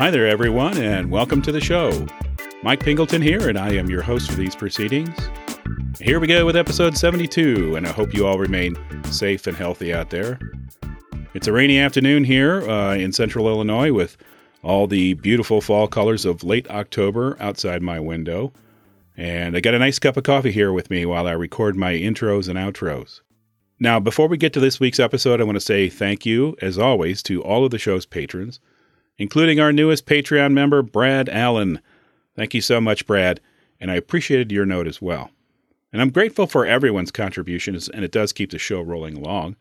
Hi there, everyone, and welcome to the show. Mike Pingleton here, and I am your host for these proceedings. Here we go with episode 72, and I hope you all remain safe and healthy out there. It's a rainy afternoon here uh, in central Illinois with all the beautiful fall colors of late October outside my window. And I got a nice cup of coffee here with me while I record my intros and outros. Now, before we get to this week's episode, I want to say thank you, as always, to all of the show's patrons including our newest Patreon member, Brad Allen. Thank you so much, Brad, and I appreciated your note as well. And I'm grateful for everyone's contributions, and it does keep the show rolling along.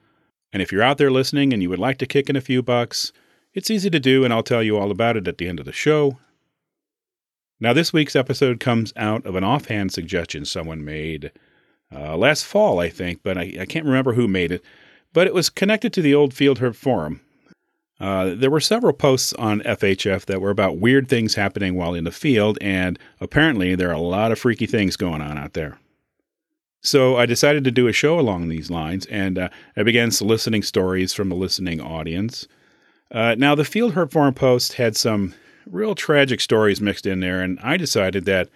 And if you're out there listening and you would like to kick in a few bucks, it's easy to do, and I'll tell you all about it at the end of the show. Now, this week's episode comes out of an offhand suggestion someone made uh, last fall, I think, but I, I can't remember who made it. But it was connected to the old Field Herp Forum, uh, there were several posts on FHF that were about weird things happening while in the field, and apparently there are a lot of freaky things going on out there. So I decided to do a show along these lines, and uh, I began soliciting stories from the listening audience. Uh, now, the Field Herp Forum post had some real tragic stories mixed in there, and I decided that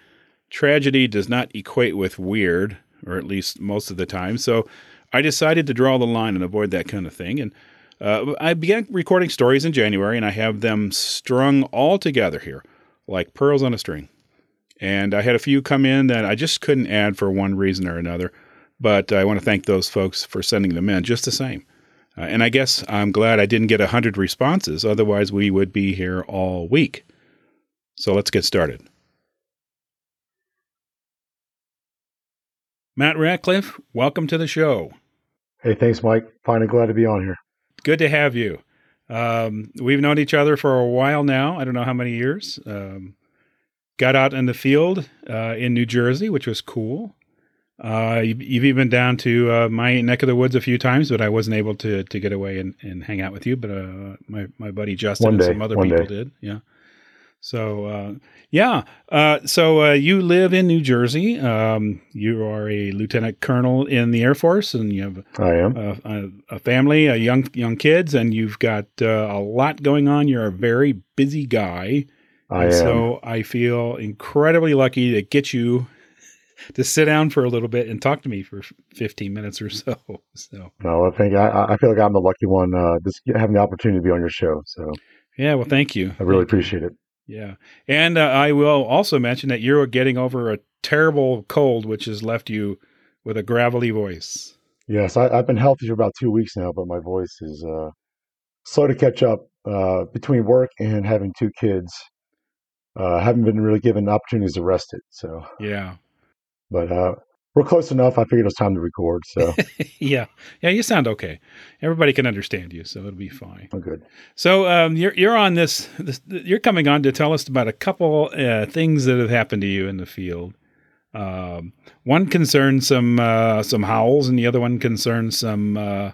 tragedy does not equate with weird, or at least most of the time. So I decided to draw the line and avoid that kind of thing. And uh, I began recording stories in January, and I have them strung all together here, like pearls on a string. And I had a few come in that I just couldn't add for one reason or another, but I want to thank those folks for sending them in just the same. Uh, and I guess I'm glad I didn't get 100 responses, otherwise, we would be here all week. So let's get started. Matt Ratcliffe, welcome to the show. Hey, thanks, Mike. Finally glad to be on here good to have you. Um, we've known each other for a while now. I don't know how many years. Um, got out in the field uh, in New Jersey, which was cool. Uh, you've, you've, even been down to uh, my neck of the woods a few times, but I wasn't able to to get away and, and hang out with you. But uh, my my buddy Justin day, and some other people day. did. Yeah. So uh, yeah, uh, so uh, you live in New Jersey. Um, you are a lieutenant colonel in the Air Force, and you have I am a, a, a family, a young young kids, and you've got uh, a lot going on. You're a very busy guy. I am. So I feel incredibly lucky to get you to sit down for a little bit and talk to me for 15 minutes or so. So no, I think I, I feel like I'm the lucky one, uh, just having the opportunity to be on your show. So yeah, well, thank you. I really appreciate it. Yeah. And uh, I will also mention that you're getting over a terrible cold, which has left you with a gravelly voice. Yes, I, have been healthy for about two weeks now, but my voice is uh, slow to catch up uh, between work and having two kids. Uh, haven't been really given opportunities to rest it. So, yeah. But uh, we're close enough. I figured it was time to record. So yeah, yeah, you sound okay. Everybody can understand you, so it'll be fine. I'm good. So um, you're you're on this, this, You're coming on to tell us about a couple uh, things that have happened to you in the field. Um, one concerns some uh, some howls, and the other one concerns some uh,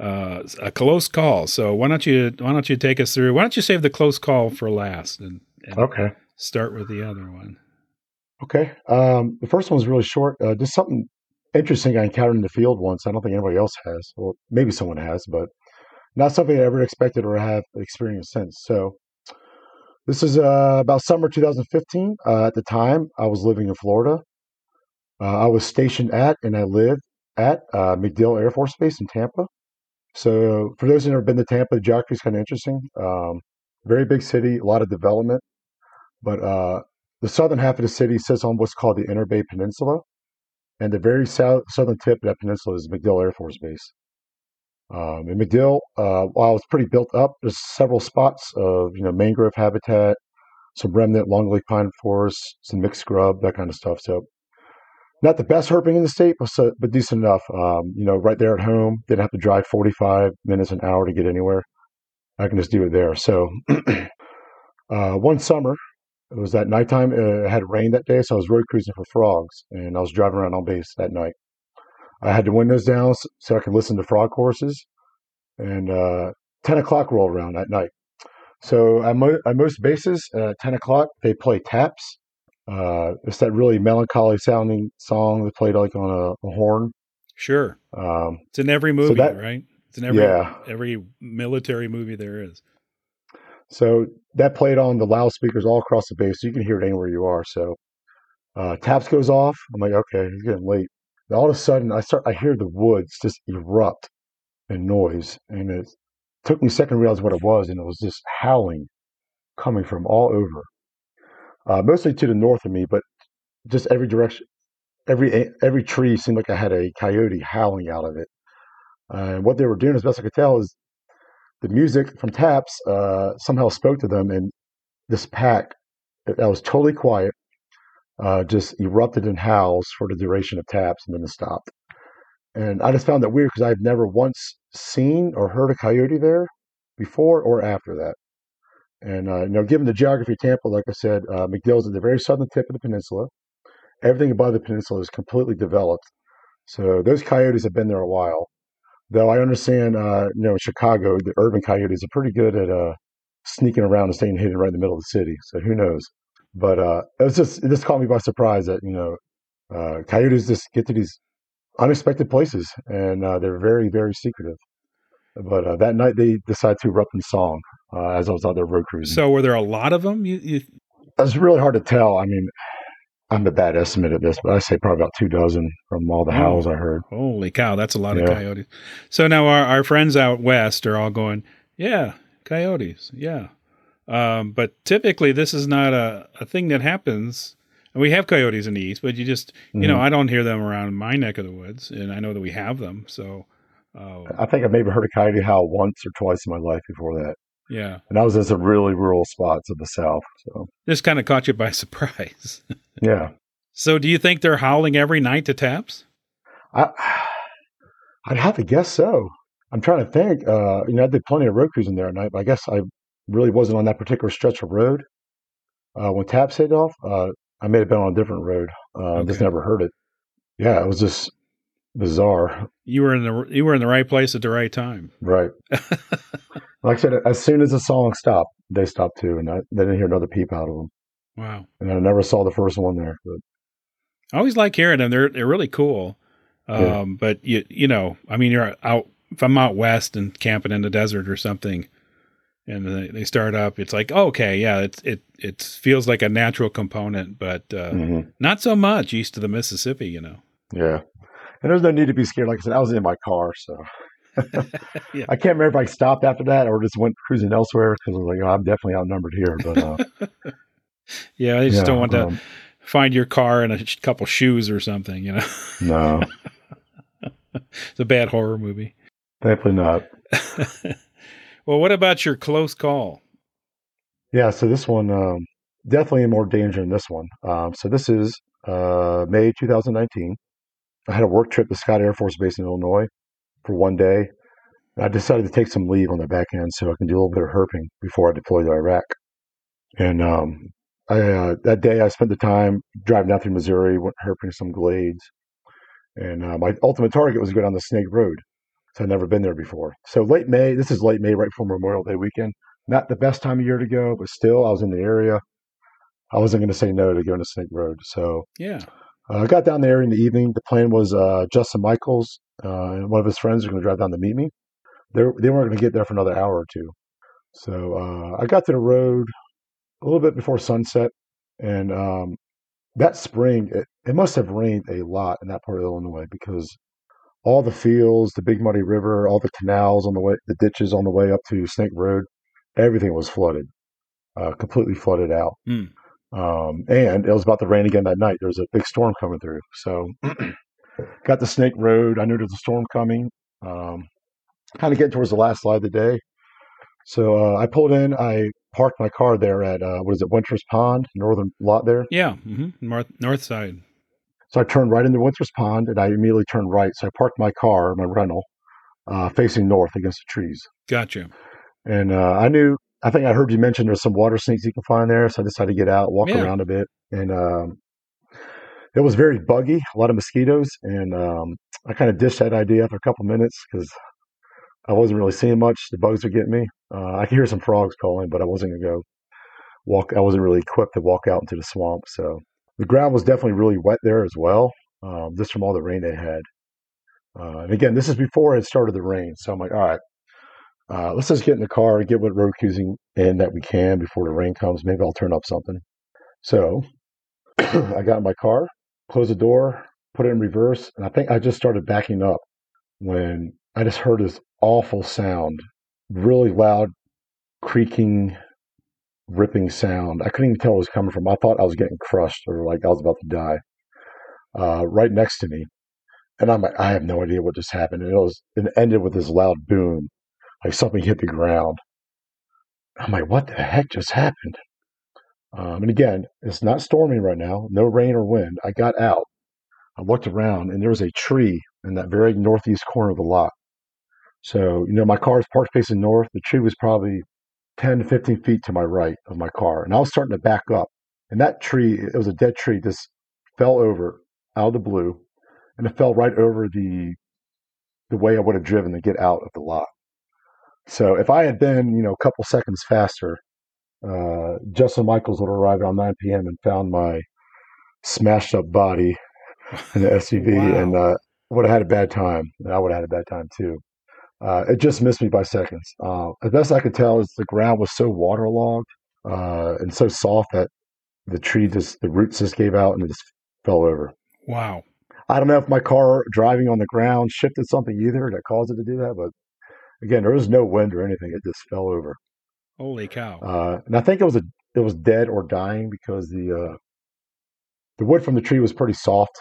uh, a close call. So why don't you why don't you take us through? Why don't you save the close call for last and, and okay start with the other one. Okay. Um, the first one's really short. Uh, just something interesting I encountered in the field once. I don't think anybody else has, or maybe someone has, but not something I ever expected or have experienced since. So this is uh, about summer 2015. Uh, at the time, I was living in Florida. Uh, I was stationed at and I lived at uh, MacDill Air Force Base in Tampa. So for those who've never been to Tampa, the geography is kind of interesting. Um, very big city, a lot of development, but uh, the southern half of the city sits on what's called the Interbay Peninsula, and the very south, southern tip of that peninsula is MacDill Air Force Base. Um, in MacDill, uh, while it's pretty built up, there's several spots of you know mangrove habitat, some remnant longleaf pine forest, some mixed scrub, that kind of stuff. So, not the best herping in the state, but, so, but decent enough. Um, you know, right there at home, didn't have to drive 45 minutes an hour to get anywhere. I can just do it there. So uh, one summer, it was at nighttime. Uh, it had rained that day, so I was road cruising for frogs, and I was driving around on base that night. I had the windows down so I could listen to frog courses, and uh, ten o'clock rolled around at night. So at, mo- at most bases, at ten o'clock, they play taps. Uh, it's that really melancholy sounding song they played like on a, a horn. Sure. Um, It's in every movie, that- right? It's in every yeah. every military movie there is. So that played on the loudspeakers all across the base. So you can hear it anywhere you are. So uh, taps goes off. I'm like, okay, it's getting late. And all of a sudden, I start. I hear the woods just erupt in noise, and it took me a second to realize what it was, and it was just howling coming from all over, uh, mostly to the north of me, but just every direction. Every every tree seemed like I had a coyote howling out of it. And what they were doing, as best I could tell, is the music from taps uh, somehow spoke to them, and this pack that was totally quiet uh, just erupted in howls for the duration of taps, and then it stopped. And I just found that weird because I've never once seen or heard a coyote there before or after that. And uh, you know, given the geography of Tampa, like I said, uh, MacDill's at the very southern tip of the peninsula. Everything above the peninsula is completely developed, so those coyotes have been there a while. Though I understand, uh, you know, in Chicago, the urban coyotes are pretty good at uh, sneaking around and staying hidden right in the middle of the city. So who knows? But uh, it was just it just caught me by surprise that you know uh, coyotes just get to these unexpected places, and uh, they're very very secretive. But uh, that night they decided to erupt in song uh, as I was out there road cruising. So were there a lot of them? You, you it's really hard to tell. I mean, I'm a bad estimate at this, but I say probably about two dozen from all the Oh. howls I heard. holy cow, that's a lot of coyotes. So now our, our friends out west are all going, yeah, coyotes, yeah. Um, but typically this is not a, a thing that happens. And we have coyotes in the east, but you just you know Mhm. I don't hear them around my neck of the woods, and I know that we have them. So uh, I think I maybe heard a coyote howl once or twice in my life before that, yeah, and I was in some really rural spots of the south. So this kind of caught you by surprise. Yeah, so do you think they're howling every night to taps? I I'd have to guess so. I'm trying to think. Uh, you know, I did plenty of road cruising there at night, but I guess I really wasn't on that particular stretch of road uh, when taps hit off. Uh, I may have been on a different road. Uh, Just never heard it. Yeah, it was just bizarre. You were in the you were in the right place at the right time. Right. like I said, as soon as the song stopped, they stopped too, and I, they didn't hear another peep out of them. Wow. And I never saw the first one there. But I always like hearing them. They're they're really cool. Um, Yeah. but you you know, I mean, you're out. If I'm out west and camping in the desert or something, and they, they start up, it's like okay, yeah, it's it it feels like a natural component, but uh, Mhm. not so much east of the Mississippi. You know. yeah, and there's no need to be scared. Like I said, I was in my car, so Yeah. I can't remember if I stopped after that or just went cruising elsewhere because I was like, oh, I'm definitely outnumbered here. But uh, Yeah, they just yeah, don't want to um, find your car and a couple shoes or something. You know, no, it's a bad horror movie. definitely not. well, what about your close call? Yeah, so this one um, definitely more danger than this one. Um, so this is uh, May 2019. I had a work trip to Scott Air Force Base in Illinois for one day. I decided to take some leave on the back end so I can do a little bit of herping before I deploy to Iraq. And um, I, uh, that day, I spent the time driving down through Missouri, went herping some glades. And uh, my ultimate target was to go down the Snake Road. So I'd never been there before. So late May, this is late May, right before Memorial Day weekend not the best time of year to go, but still, I was in the area. I wasn't going to say no to going to Snake Road. So Yeah. uh, I got down there in the evening. The plan was uh, Justin Michaels uh, and one of his friends were going to drive down to meet me. They, they weren't going to get there for another hour or two. So uh, I got to the road a little bit before sunset. And um, that spring, it, it must have rained a lot in that part of Illinois because all the fields, the Big Muddy River, all the canals on the way, the ditches on the way up to Snake Road, everything was flooded, uh, completely flooded out. Hmm. Um, and it was about to rain again that night. There was a big storm coming through. So got to Snake Road. I knew there was a storm coming. Um, kind of getting towards the last slide of the day. So uh, I pulled in. I parked my car there at uh, what is it, Winters Pond, northern lot there. Yeah. hmm North north side. So I turned right into Winters Pond, and I immediately turned right. So I parked my car, my rental, uh, facing north against the trees. Gotcha. And uh, I knew, I think I heard you mention there's some water snakes you can find there. So I decided to get out, walk Yeah. around a bit. And um, it was very buggy, a lot of mosquitoes. And um, I kind of dished that idea after a couple minutes because I wasn't really seeing much. The bugs were getting me. Uh, I could hear some frogs calling, but I wasn't going to go walk. I wasn't really equipped to walk out into the swamp. So the ground was definitely really wet there as well, um, just from all the rain they had. Uh, and again, this is before it started the rain. So I'm like, all right, uh, let's just get in the car and get what road cruising in that we can before the rain comes. Maybe I'll turn up something. So I got in my car, closed the door, put it in reverse, and I think I just started backing up when I just heard this awful sound, really loud, creaking, ripping sound. I couldn't even tell it was coming from. I thought I was getting crushed or like I was about to die. Uh, right next to me, and I'm like, I have no idea what just happened. And it was it ended with this loud boom, like something hit the ground. I'm like, what the heck just happened? Um, and again, it's not storming right now, no rain or wind. I got out, I looked around, and there was a tree in that very northeast corner of the lot. So, you know, my car is parked facing north. The tree was probably 10 to 15 feet to my right of my car. And I was starting to back up. And that tree, it was a dead tree, just fell over out of the blue. And it fell right over the the way I would have driven to get out of the lot. So if I had been, you know, a couple seconds faster, uh, Justin Michaels would have arrived around 9 p.m. and found my smashed up body in the SUV Wow. and uh, would have had a bad time. And I would have had a bad time too. Uh, it just missed me by seconds. Uh, as best I could tell, is the ground was so waterlogged uh, and so soft that the tree just the roots just gave out and it just fell over. Wow. I don't know if my car driving on the ground shifted something either that caused it to do that, but again, there was no wind or anything. It just fell over. Holy cow. Uh, and I think it was a it was dead or dying because the uh, the wood from the tree was pretty soft.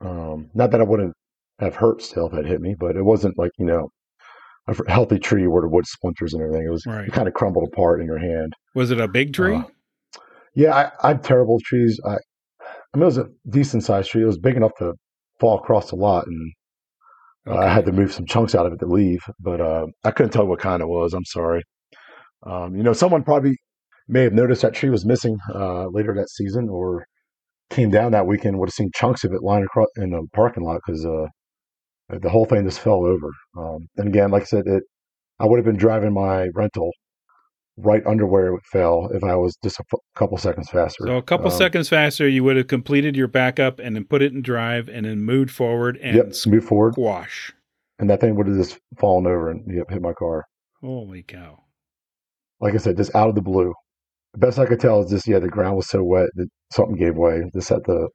Um, not that I wouldn't have hurt still if it hit me, but it wasn't like you know a healthy tree where the wood splinters and everything. It was Right. it kind of crumbled apart in your hand. Was it a big tree? Uh, Yeah, I, I have terrible trees. I, I mean, it was a decent sized tree. It was big enough to fall across the lot, and uh, I had to move some chunks out of it to leave. But uh, I couldn't tell what kind it was. I'm sorry. Um, you know, someone probably may have noticed that tree was missing uh, later that season, or came down that weekend would have seen chunks of it lying across in the parking lot because uh, the whole thing just fell over. Um, and again, like I said, it I would have been driving my rental right under where it fell if I was just a f- couple seconds faster. So a couple Um, seconds faster, you would have completed your backup and then put it in drive and then moved forward and Yep, move forward, squash. and that thing would have just fallen over and yep, hit my car. Holy cow. Like I said, just out of the blue. The best I could tell is just yeah, the ground was so wet that something gave way, just at the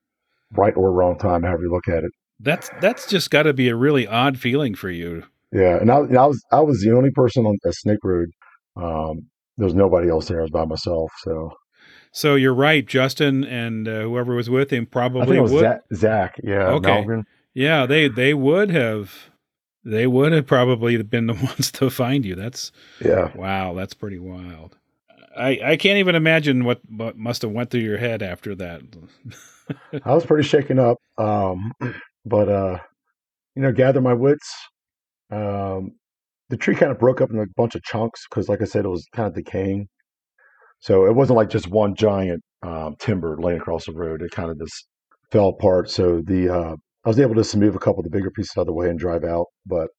right or wrong time, however you look at it. That's that's just got to be a really odd feeling for you. Yeah, and I, and I was I was the only person on a Snake Road. Um, there was nobody else there. I was by myself. So So you're right, Justin and uh, whoever was with him I think probably it was would. Zach. Zach yeah, Okay. Yeah, they they would have they would have probably been the ones to find you. That's Yeah, wow, that's pretty wild. I I can't even imagine what what must have went through your head after that. I was pretty shaken up. Um, but uh, you know, gather my wits. Um, the tree kind of broke up in a bunch of chunks because, like I said, it was kind of decaying. So it wasn't like just one giant um, timber laying across the road. It kind of just fell apart. So the uh, I was able to just move a couple of the bigger pieces out of the way and drive out. But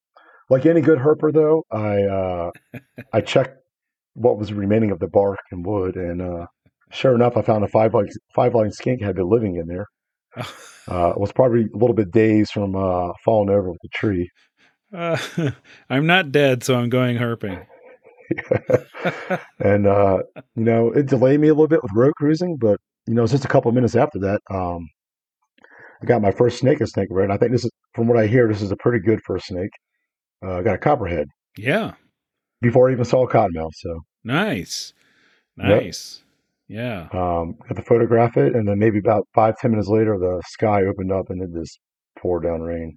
like any good herper, though, I uh, I checked what was remaining of the bark and wood, and uh, sure enough, I found a five line five line skink had been living in there. Uh, was probably a little bit dazed from uh, falling over with the tree. Uh, I'm not dead, so I'm going herping. and uh, you know, it delayed me a little bit with road cruising, but you know, it's just a couple of minutes after that. Um, I got my first snake and Snake Road. I think this is, from what I hear, this is a pretty good first snake. Uh, I got a copperhead Yeah, before I even saw a cottonmouth. So nice, Yep. Yeah. um, got to photograph it, and then maybe about five ten minutes later, the sky opened up and it just poured down rain.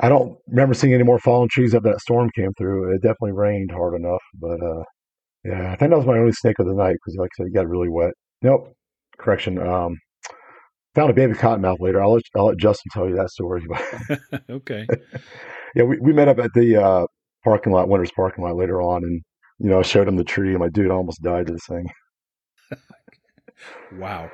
I don't remember seeing any more fallen trees after that storm came through. It definitely rained hard enough, but uh, yeah, I think that was my only snake of the night because, like I said, it got really wet. Nope, correction. Um, found a baby cottonmouth later. I'll let, I'll let Justin tell you that story. okay. yeah, we, we met up at the uh, parking lot, Winters parking lot later on, and you know, I showed him the tree. I'm like, dude, I almost died to this thing. Wow,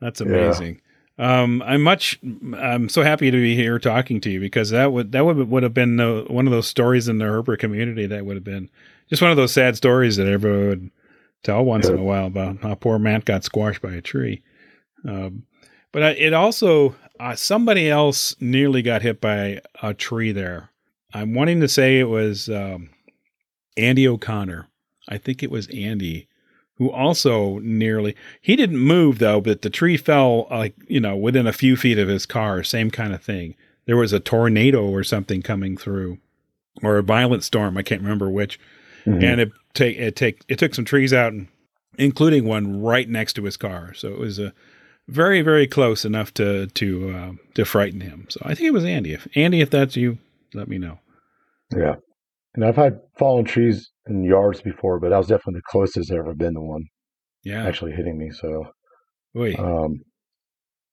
that's amazing. Yeah. Um, I'm much. I'm so happy to be here talking to you because that would that would would have been uh, one of those stories in the herper community that would have been just one of those sad stories that everyone would tell once yeah. in a while about how poor Matt got squashed by a tree. Um, but it also uh, somebody else nearly got hit by a tree there. I'm wanting to say it was um, Andy O'Connor. I think it was Andy who also nearly he didn't move though, but the tree fell like you know within a few feet of his car. Same kind of thing. There was a tornado or something coming through, or a violent storm. I can't remember which, mm-hmm. and it take it take it took some trees out, including one right next to his car. So it was a very very close enough to to uh, to frighten him. So I think it was Andy. If Andy, if that's you, let me know. Yeah, and I've had fallen trees in yards before, but that was definitely the closest I've ever been to one. Yeah, actually hitting me. So, um,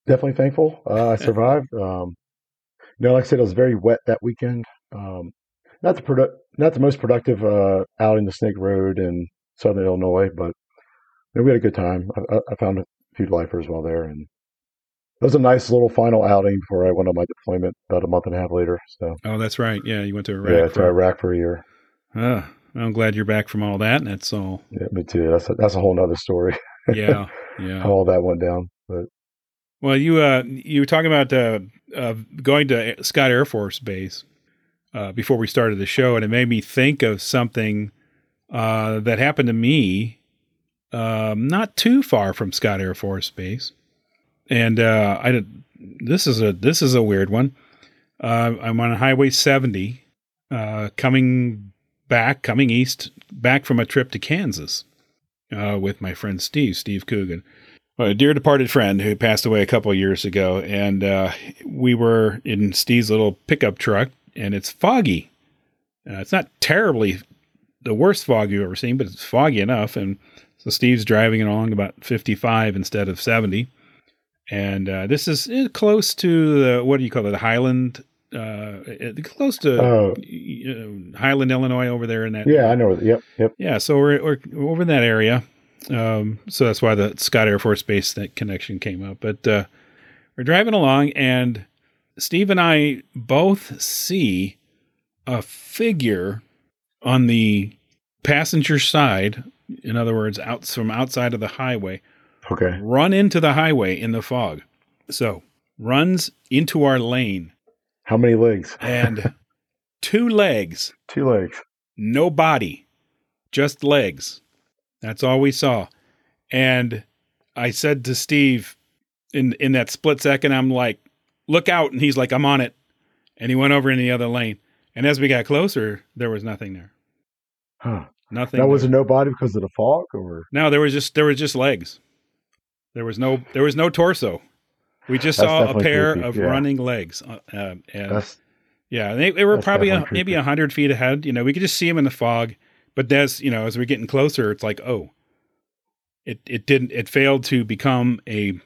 definitely thankful uh, I survived. um, you know, like I said, it was very wet that weekend. Um, not the produ- not the most productive uh, out in the Snake Road in Southern Illinois, but you know, we had a good time. I, I found a few lifers while there, and it was a nice little final outing before I went on my deployment about a month and a half later. So, oh, that's right. Yeah, you went to Iraq. Yeah, for, to Iraq for a year. Uh, I'm glad you're back from all that. And that's all. Yeah, me too. That's a, that's a whole nother story. yeah, yeah. How all that went down, but. Well, you uh, you were talking about uh, uh, going to Scott Air Force Base uh, before we started the show, and it made me think of something uh, that happened to me um, not too far from Scott Air Force Base and uh, I did. This is a this is a weird one. Uh, I'm on Highway 70, uh, coming back, coming east, back from a trip to Kansas uh, with my friend Steve, Steve Coogan, a dear departed friend who passed away a couple years ago, and uh, we were in Steve's little pickup truck, and it's foggy. Uh, it's not terribly the worst fog you've ever seen, but it's foggy enough, and so Steve's driving along about 55 instead of 70 and uh, this is eh, close to the what do you call it, the Highland, uh, eh, close to uh, Highland, Illinois, over there in that. Yeah, I know. Yep, yep. Yeah, so we're, we're over in that area. Um, so that's why the Scott Air Force Base that connection came up. But uh, we're driving along, and Steve and I both see a figure on the passenger side. In other words, out from outside of the highway, Okay. Run into the highway in the fog. So runs into our lane. How many legs? and two legs. Two legs. No body. Just legs. That's all we saw. And I said to Steve in in that split second, I'm like, look out. And he's like, I'm on it. And he went over in the other lane. And as we got closer, there was nothing there. Huh. Nothing. That was no body because of the fog or no, there was just there was just legs. There was no there was no torso. We just saw a pair creepy, of yeah. running legs, uh, uh and that's, yeah, they, they were probably a, maybe a hundred feet ahead. You know, we could just see them in the fog. But as you know, as we're getting closer, it's like, oh, it it didn't it failed to become a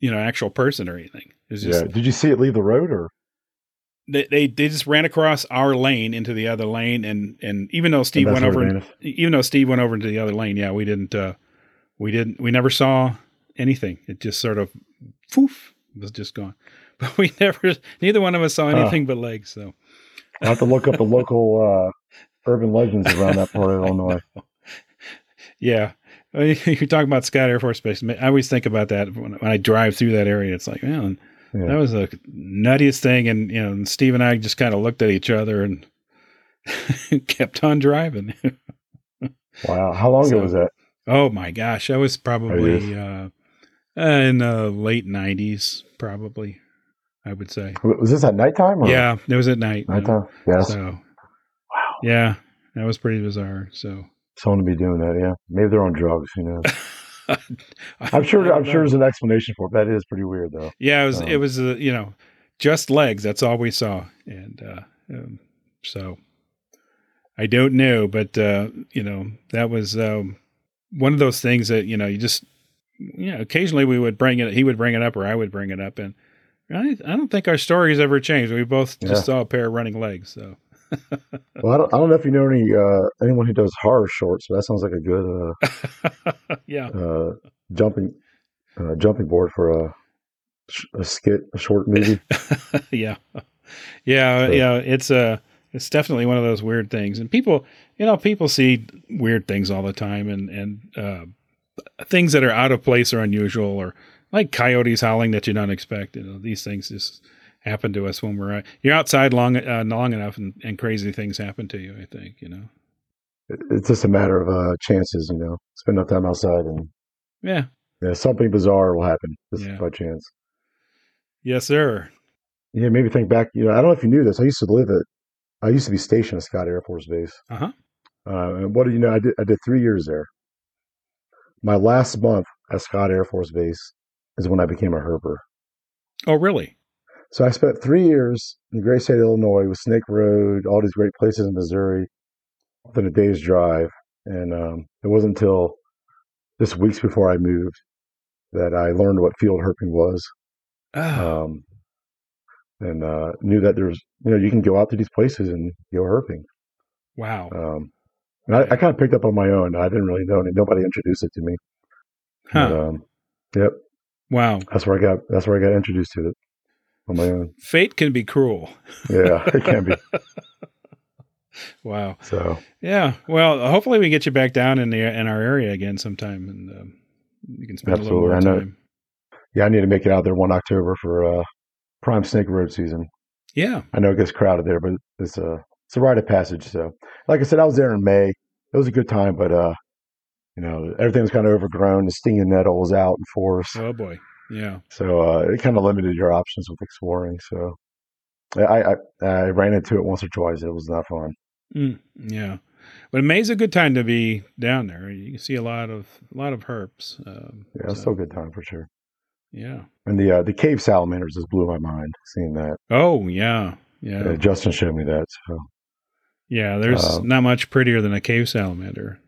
you know actual person or anything. Just, yeah. Did you see it leave the road or? They, they they just ran across our lane into the other lane, and and even though Steve went over, even though Steve went over into the other lane, yeah, we didn't, uh, we didn't, we never saw anything. It just sort of poof was just gone. But we never, neither one of us saw anything but legs. So I have to look up the local uh, urban legends around that part of Illinois. Yeah. You're talking about Scott Air Force Base. I always think about that when, when I drive through that area. It's like, man, yeah. that was the nuttiest thing. And, you know, Steve and I just kind of looked at each other and kept on driving. wow. How long so, ago was that? Oh my gosh. That was probably, uh, uh, in the late '90s, probably. I would say. Was this at nighttime? Or? Yeah, it was at night. Nighttime. Yes. So, wow. Yeah, that was pretty bizarre. So. Someone to be doing that, yeah. Maybe they're on drugs. You know. I'm sure. I'm know. sure there's an explanation for it. That is pretty weird, though. Yeah, it was. Um, it was. Uh, you know, just legs. That's all we saw, and uh, um, so I don't know, but uh, you know, that was um, one of those things that you know you just you know, occasionally we would bring it, he would bring it up or I would bring it up. And I, I don't think our stories ever changed. We both just saw a pair of running legs. So well, I don't, I don't know if you know any uh, anyone who does horror shorts, but that sounds like a good uh, yeah uh, jumping uh, jumping board for a, a skit, a short movie. yeah, yeah, so. yeah. It's a uh, it's definitely one of those weird things, and people, you know, people see weird things all the time, and and uh, things that are out of place or unusual, or like coyotes howling that you don't expect. You know, these things just happen to us when we're you're outside long uh, long enough, and, and crazy things happen to you. I think you know. It's just a matter of uh, chances, you know. Spend enough time outside, and yeah, yeah, something bizarre will happen just yeah. by chance. Yes, sir. Yeah, maybe think back. You know, I don't know if you knew this. I used to live at, I used to be stationed at Scott Air Force Base. Uh-huh. Uh, and what do you know? I did. I did three years there. My last month at Scott Air Force Base is when I became a herper. Oh, really? So I spent three years in the great state of Illinois with Snake Road, all these great places in Missouri, within a day's drive. And um, it wasn't until just weeks before I moved that I learned what field herping was. Oh. Um, and uh, knew that there's, you know, you can go out to these places and go herping. Wow. Um, and I, I kind of picked up on my own. I didn't really know. Nobody introduced it to me. Huh. But, um, yep. Wow. That's where I got. That's where I got introduced to it on my own. Fate can be cruel. Yeah, it can be. wow. So yeah. Well, hopefully we get you back down in the in our area again sometime, and um, you can spend Absolutely. a little more time. Yeah, I need to make it out there one October for uh, prime snake road season. Yeah, I know it gets crowded there, but it's a it's a rite of passage. So, like I said, I was there in May. It was a good time, but uh, you know, everything was kind of overgrown. The stinging nettle was out in force. Oh boy, yeah. So uh, it kind of limited your options with exploring. So I, I, I ran into it once or twice. It was not fun. Mm, yeah, but May's a good time to be down there. You can see a lot of a lot of herps. Um, yeah, so. it's still a good time for sure. Yeah, and the uh, the cave salamanders just blew my mind seeing that. Oh yeah, yeah. Uh, Justin showed me that. So yeah, there's uh, not much prettier than a cave salamander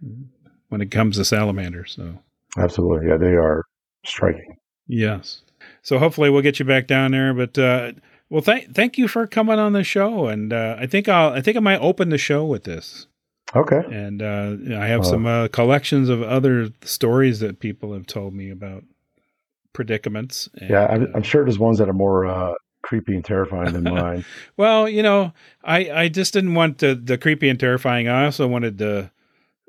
when it comes to salamanders. So absolutely, yeah, they are striking. Yes. So hopefully we'll get you back down there. But uh, well, thank thank you for coming on the show, and uh, I think I'll I think I might open the show with this. Okay. And uh, I have some uh, collections of other stories that people have told me about predicaments. And, yeah, I'm, uh, I'm, sure there's ones that are more uh, creepy and terrifying than mine. well, you know, I I just didn't want the the creepy and terrifying. I also wanted the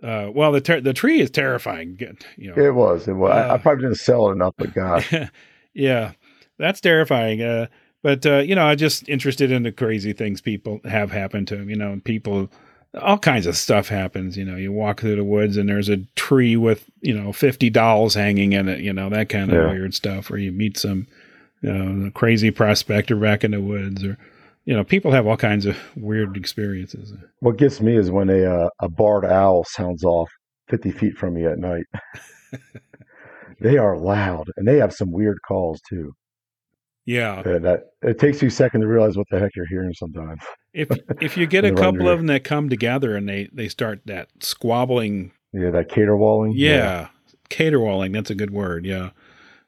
uh, well, the ter- the tree is terrifying. You know, it was. It was. Uh, I, I, probably didn't sell it enough, but gosh, yeah, that's terrifying. Uh, but uh, you know, I'm just interested in the crazy things people have happened to them. You know, people, all kinds of stuff happens. You know, you walk through the woods and there's a tree with you know 50 dolls hanging in it. You know, that kind of yeah. weird stuff. Or you meet some, you know, crazy prospector back in the woods, or you know, people have all kinds of weird experiences. What gets me is when a uh, a barred owl sounds off fifty feet from me at night. they are loud, and they have some weird calls too. Yeah, and that it takes you a second to realize what the heck you're hearing sometimes. If if you get a couple of them that come together and they they start that squabbling, yeah, that caterwauling, yeah, yeah. caterwauling. That's a good word. Yeah,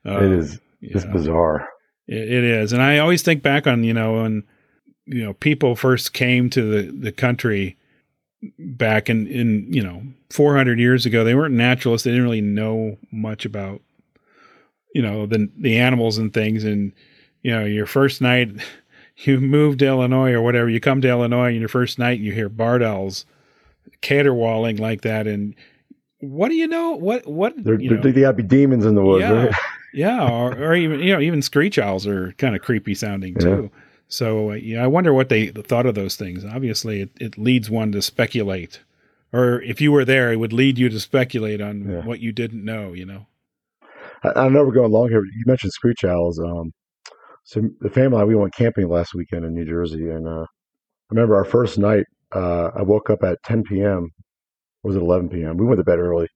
uh, it is. It's bizarre. It, is, and I always think back on you know when you know people first came to the the country back in in you know 400 years ago they weren't naturalists. They didn't really know much about you know the the animals and things. And you know your first night you move to Illinois or whatever you come to Illinois and your first night you hear barred owls caterwauling like that. And what do you know? What what there, you know, they gotta be demons in the woods yeah, right yeah or, or even you know even screech owls are kind of creepy sounding too yeah. So uh, yeah, I wonder what they thought of those things. Obviously, it, it leads one to speculate, or if you were there, it would lead you to speculate on yeah. what you didn't know. You know. I, I know we're going long here. You mentioned screech owls. Um, so the family we went camping last weekend in New Jersey, and uh, I remember our first night. Uh, I woke up at 10 p.m. was it 11 p.m.? We went to bed early,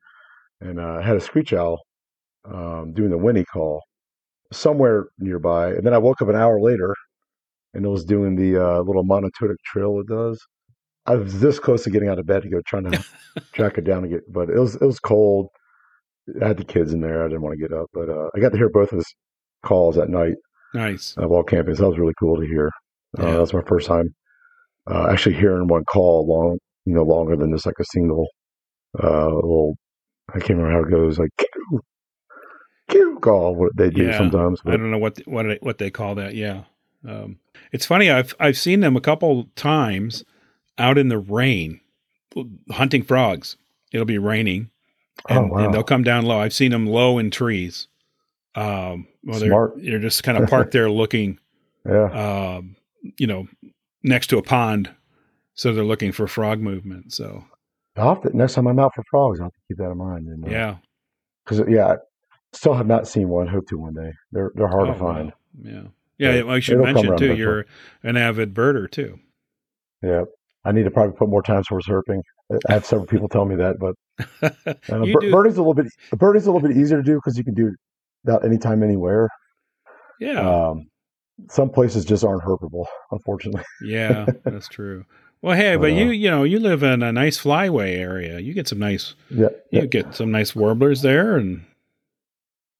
and uh, I had a screech owl um, doing the whinny call somewhere nearby. And then I woke up an hour later and it was doing the uh, little monotonic trill it does. I was this close to getting out of bed to go trying to track it down and get, but it was it was cold. I had the kids in there. I didn't want to get up, but uh, I got to hear both of his calls at night. Nice. Uh, while camping, so that was really cool to hear. Uh, yeah. That's my first time uh, actually hearing one call long, you know, longer than just like a single uh, little. I can't remember how it goes, like call. What they do Yeah. sometimes. I don't know what what it- what they call that. Yeah, um, it's funny. I've I've seen them a couple times out in the rain, hunting frogs. It'll be raining, and, Oh, wow. and they'll come down low. I've seen them low in trees. Um, well, they're Smart. they're just kind of parked there looking, yeah, um, you know, next to a pond, so they're looking for frog movement. So I'll have to, next time I'm out for frogs, I'll have to keep that in mind. And, uh, yeah, because yeah, still have not seen one. Hope to one day. They're they're hard Oh, to find. wow. Yeah, yeah. But I should mention too. You're an avid birder too. Yeah, I need to probably put more time towards herping. I have several people tell me that, but uh, You bir- birding's a little bit birding's a little bit easier to do because you can do it about anytime, anywhere. yeah. Um, some places just aren't herpable, unfortunately. Yeah, that's true. Well, hey, but Uh, you you know you live in a nice flyway area. You get some nice Yeah, you yeah. get some nice warblers there, and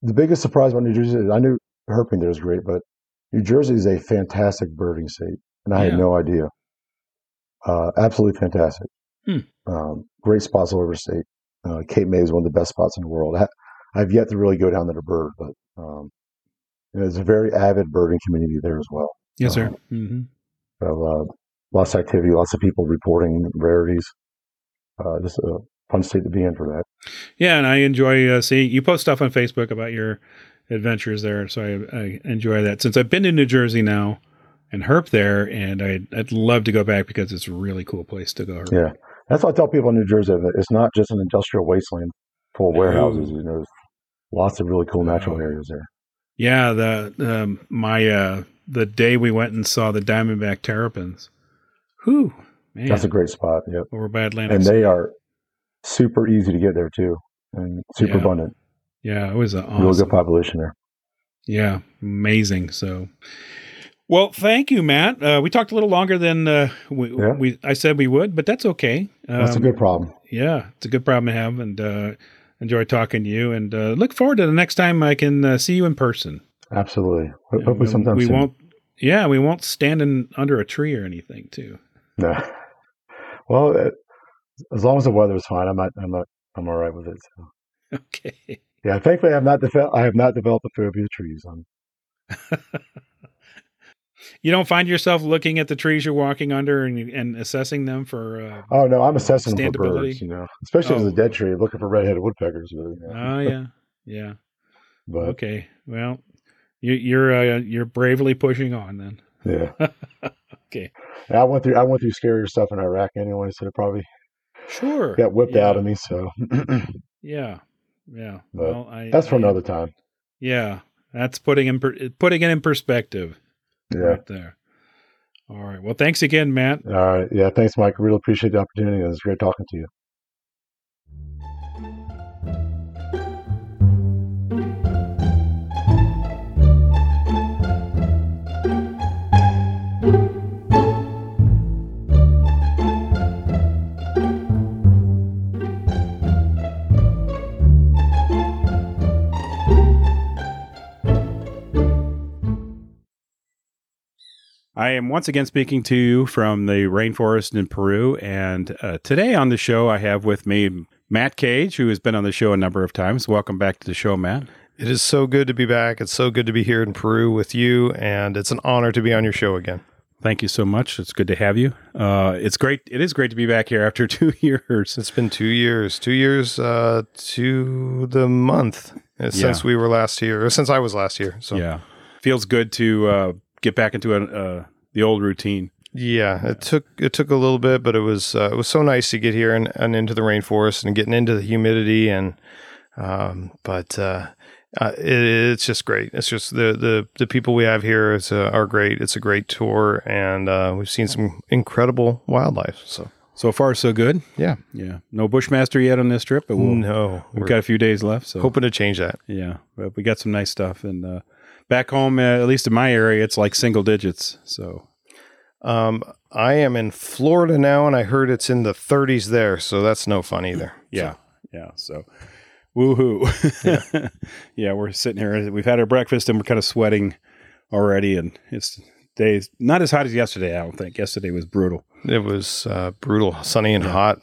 The biggest surprise about New Jersey is I knew herping there was great, but New Jersey is a fantastic birding state, and I Yeah. had no idea. Uh, absolutely fantastic. Hmm. Um, great spots all over the state. Uh, Cape May is one of the best spots in the world. I, I've yet to really go down there to bird, but um, you know, there's a very avid birding community there as well. yes, sir. Uh-huh. hmm So, uh, lots of activity, lots of people reporting rarities. Uh, just a fun state to be in for that. Yeah, and I enjoy uh, seeing you post stuff on Facebook about your adventures there, so I, I enjoy that. Since I've been to New Jersey now and herp there, and I'd, I'd love to go back because it's a really cool place to go. Herp. Yeah, that's what I tell people in New Jersey. That it's not just an industrial wasteland full of No. warehouses. You know, there's lots of really cool natural No. areas there. Yeah, the um, my uh, the day we went and saw the Diamondback terrapins. Whew, man, That's a great spot. Yep, over by Atlantic. and City. they are super easy to get there too, and super Yeah. abundant. Yeah, it was an Really awesome. good population there. Yeah, amazing. So, well, thank you, Matt. Uh, we talked a little longer than uh, we, Yeah. we I said we would, but that's okay. That's a Um, good problem. Yeah, it's a good problem to have, and uh, enjoy talking to you. And uh, look forward to the next time I can uh, see you in person. Absolutely. Hopefully, we- sometime we soon. won't. Yeah, we won't stand in under a tree or anything, too. No. Well, uh, as long as the weather is fine, I'm not. I'm not. I'm all right with it. So. Okay. Yeah, thankfully, I have not developed. I have not developed a phobia of trees. You don't find yourself looking at the trees you're walking under and, and assessing them for. Uh, oh no, I'm assessing them for birds. You know, especially Oh. it's a dead tree, looking for red-headed woodpeckers. You know, oh yeah, yeah. but Okay. Well, you, you're uh, you're bravely pushing on then. yeah. Okay. I went through. I went through scarier stuff in Iraq anyway, so it probably Sure. got whipped Yeah. out of me. So Yeah. Yeah. But well, I, that's for I- another time. Yeah, that's putting in per, putting it in perspective Yeah. right there. All right. Well, thanks again, Matt. All right. Yeah. Thanks, Mike. Really appreciate the opportunity. It was great talking to you. I am once again speaking to you from the rainforest in Peru, and uh, today on the show I have with me Matt Cage, who has been on the show a number of times. Welcome back to the show, Matt. It is so good to be back. It's so good to be here in Peru with you, and it's an honor to be on your show again. Thank you so much. It's good to have you. Uh, it's great. It is great to be back here after two years. It's been two years, two years uh, to the month uh, since we were last here, or since I was last here. So Yeah, feels good to uh, get back into a, uh, the old routine. Yeah, it took it took a little bit, but it was uh, it was so nice to get here and, and into the rainforest and getting into the humidity and um, but uh, uh, it, it's just great. It's just the the the people we have here is, uh, are great. It's a great tour, and uh, we've seen some incredible wildlife. So So far, so good. yeah, Yeah, no bushmaster yet on this trip, but we'll, no, we've got a few days left. So hoping to change that. Yeah, but we got some nice stuff, and uh, back home, uh, at least in my area, it's like single digits. So Um, I am in Florida now, and I heard it's in the 30s there, so that's no fun either. yeah, yeah. So woohoo! Yeah. we're sitting here. We've had our breakfast, and we're kind of sweating already, and it's days not as hot as yesterday. I don't think yesterday was brutal. it was uh, brutal, sunny and hot.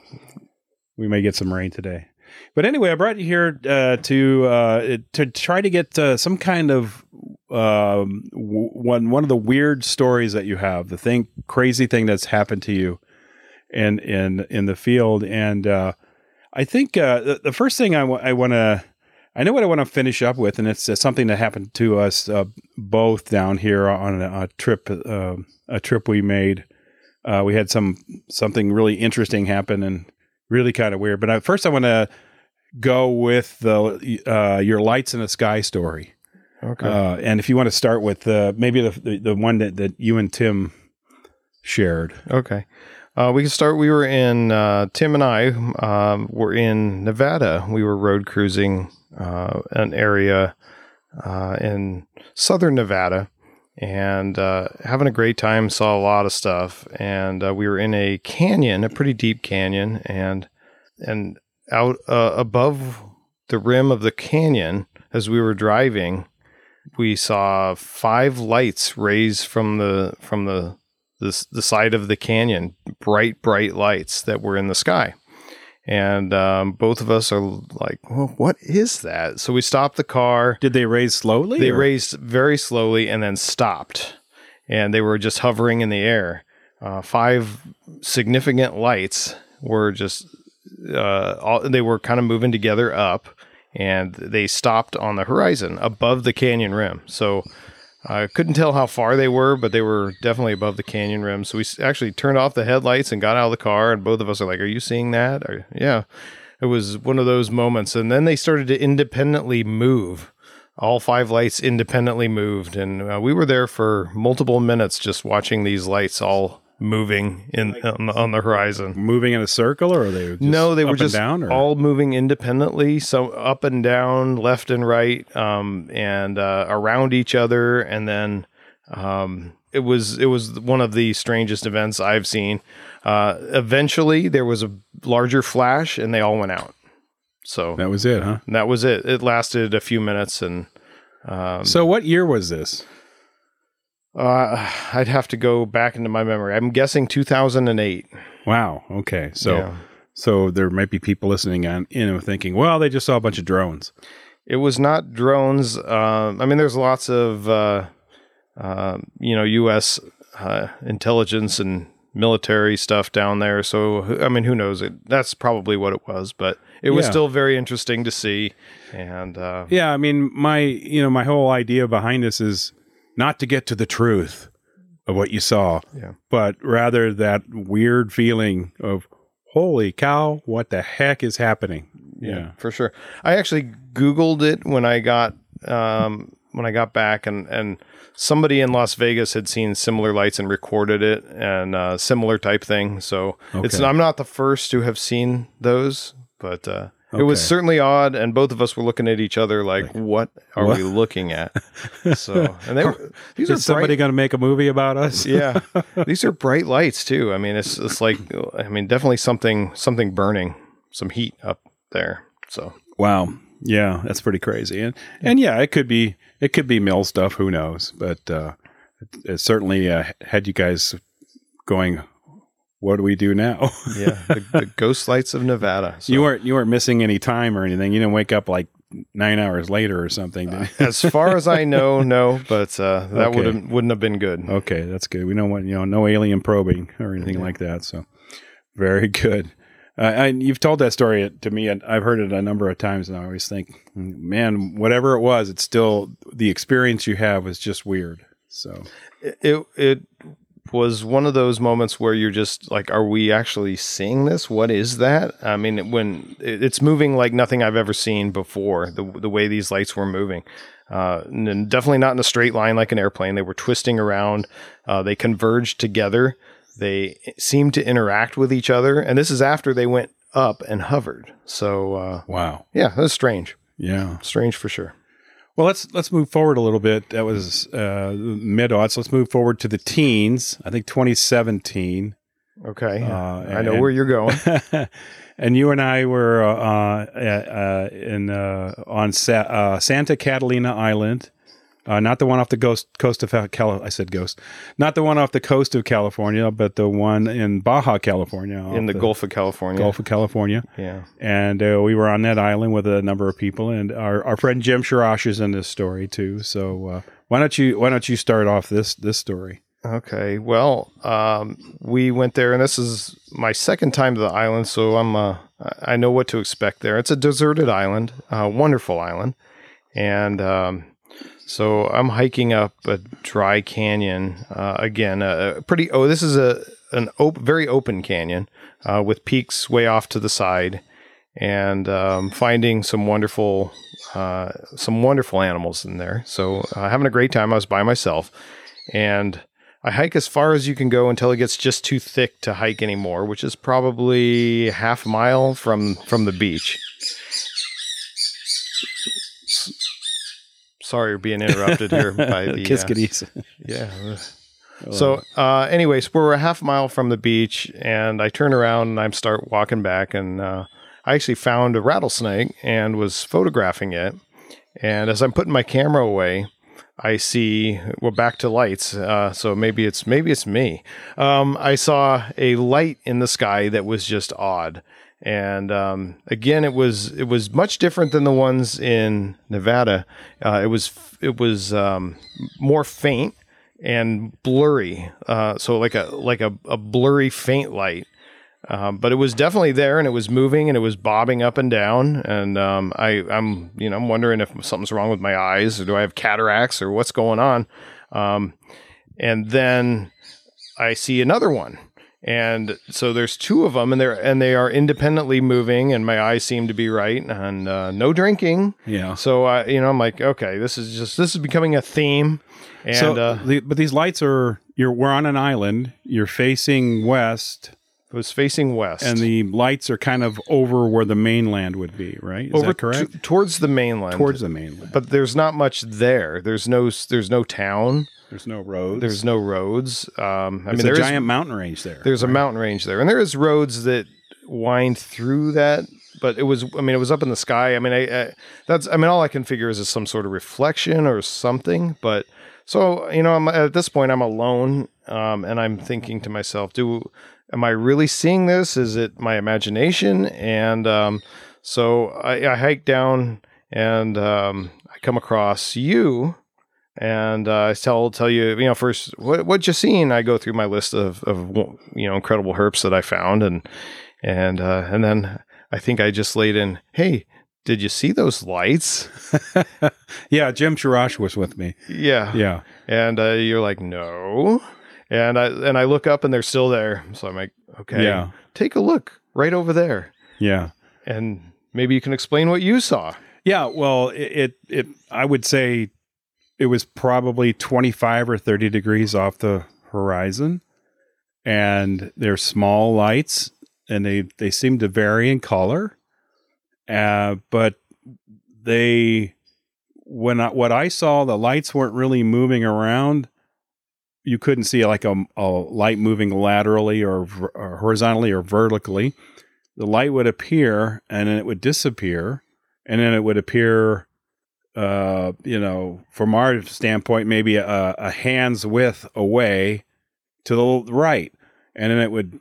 We may get some rain today. But anyway, I brought you here uh, to uh, to try to get uh, some kind of um, one one of the weird stories that you have, the thing crazy thing that's happened to you in in in the field. And uh, I think uh, the, the first thing I, w- I want to I know what I want to finish up with, and it's uh, something that happened to us uh, both down here on a, a trip uh, a trip we made. Uh, we had some something really interesting happen and really kind of weird. But I, first, I want to go with the uh, your lights in the sky story. Okay. Uh, and if you want to start with uh, maybe the, the the one that, that you and Tim shared. Okay. Uh, we can start. We were in, uh, Tim and I um, were in Nevada. We were road cruising uh, an area uh, in southern Nevada and uh, having a great time. Saw a lot of stuff. And uh, we were in a canyon, a pretty deep canyon. And, and out above the rim of the canyon, as we were driving, we saw five lights raised from the, from the, the, the side of the canyon, bright, bright lights that were in the sky. And um, both of us are like, well, what is that? So we stopped the car. Did they raise slowly? They or- raised very slowly and then stopped. And they were just hovering in the air. Uh, five significant lights were just, uh, all, they were kind of moving together up and they stopped on the horizon above the canyon rim. So I couldn't tell how far they were, but they were definitely above the canyon rim. So we actually turned off the headlights and got out of the car, and both of us are like, "Are you seeing that?" Or, yeah, it was one of those moments. And then they started to independently move. All five lights independently moved, and uh, we were there for multiple minutes just watching these lights all moving in on the, on the horizon. moving in a circle, or are they? Just no, they up were just down, all moving independently, so up and down, left and right, um, and uh, around each other, and then um, it was it was one of the strangest events I've seen. Uh, eventually, there was a larger flash, and they all went out. So That was it, huh? that was it. It lasted a few minutes, and um, So, what year was this? Uh, I'd have to go back into my memory. I'm guessing 2008. Wow. Okay. So, Yeah. so there might be people listening on in and thinking, well, they just saw a bunch of drones. It was not drones. Um, I mean, there's lots of uh, uh, you know U.S. Uh, intelligence and military stuff down there. So I mean, who knows? It that's probably what it was, but it was Yeah. still very interesting to see. And uh, Yeah. I mean, my you know my whole idea behind this is not to get to the truth of what you saw, Yeah. but rather that weird feeling of holy cow, what the heck is happening? Yeah. for sure. I actually Googled it when I got um, when I got back, and and somebody in Las Vegas had seen similar lights and recorded it, and uh, similar type thing. So it's I'm not the first to have seen those, but uh, it was certainly odd, and both of us were looking at each other like, "What are what? we looking at?" so and they were these are Is somebody going to make a movie about us? yeah, these are bright lights too. I mean, it's it's like I mean, definitely something something burning, some heat up there. So. Wow. Yeah, that's pretty crazy. And and yeah, it could be it could be mill stuff. Who knows? But uh, it, it certainly uh, had you guys going. What do we do now? Yeah, the, the ghost lights of Nevada. So, you weren't you weren't missing any time or anything. You didn't wake up like nine hours later or something. You? as far as I know, no, but uh, that Okay. would wouldn't have been good. Okay, that's good. We don't want you know no alien probing or anything like that. So very good. Uh, and you've told that story to me, and I've heard it a number of times, and I always think, man, whatever it was, it's still the experience you have was just weird. So It it was one of those moments where you're just like, are we actually seeing this? What is that? I mean, when it's moving like nothing I've ever seen before. The the way these lights were moving. Uh, and definitely not in a straight line like an airplane. They were twisting around. Uh, they converged together. They seemed to interact with each other. And this is after they went up and hovered. So, uh, wow, yeah, that was strange. yeah. Strange for sure. Well, let's let's move forward a little bit. That was uh, mid aughts. Let's move forward to the teens. I think 2017. Okay. Uh, I know where you're going. and you and I were uh, uh, uh, in uh, on Sa- uh, Santa Catalina Island Uh, not the one off the coast coast of Cal. I said ghost. Not the one off the coast of California, but the one in Baja California, in off the, Gulf of California. Gulf of California. Yeah. And uh, we were on that island with a number of people, and our, our friend Jim Sharash is in this story too. So uh, why don't you why don't you start off this this story? Okay. Well, um, we went there, and this is my second time to the island, so I'm uh, I know what to expect there. It's a deserted island, a wonderful island, and um, so I'm hiking up a dry canyon uh, again. A pretty oh, this is a an op- very open canyon uh, with peaks way off to the side, and um, finding some wonderful uh, some wonderful animals in there. So uh, having a great time. I was by myself, and I hike as far as you can go until it gets just too thick to hike anymore, which is probably half mile from from the beach. Sorry, we're being interrupted here by the Kiss uh, yeah. So, uh, anyways, we're a half mile from the beach, and I turn around and I start walking back, and uh, I actually found a rattlesnake and was photographing it. And as I'm putting my camera away, I see we're back to lights. Uh, so maybe it's maybe it's me. Um, I saw a light in the sky that was just odd, and um, again, it was it was much different than the ones in Nevada. Uh, it was it was um, more faint and blurry. Uh, so like a like a, a blurry faint light. Um, but it was definitely there and it was moving and it was bobbing up and down. And um, I, I'm, you know, I'm wondering if something's wrong with my eyes or do I have cataracts or what's going on. Um, and then I see another one. And so there's two of them and they're, and they are independently moving and my eyes seem to be right and uh, no drinking. Yeah. So I, you know, I'm like, okay, this is just, this is becoming a theme. And, so, uh, the, but these lights are you're we're on an island. You're facing west, it was facing west. and the lights are kind of over where the mainland would be. Right? Is over that correct? t- towards the mainland. Towards the mainland. but there's not much there. There's no there's no town. There's no roads. There's no roads. Um, I There's mean, a there is giant mountain range there. there's a mountain range there, and there is roads that wind through that. But it was, I mean, it was up in the sky. I mean, I, I that's, I mean, all I can figure is, is some sort of reflection or something. But so you know, I'm, at this point, I'm alone, um, and I'm thinking to myself, do am I really seeing this? Is it my imagination? And um, so I, I hike down, and um, I come across you and uh, I tell tell you, you know, first what what you seen? I go through my list of of you know incredible herps that I found, and and uh, and then I think I just laid in, hey, did you see those lights? yeah, Jim Sharash was with me. Yeah, Yeah. And uh, you're like, no, and I and I look up and they're still there. So I'm like, okay, Yeah. take a look right over there, Yeah. and maybe you can explain what you saw. Yeah, well, it, it it I would say it was probably 25 or 30 degrees off the horizon and they're small lights and they they seem to vary in color. Uh but they when I, what I saw the lights weren't really moving around. You couldn't see like a, a light moving laterally or, or horizontally or vertically. The light would appear and then it would disappear and then it would appear uh you know from our standpoint maybe a, a hand's width away to the right and then it would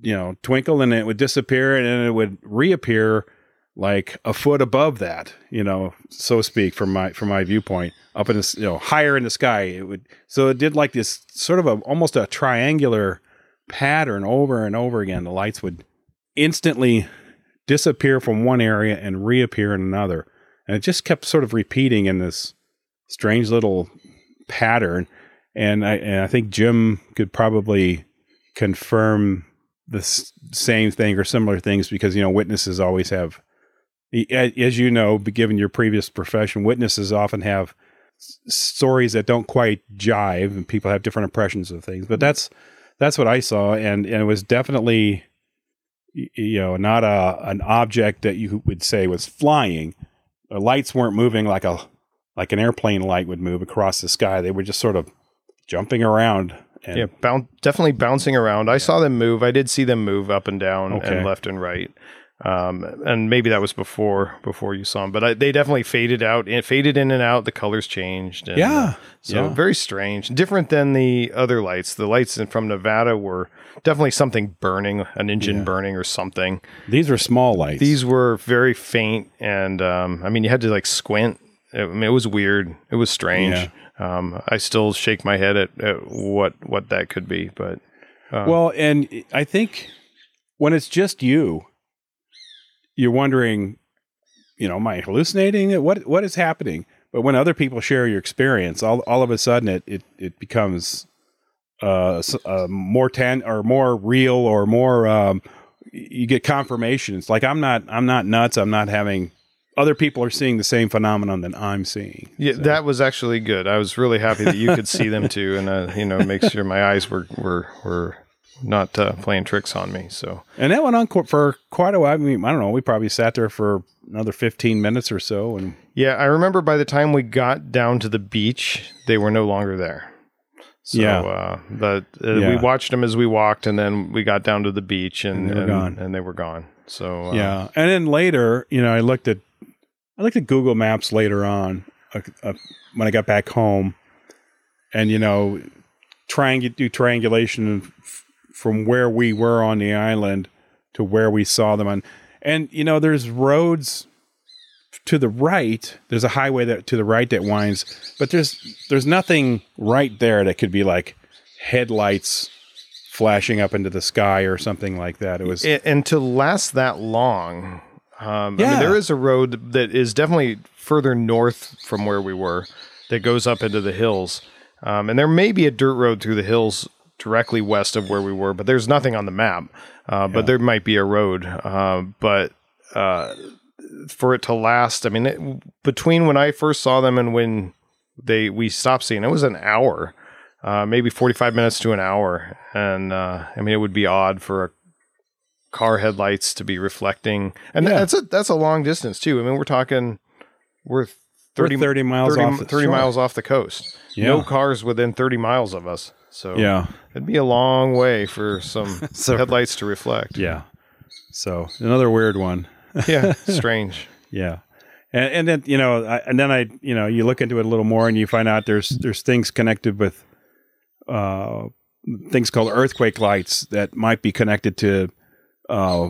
you know twinkle and it would disappear and then it would reappear like a foot above that you know so speak from my from my viewpoint up in this you know higher in the sky it would so it did like this sort of a almost a triangular pattern over and over again the lights would instantly disappear from one area and reappear in another. And it just kept sort of repeating in this strange little pattern. And I, and I think Jim could probably confirm the same thing or similar things because, you know, witnesses always have, as you know, given your previous profession, witnesses often have stories that don't quite jive and people have different impressions of things. But mm-hmm. that's, that's what I saw. And, and it was definitely, you know, not a an object that you would say was flying. The lights weren't moving like a like an airplane light would move across the sky. They were just sort of jumping around. And, yeah, boun- definitely bouncing around. I saw them move. I did see them move up and down Okay. and left and right. Um, and maybe that was before before you saw them, but I, they definitely faded out. It faded in and out. The colors changed. And, Yeah, uh, so yeah. very strange, different than the other lights. The lights in- from Nevada were definitely something burning, an engine Yeah. burning or something. These were small lights. These were very faint, and um, I mean, you had to like squint. I mean, it was weird. It was strange. Um, I still shake my head at, at what what that could be, but uh, well, and I think when it's just you, you're wondering, you know, am I hallucinating? What what is happening? But when other people share your experience, all all of a sudden it it, it becomes uh, uh, more tan or more real or more. Um, you get confirmation. It's like I'm not I'm not nuts. I'm not having. Other people are seeing the same phenomenon that I'm seeing. yeah, that was actually good. I was really happy that you could see them too, and uh, you know, make sure my eyes were were were not uh, playing tricks on me. So And that went on for quite a while. I mean, I don't know. We probably sat there for another 15 minutes or so. And yeah, I remember by the time we got down to the beach, they were no longer there. So, Yeah. uh, the, uh, Yeah. we watched them as we walked, and then we got down to the beach, and, And they were and, gone. and they were gone. So uh, yeah. And then later, you know, I looked at, I looked at Google Maps later on uh, uh, when I got back home and, you know, triang- do triangulation from where we were on the island to where we saw them on. And, you know, there's roads to the right. There's a highway that to the right that winds, but there's, there's nothing right there that could be like headlights flashing up into the sky or something like that. It was, and to last that long, um, I Yeah. mean, there is a road that is definitely further north from where we were that goes up into the hills, um, and there may be a dirt road through the hills directly west of where we were, but there's nothing on the map. Uh, But there might be a road, uh, but. Uh, for it to last, I mean, it, between when I first saw them and when they we stopped seeing, it was an hour, uh, maybe forty five minutes to an hour, and uh, I mean, it would be odd for a car headlights to be reflecting, and Yeah. that's a that's a long distance too. I mean, we're talking we're 30, We're 30 miles 30 off 30 shore. miles off the coast. Yeah. No cars within thirty miles of us. So yeah. it'd be a long way for some So- headlights to reflect. Yeah. So another weird one. yeah, strange. Yeah. And, and then, you know, I, and then I, you know, you look into it a little more and you find out there's, there's things connected with, uh, things called earthquake lights that might be connected to, uh,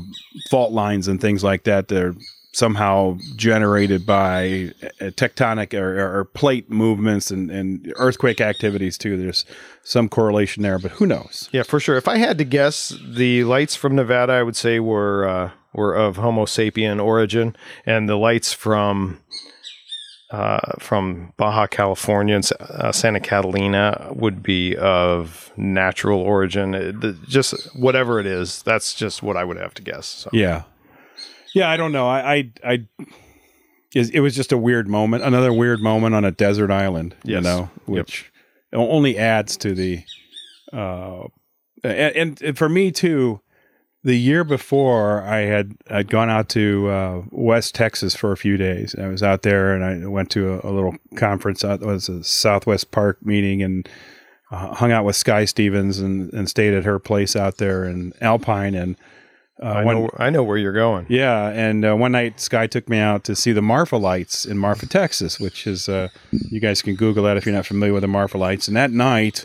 fault lines and things like that. They're somehow generated by tectonic or, or, or plate movements and, and earthquake activities too. There's some correlation there, but who knows? Yeah, for sure. If I had to guess, the lights from Nevada, I would say were uh, were of Homo sapien origin, and the lights from uh, from Baja California and uh, Santa Catalina would be of natural origin. It- the- just whatever it is, that's just what I would have to guess. So. Yeah. Yeah, I don't know. I, I, I it was just a weird moment, another weird moment on a desert island, you know, which only adds to the, uh, and, and for me too, the year before I had, I'd gone out to, uh, West Texas for a few days. I was out there and I went to a, a little conference it was a Southwest PARC meeting and, uh, hung out with Sky Stevens and, and stayed at her place out there in Alpine and, uh, I one- know, I know where you're going. yeah, and uh, one night Sky took me out to see the Marfa lights in Marfa, Texas, which is uh, you guys can Google that if you're not familiar with the Marfa lights. And that night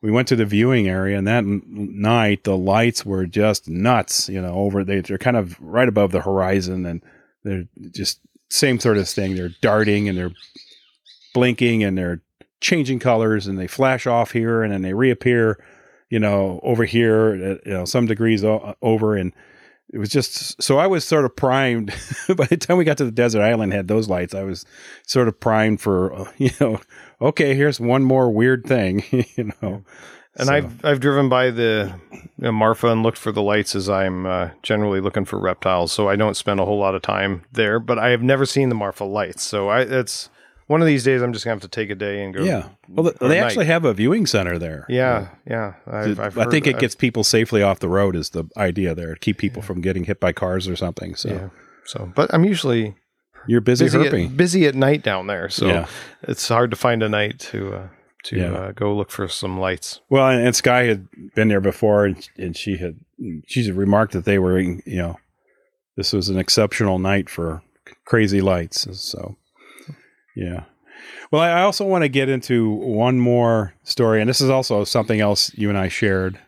we went to the viewing area, and that n- night the lights were just nuts. You know, over they, they're kind of right above the horizon, and they're just same sort of thing. They're darting and they're blinking and they're changing colors, and they flash off here and then they reappear. You know, over here, at, you know, some degrees o- over, and it was just so I was sort of primed by the time we got to the desert island had those lights I was sort of primed for uh, you know okay here's one more weird thing you know And So- I've I've driven by the you know, Marfa and looked for the lights as I'm uh, generally looking for reptiles, so I don't spend a whole lot of time there. But I have never seen the Marfa lights, so I it's one of these days I'm just gonna have to take a day and go. yeah well they night. actually have a viewing center there Yeah, yeah. I've, I've I think it gets people safely off the road is the idea there keep people from getting hit by cars or something so yeah. So, but I'm usually you're busy, busy herping at, busy at night down there, so Yeah. it's hard to find a night to uh, to Yeah. uh, go look for some lights. Well, and, and Sky had been there before, and, and she had she's remarked that they were, you know, this was an exceptional night for crazy lights. So, yeah. Well, I also want to get into one more story, and this is also something else you and I shared,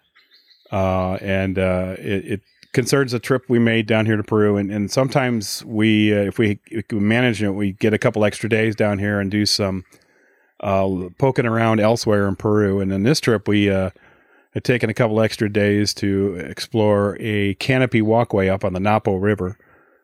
uh, and uh, it, it, concerns a trip we made down here to Peru. And, and sometimes we, uh, if we, manage it, we get a couple extra days down here and do some uh, poking around elsewhere in Peru. And in this trip, we uh, had taken a couple extra days to explore a canopy walkway up on the Napo River,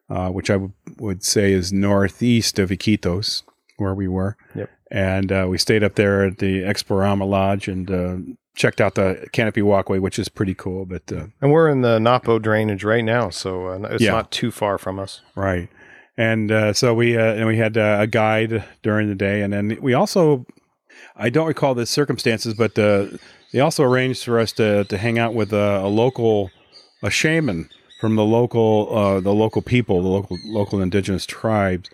uh, which I w- would say is northeast of Iquitos where we were. Yep. And uh, we stayed up there at the Explorama Lodge and uh, checked out the canopy walkway, which is pretty cool. But uh, And we're in the Napo drainage right now, so uh, it's Yeah. not too far from us. right, and uh, so we uh, and we had uh, a guide during the day, and then we also I don't recall the circumstances, but uh, they also arranged for us to to hang out with a, a local a shaman from the local uh, the local people, the local local indigenous tribes.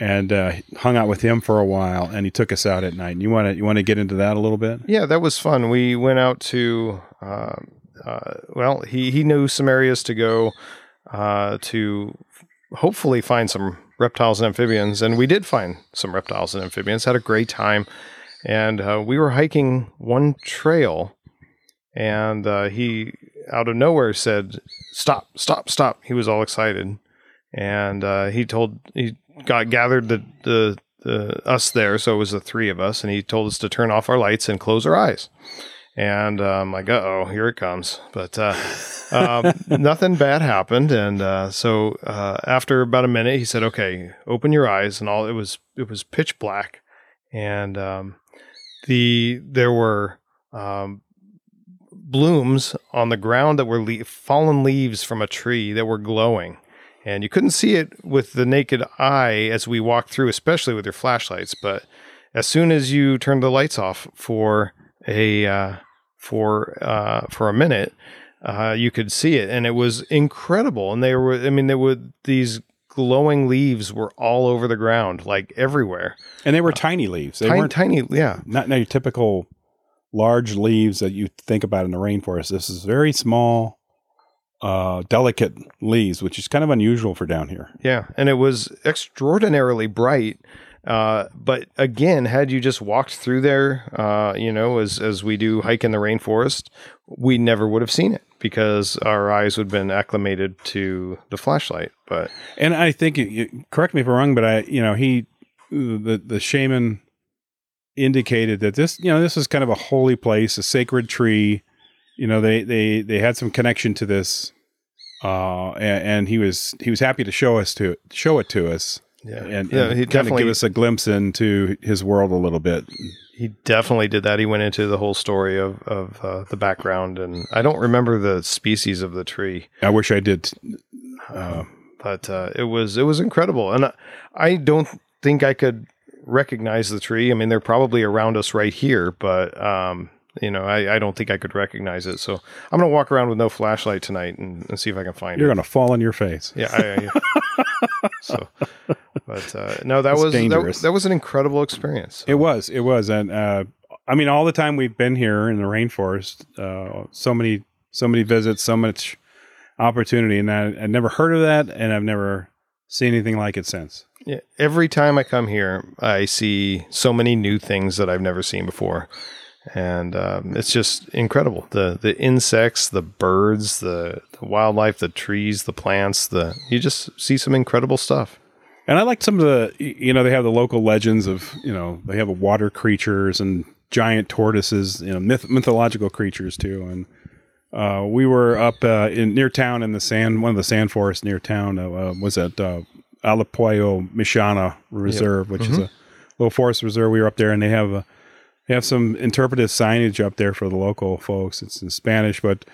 And uh, hung out with him for a while, and he took us out at night. And you want to you want to get into that a little bit? Yeah, that was fun. We went out to, uh, uh, well, he, he knew some areas to go uh, to hopefully find some reptiles and amphibians. And we did find some reptiles and amphibians, had a great time. And uh, we were hiking one trail, and uh, he, out of nowhere, said, Stop, stop, stop. He was all excited. And he told, he got gathered the, the, us there, so it was the three of us, and he told us to turn off our lights and close our eyes. And I'm like, uh oh, here it comes. But uh, um, nothing bad happened. And uh, so uh, after about a minute, he said, "Okay, open your eyes." And all it was it was pitch black, and um, the there were um, blooms on the ground that were le- fallen leaves from a tree that were glowing. And you couldn't see it with the naked eye as we walked through, especially with your flashlights. But as soon as you turned the lights off for a uh, for uh, for a minute, uh, you could see it, and it was incredible. And they were, I mean, there were these glowing leaves were all over the ground, like everywhere. And they were tiny leaves. They tiny, weren't tiny, yeah, not your typical large leaves that you think about in the rainforest. This is very small, uh, delicate leaves, which is kind of unusual for down here. Yeah, and it was extraordinarily bright. Uh, but again, had you just walked through there, uh, you know, as as we do hike in the rainforest, we never would have seen it because our eyes would have been acclimated to the flashlight. But And I think, you- you, correct me if I'm wrong, but I, you know, he, the the shaman indicated that this, you know, this is kind of a holy place, a sacred tree. You know, they they they had some connection to this, uh, and, and he was he was happy to show us to show it to us. yeah, and, yeah, and he kind of give us a glimpse into his world a little bit. he definitely did that. He went into the whole story of of uh, the background, and I don't remember the species of the tree. I wish I did. Uh, but uh, it was it was incredible, and I, I don't think I could recognize the tree. I mean, they're probably around us right here, but um, you know, I, I don't think I could recognize it. So I'm gonna walk around with no flashlight tonight and, and see if I can find it. you're going to fall on your face. yeah, I, I- so, but uh, no, that It's was that, dangerous. that was an incredible experience. It was. It was. And uh, I mean, all the time we've been here in the rainforest, uh, so many, so many visits, so much opportunity, and I, I'd never heard of that, and I've never seen anything like it since. Yeah, every time I come here, I see so many new things that I've never seen before, and um, it's just incredible. the The insects, the birds, the, the wildlife, the trees, the plants. The you just see some incredible stuff. And I like some of the you know, they have the local legends of, you know, they have water creatures and giant tortoises, you know, myth- mythological creatures too. And uh, we were up uh, in near town in the sand, one of the sand forests near town uh, uh, was at uh, Allpahuayo Mishana Reserve, which is a little forest reserve. We were up there, and they have a, they have some interpretive signage up there for the local folks. It's in Spanish, but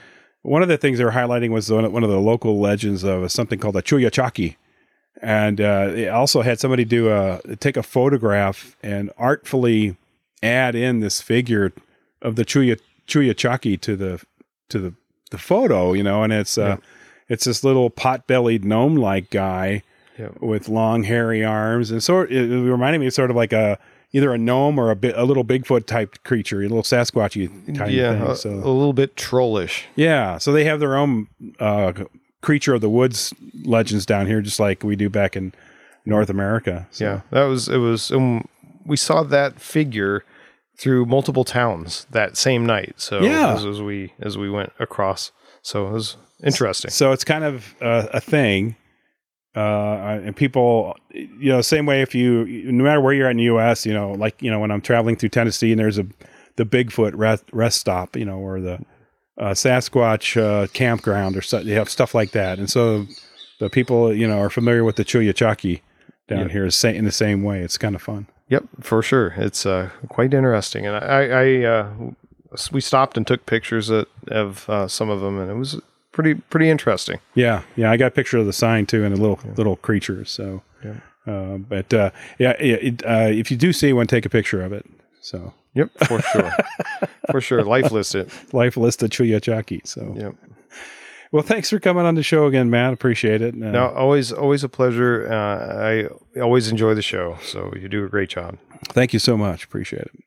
one of the things they were highlighting was one of the local legends of something called the Chuyachaki and uh, it also had somebody do a take a photograph and artfully add in this figure of the Chuya Chuyachaki to the to the the photo, you know, and it's uh, it's this little pot-bellied gnome-like guy Yeah. with long hairy arms, and sort it, it reminded me of sort of like a either a gnome or a bit a little Bigfoot type creature, a little Sasquatchy type yeah, thing. a, so a little bit trollish. yeah, so they have their own uh, creature of the woods legends down here, just like we do back in North America. So, Yeah, that was it. Was um, we saw that figure through multiple towns that same night. So Yeah. as, as we as we went across, so it was interesting. So it's kind of uh, a thing. Uh, and people, you know, same way if you, no matter where you're at in the U.S., you know, like, you know, when I'm traveling through Tennessee and there's a, the Bigfoot rest, rest stop, you know, or the uh, Sasquatch uh, campground or stuff, you have stuff like that. And so the people, you know, are familiar with the Chuyachaki down Yeah. here in the same way. It's kind of fun. Yep, for sure. It's uh, quite interesting, and I, I uh, we stopped and took pictures of, of uh, some of them, and it was pretty pretty interesting. Yeah, yeah, I got a picture of the sign too, and the little little creature. So, Yeah. uh, but uh, yeah, yeah it, uh, if you do see one, take a picture of it. So, Yep, for sure, for sure. Life listed. life list of Chuyachaki. So, Yep. well, thanks for coming on the show again, Matt. Appreciate it. Uh, No, always always a pleasure. Uh, I always enjoy the show, so you do a great job. thank you so much. Appreciate it.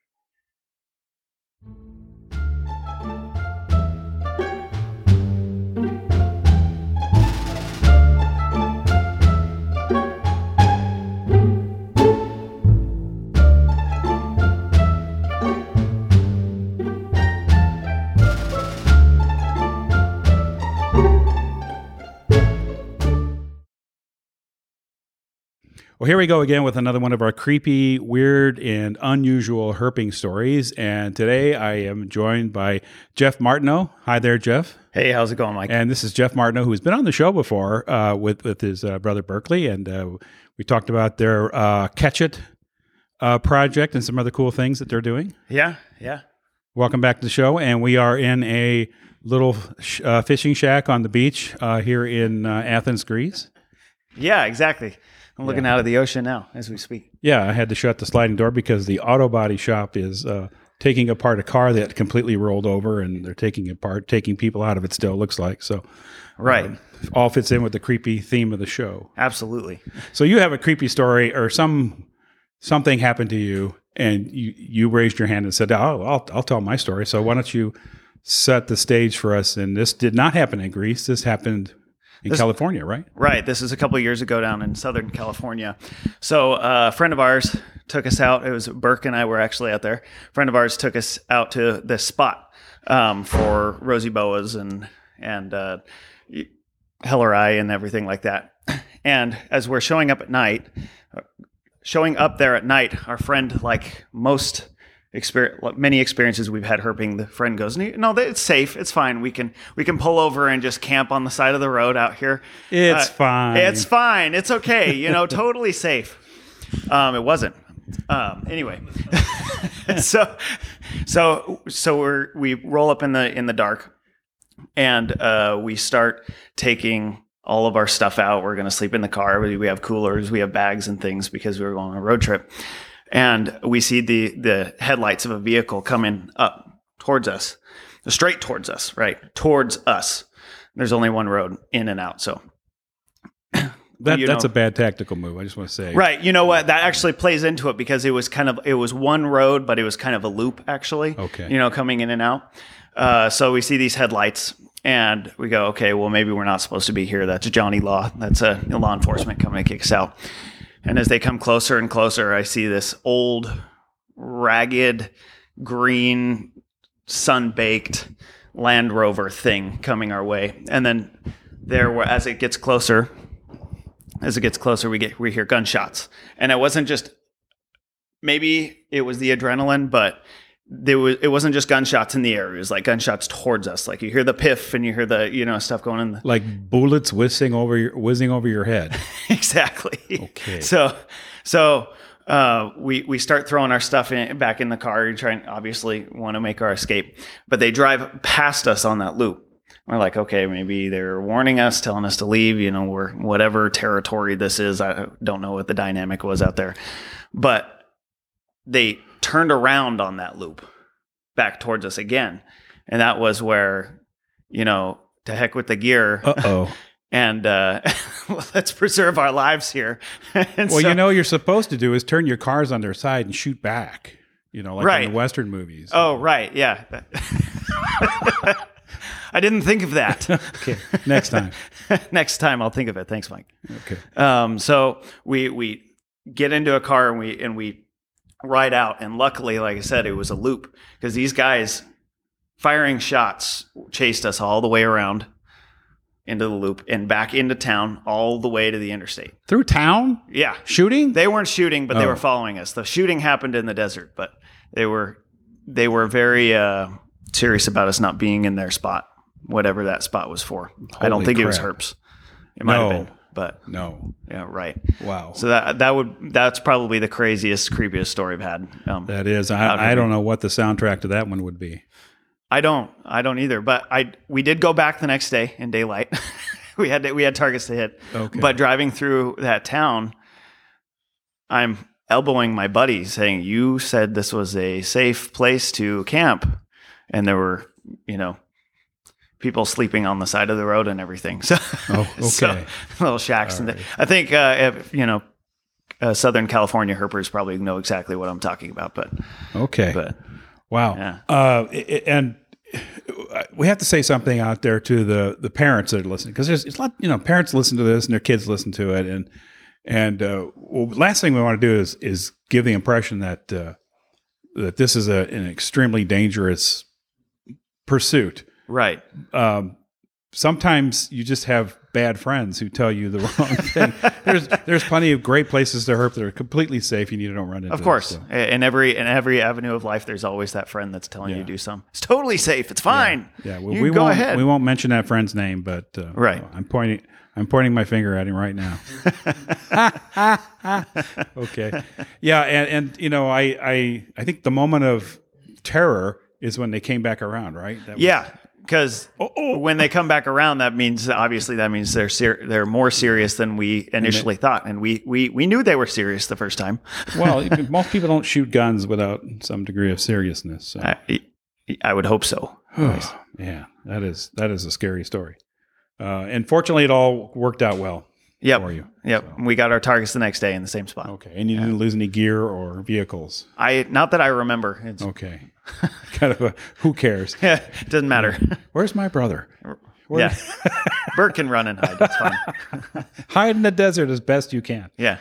Well, here we go again with another one of our creepy, weird, and unusual herping stories. And today I am joined by Jeff Martineau. Hi there, Jeff. Hey, how's it going, Mike? And this is Jeff Martineau, who's been on the show before uh, with with his uh, brother Berkeley, and uh, we talked about their uh, Catch It uh, project and some other cool things that they're doing. yeah, yeah. Welcome back to the show, and we are in a little sh- uh, fishing shack on the beach uh, here in uh, Athens, Greece. Yeah, exactly. I'm looking out of the ocean now as we speak. Yeah, I had to shut the sliding door because the auto body shop is uh, taking apart a car that completely rolled over, and they're taking it apart, taking people out of it. Still looks like so. Right. All fits in with the creepy theme of the show. Absolutely. So you have a creepy story, or some something happened to you, and you you raised your hand and said, "Oh, I'll I'll tell my story." So why don't you set the stage for us? And this did not happen in Greece. This happened in California, right? Right. This is a couple years ago down in Southern California. So uh, a friend of ours took us out. It was Burke and I were actually out there. A friend of ours took us out to this spot um, for rosy boas and and uh, helleri and everything like that. And as we're showing up at night, uh, showing up there at night, our friend, like most experience, many experiences we've had herping, the friend goes, "No, it's safe. It's fine. We can we can pull over and just camp on the side of the road out here. It's Uh, fine. It's fine. It's okay. You know, totally safe. Um, it wasn't. Um, anyway, so so so we're we roll up in the in the dark, and uh, we start taking all of our stuff out. We're going to sleep in the car. We, we have coolers, we have bags and things because we were going on a road trip, and we see the the headlights of a vehicle coming up towards us, straight towards us, right towards us. There's only one road in and out, so that, that's know- a bad tactical move. I just want to say, Right. You know what? That actually plays into it because it was kind of it was one road, but it was kind of a loop actually. Okay. You know, coming in and out. Uh, so we see these headlights and we go, okay, well maybe we're not supposed to be here. That's Johnny Law. That's a law enforcement coming to kick us out. And as they come closer and closer, I see this old, ragged, green, sun baked Land Rover thing coming our way. And then there, as it gets closer, as it gets closer, we get we hear gunshots, and it wasn't just maybe it was the adrenaline, but there was it wasn't just gunshots in the air. It was like gunshots towards us. Like you hear the piff and you hear the you know stuff going in. The, like bullets whizzing over your whizzing over your head. exactly. Okay. So so uh, we we start throwing our stuff in, back in the car and trying obviously want to make our escape, but they drive past us on that loop. We're like, okay, maybe they're warning us, telling us to leave. You know, we're whatever territory this is. I don't know what the dynamic was out there, but they turned around on that loop back towards us again, and that was where, you know, to heck with the gear Uh oh. and uh, let's preserve our lives here. Well, so- you know, what you're supposed to do is turn your cars on their side and shoot back. You know, like in the Western movies. Oh, right, yeah. I didn't think of that. Okay, next time. Next time I'll think of it. Thanks, Mike. Okay. Um, so we we get into a car and we and we ride out, and luckily, like I said, it was a loop because these guys firing shots chased us all the way around into the loop and back into town, all the way to the interstate. Through town Yeah, shooting. they weren't shooting, but they Oh. were following us. The shooting happened in the desert, but they were they were very uh, serious about us not being in their spot, whatever that spot was for. I don't Holy think it was crap. herps. It might No. have been, but no. yeah, right. Wow. So that that would that's probably the craziest, creepiest story I've had. Um, that is. I, I don't know what the soundtrack to that one would be. I don't, I don't either. But I we did go back the next day in daylight. we had we had targets to hit. Okay. But driving through that town, I'm elbowing my buddy, saying, "You said this was a safe place to camp," and there were, you know, people sleeping on the side of the road and everything. So, Oh, so, little shacks, and I think uh, if, you know. Uh, Southern California herpers probably know exactly what I'm talking about, but Okay. but Wow. Yeah. Uh, and we have to say something out there to the the parents that are listening because there's it's a lot you know parents listen to this and their kids listen to it and and uh, well, last thing we want to do is is give the impression that uh, that this is a, an extremely dangerous pursuit. Right, Um, sometimes you just have bad friends who tell you the wrong thing. there's there's plenty of great places to herp that are completely safe. You need to don't run into. Of course, so. in every in every avenue of life, there's always that friend that's telling you to do some. It's totally safe. It's fine. Yeah, well, you we go won't. ahead. We won't mention that friend's name, but uh, Right. I'm pointing. I'm pointing my finger at him right now. okay. Yeah, and and you know, I I I think the moment of terror is when they came back around, right? That was- Yeah, because oh. when they come back around, that means obviously that means they're ser- they're more serious than we initially thought, and we we we knew they were serious the first time. well, most people don't shoot guns without some degree of seriousness. So. I, I would hope so. yeah, that is that is a scary story. Uh, and fortunately, it all worked out well Yep. for you. Yep. We got our targets the next day in the same spot. Okay, and you didn't lose any gear or vehicles. I not that I remember. It's, Okay, kind of a who cares? it doesn't matter. Where's my brother? Where- yeah. Bert can run and hide. That's fine. Hide in the desert as best you can. Yeah.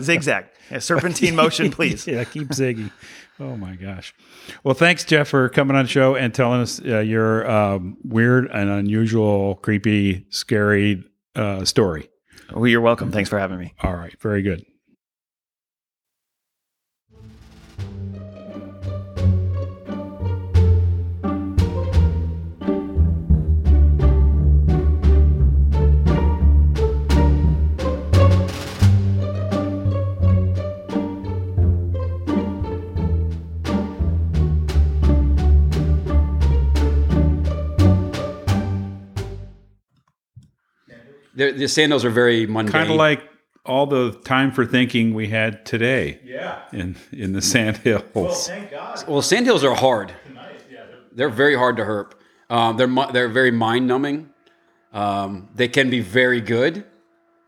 Zigzag. Yeah, serpentine motion, please. yeah, keep ziggy. Oh my gosh. Well, thanks, Jeff, for coming on the show and telling us uh, your um, weird and unusual, creepy, scary uh, story. Well, you're welcome. Thanks for having me. All right, very good. They're, the sandhills are very mundane. Kind of like all the time for thinking we had today. Yeah. In in the sand hills. well, sandhills are hard. They're very hard to herp. Um, they're mu- they're very mind numbing. Um, they can be very good,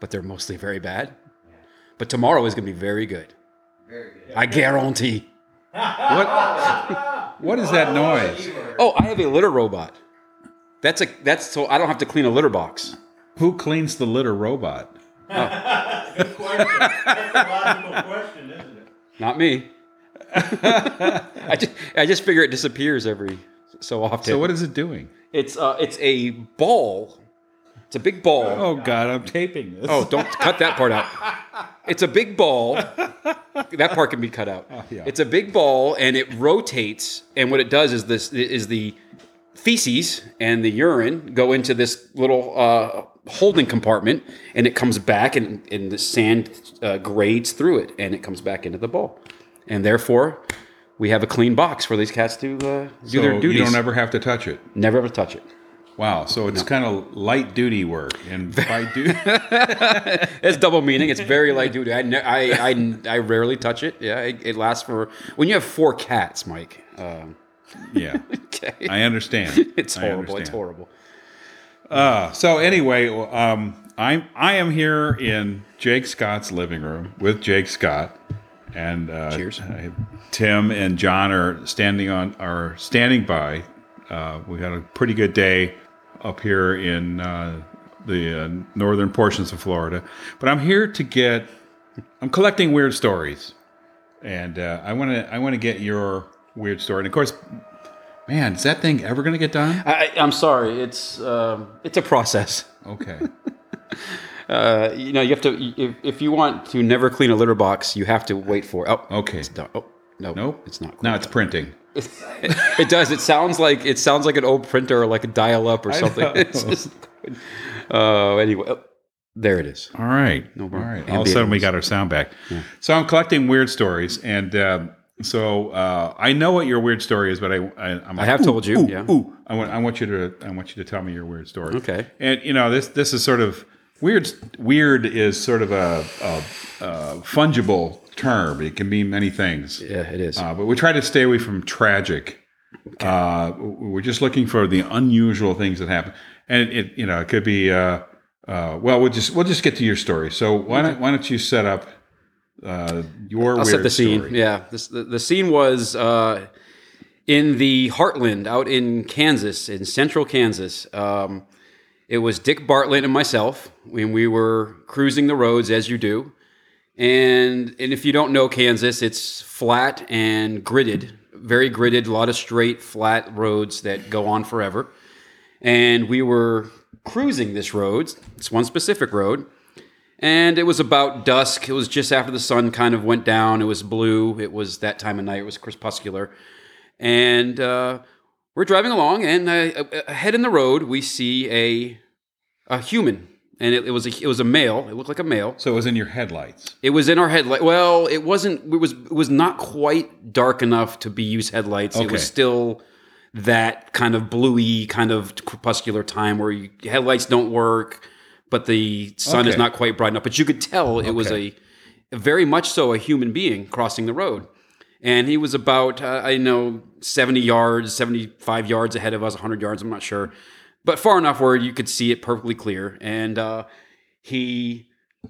but they're mostly very bad. But tomorrow is going to be very good. Very good. I guarantee. what what is that noise? Oh, I have a litter robot. That's a that's so I don't have to clean a litter box. Who cleans the litter robot? Not me. I just I just figure it disappears every so often. So what is it doing? It's uh it's a ball. It's a big ball. Oh God, I'm taping this. Oh, don't cut that part out. It's a big ball. That part can be cut out. yeah. It's a big ball, and it rotates. And what it does is this is the feces and the urine go into this little uh, holding compartment, and it comes back, and, and the sand uh, grades through it, and it comes back into the bowl, and therefore. We have a clean box for these cats to uh, do so their duties. you don't ever have to touch it. Never ever touch it. Wow, so it's kind of light duty work, and by duty, It's double meaning. It's very light duty. I, ne- I, I, I rarely touch it. Yeah, it, it lasts for when you have four cats, Mike. Um, yeah, okay, I understand. it's horrible. It's horrible. Uh, so anyway, um, I'm I am here in Jake Scott's living room with Jake Scott, and uh, Cheers. uh, Tim and John are standing on are standing by Uh, we had a pretty good day up here in uh, the uh, northern portions of Florida. But I'm here to get. I'm collecting weird stories, and uh, I want to. I want to get your weird story. And of course, man, is that thing ever going to get done? I, I'm sorry. It's um, it's a process. Okay. Uh, you know, you have to if, if you want to never clean a litter box, you have to wait for. Oh, Okay. It's done. Oh, no, Nope. it's not. Now it's printing. it does. It sounds like it sounds like an old printer or like a dial-up or something. It's just, uh, anyway, oh, there it is. All right. No All more right. All of a sudden, we got our sound back. So I'm collecting weird stories, and um, so uh, I know what your weird story is, but I, I I'm like, have "Ooh, told you, Ooh, yeah. ooh. I want I want you to I want you to tell me your weird story. Okay. And you know this this is sort of weird. Weird is sort of a, a, a fungible term. It can mean many things. Yeah, it is. Uh, but we try to stay away from tragic. Uh, we're just looking for the unusual things that happen, and it you know it could be. Uh, uh, well, we'll just we'll just get to your story. So why don't why don't you set up uh, your I'll weird set the scene. story? Yeah, this, the, the scene was uh, in the heartland out in Kansas, in central Kansas. Um, it was Dick Bartlett and myself when we were cruising the roads, as you do. And and if you don't know Kansas, it's flat and gridded, very gridded, a lot of straight, flat roads that go on forever. And we were cruising this road, it's one specific road, and it was about dusk. It was just after the sun kind of went down. It was blue. It was that time of night. It was crepuscular. And uh, we're driving along, and uh, ahead in the road, we see a a human, and it, it was a it was a male. It looked like a male. So it was in your headlights. It was in our headlight. Well, it wasn't. It was. It was not quite dark enough to be used headlights. It was still that kind of bluey, kind of crepuscular time where you, headlights don't work, but the sun is not quite bright enough. But you could tell it was Okay. a, very much so a human being crossing the road, and he was about uh, I know seventy yards, seventy five yards ahead of us, hundred yards. I'm not sure, but far enough where you could see it perfectly clear, and uh, he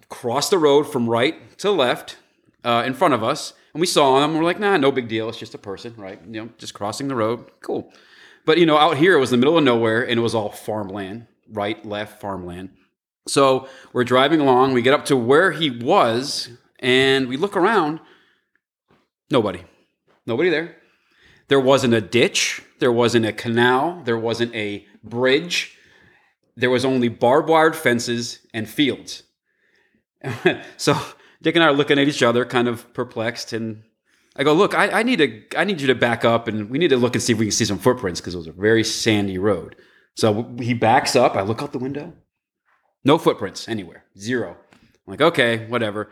crossed the road from right to left uh, in front of us, and we saw him. We're like, nah, no big deal. It's just a person, right? You know, just crossing the road. Cool. But you know, out here it was the middle of nowhere, and it was all farmland, right, left, farmland. So we're driving along. We get up to where he was, and we look around. Nobody. Nobody there. There wasn't a ditch. There wasn't a canal. There wasn't a bridge. There was only barbed wire fences and fields. so Dick and I are looking at each other, kind of perplexed, and I go, "Look, I, I need to, I need you to back up, and we need to look and see if we can see some footprints because it was a very sandy road." So he backs up. I look out the window. No footprints anywhere. Zero. I'm like, okay, whatever.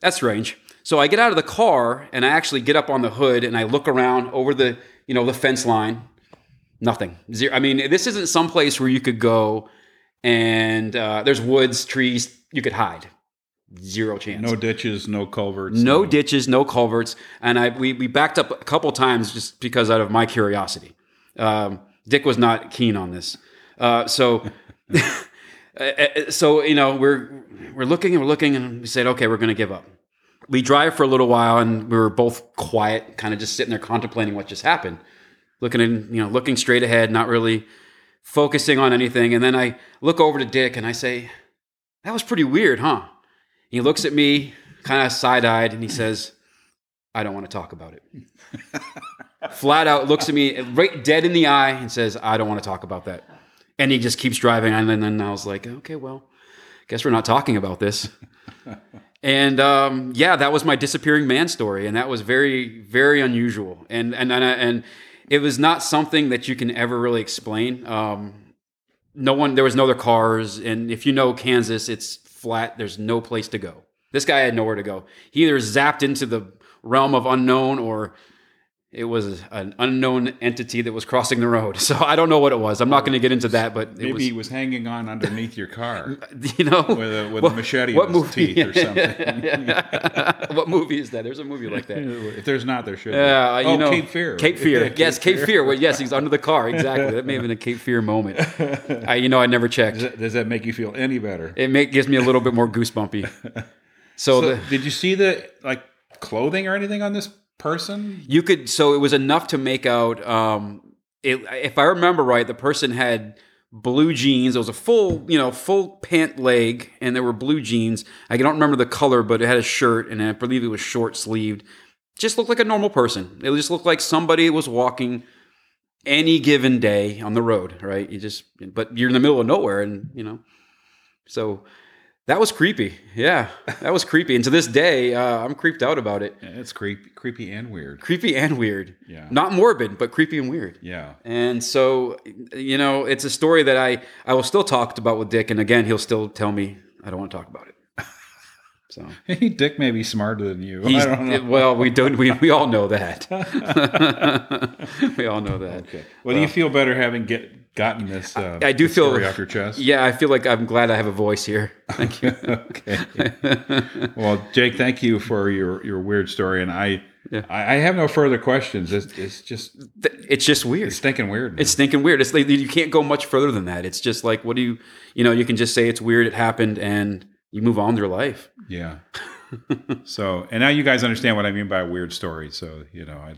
That's strange. So I get out of the car and I actually get up on the hood and I look around over the, you know, the fence line. Nothing. Zero. I mean, this isn't some place where you could go and uh, there's woods, trees, you could hide. Zero chance. No ditches, no culverts. No ditches, no culverts, and I we, we backed up a couple times just because out of my curiosity. Um, Dick was not keen on this, uh, so uh, so you know we're we're looking and we're looking and we said okay we're going to give up. We drive for a little while and we were both quiet, kind of just sitting there contemplating what just happened, looking in you know looking straight ahead, not really focusing on anything. And then I look over to Dick and I say, "That was pretty weird, huh?" He looks at me, kind of side eyed, and he says, I don't want to talk about it. Flat out looks at me right dead in the eye and says, I don't want to talk about that. And he just keeps driving. And then, then I was like, okay, well, guess we're not talking about this. and um, yeah, that was my disappearing man story. And that was very, very unusual. And, and, and, and it was not something that you can ever really explain. Um, no one, there was no other cars. And if you know Kansas, it's flat. There's no place to go. This guy had nowhere to go. He either zapped into the realm of unknown or it was an unknown entity that was crossing the road. So I don't know what it was. I'm not going to get into that, but it Maybe was, he was hanging on underneath your car you know, with a, with a machete in his teeth or something. what movie is that? There's a movie like that. If there's not, there should. Yeah, uh, you oh, know, Cape Fear. Cape Fear. yes, Cape Fear. Well, yes, he's under the car. Exactly. That may have been a Cape Fear moment. I, you know, I never checked. Does that, does that make you feel any better? It make, gives me a little bit more goosebumpy. So, So, the, did you see the like clothing or anything on this person? you could. So it was enough to make out. Um, it, if I remember right, the person had blue jeans. It was a full, you know, full pant leg, and there were blue jeans. I don't remember the color, but it had a shirt, and I believe it was short sleeved. Just looked like a normal person. It just looked like somebody was walking any given day on the road, right? You just, but you're in the middle of nowhere, and you know, so that was creepy. Yeah, that was creepy. And to this day, uh, I'm creeped out about it. Yeah, it's creepy, creepy and weird. Creepy and weird. Yeah. Not morbid, but creepy and weird. Yeah. And so, you know, it's a story that I I will still talk about with Dick, and again, he'll still tell me I don't want to talk about it. So Hey, Dick may be smarter than you. he's, I don't know. well, we don't we, we all know that. we all know that. Okay. Well, do you feel better having get gotten this? Uh, I do this feel- story off your chest. Yeah, I feel like I'm glad I have a voice here. Thank you. okay. well, Jake, thank you for your your weird story, and I Yeah. I, I have no further questions. It's, it's just it's just weird. it's stinking weird. It's stinking weird. It's like you can't go much further than that. It's just like what do you you know, you can just say it's weird, it happened, and you move on with your life. yeah. so, and now you guys understand what I mean by a weird story. So, you know, I,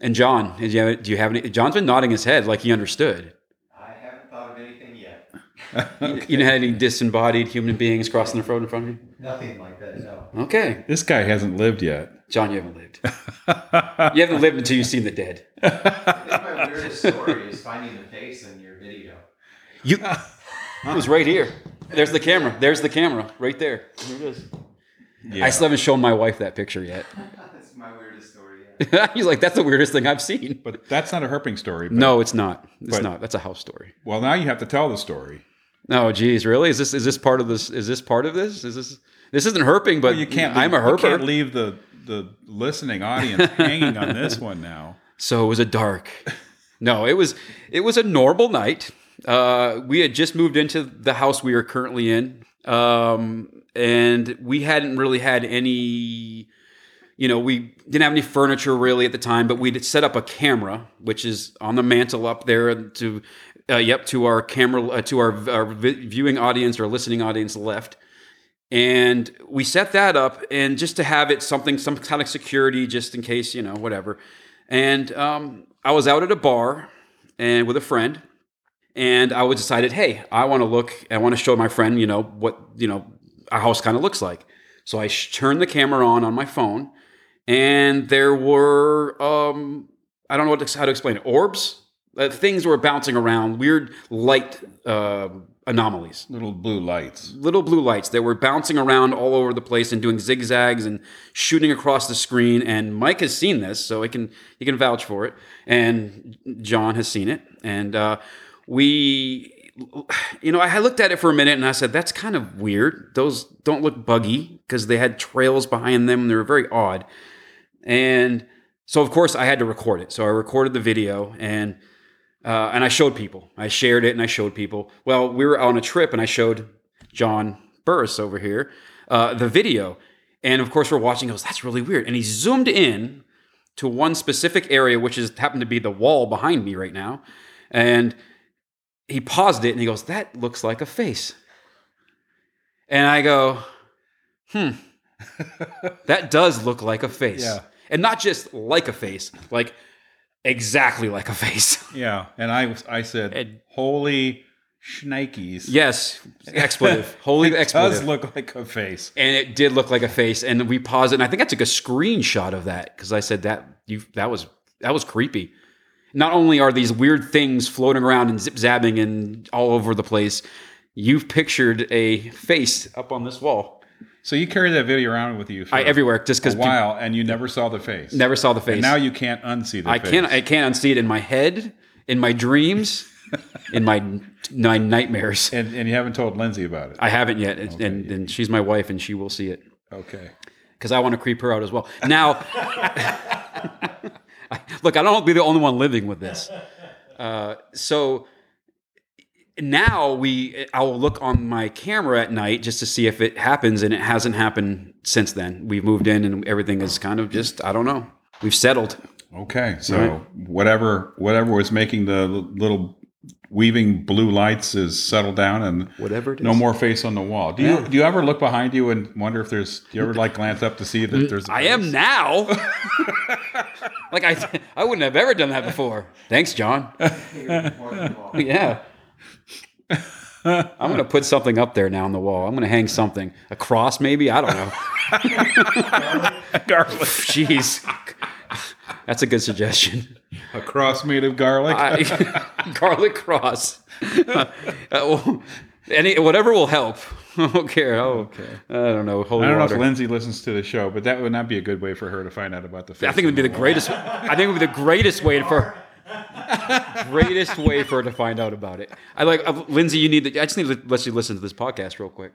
And John, do you have, do you have any John's been nodding his head like he understood. I haven't thought of anything yet. You know had any disembodied human beings crossing the road in front of you? Nothing like that, no. Okay. this guy hasn't lived yet. John, you haven't lived. you haven't lived until you've seen the dead. I think my weirdest story is finding the face in your video. You it was right here. There's the camera. There's the camera. Right there. Here it is. Yeah. I still haven't shown my wife that picture yet. That's my weirdest story yet. He's like, that's the weirdest thing I've seen. But that's not a herping story. But, No, it's not. It's But- not. That's a house story. Well, now you have to tell the story. Oh, geez, really? Is this is this part of this? Is this part of this? Is this this isn't herping? But You can't. I'm a leave, you can't leave the the listening audience hanging on this one now. So it was a dark. No, it was it was a normal night. Uh, we had just moved into the house we are currently in, um, and we hadn't really had any. You know, we didn't have any furniture really at the time, but we'd set up a camera, which is on the mantle up there to, uh, yep, to our camera, uh, to our, our viewing audience or listening audience left. And we set that up, and just to have it something, some kind of security, just in case, you know, whatever. And um, I was out at a bar and with a friend, and I was decided, hey, I want to look, I want to show my friend, you know, what you know a house kind of looks like. So I sh- turned the camera on on my phone, and there were um, I don't know what to, how to explain it, orbs, uh, things were bouncing around, weird light uh, anomalies Little blue lights. little blue lights that were bouncing around all over the place and doing zigzags and shooting across the screen. And Mike has seen this, so he can he can vouch for it. And John has seen it. And uh, we, you know, I looked at it for a minute and I said, "That's kind of weird. Those don't look buggy because they had trails behind them. And they were very odd." And so, of course, I had to record it. So I recorded the video and. Uh, and I showed people. I shared it and I showed people. Well, we were on a trip and I showed John Burris over here uh, the video. And of course, we're watching. He goes, that's really weird. And he zoomed in to one specific area, which is happened to be the wall behind me right now. And he paused it and he goes, that looks like a face. And I go, hmm, that does look like a face. Yeah. And not just like a face, like exactly like a face. Yeah, and I I said, And- "Holy shnikes!" yes, expletive. Holy it expletive. does look like a face. and it did look like a face. And we paused it. And I think I took a screenshot of that because I said that you that was that was creepy. Not only are these weird things floating around and zip zapping and all over the place, you've pictured a face up on this wall. So you carry that video around with you for I everywhere just a because while, and you never saw the face. never saw the face. And now you can't unsee the I face. can't I can't unsee it in my head, in my dreams, in my my nightmares. And, and you haven't told Lindsay about it. I haven't yet, and, and, and she's my wife, and she will see it. okay. because I want to creep her out as well. Now, look, I don't want to be the only one living with this. Uh, so now we, I will look on my camera at night just to see if it happens, and it hasn't happened since then. We've moved in, and everything is kind of just, I don't know. We've settled. Okay. So whatever whatever was making the little weaving blue lights is settled down and Whatever it is. no more face on the wall. Do you Yeah. do you ever look behind you and wonder if there's? Do you ever like glance up to see that mm, there's? a I am now. like I, I wouldn't have ever done that before. Thanks, John. yeah. I'm gonna put something up there now on the wall. I'm gonna hang something, a cross maybe. I don't know. garlic, Jeez, that's a good suggestion. a cross made of garlic. I, garlic cross. Uh, well, any whatever will help. I don't care. Oh, I don't know. I don't know if Lindsay listens to the show, but that would not be a good way for her to find out about the. I think it would be the greatest. I think it would be the greatest way for greatest way for her to find out about it. I like uh, Lindsay. You need to. I just need to let you listen to this podcast real quick,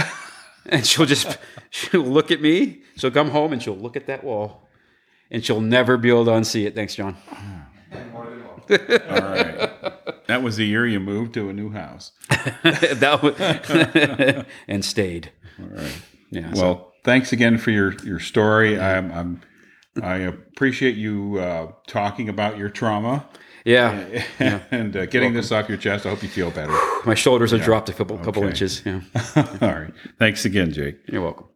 and she'll just she'll look at me. She'll come home and she'll look at that wall, and she'll never be able to unsee it. Thanks, John. All right. That was the year you moved to a new house. that was, and stayed. All right. Yeah. so- Well, thanks again for your your story. I'm, I'm I appreciate you uh, talking about your trauma yeah. and uh, getting this off your chest. I hope you feel better. My shoulders have dropped a couple couple Okay. inches. Yeah. All right. Thanks again, Jake. You're welcome.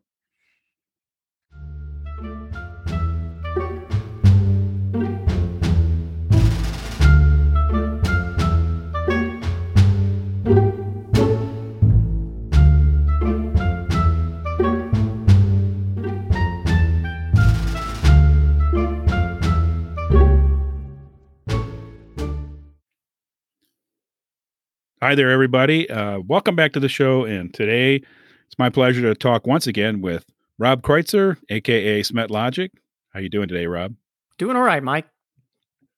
Hi there, everybody. Uh, welcome back to the show. And today it's my pleasure to talk once again with Rob Kreutzer, aka Smet Logic. How you doing today, Rob? Doing all right, Mike.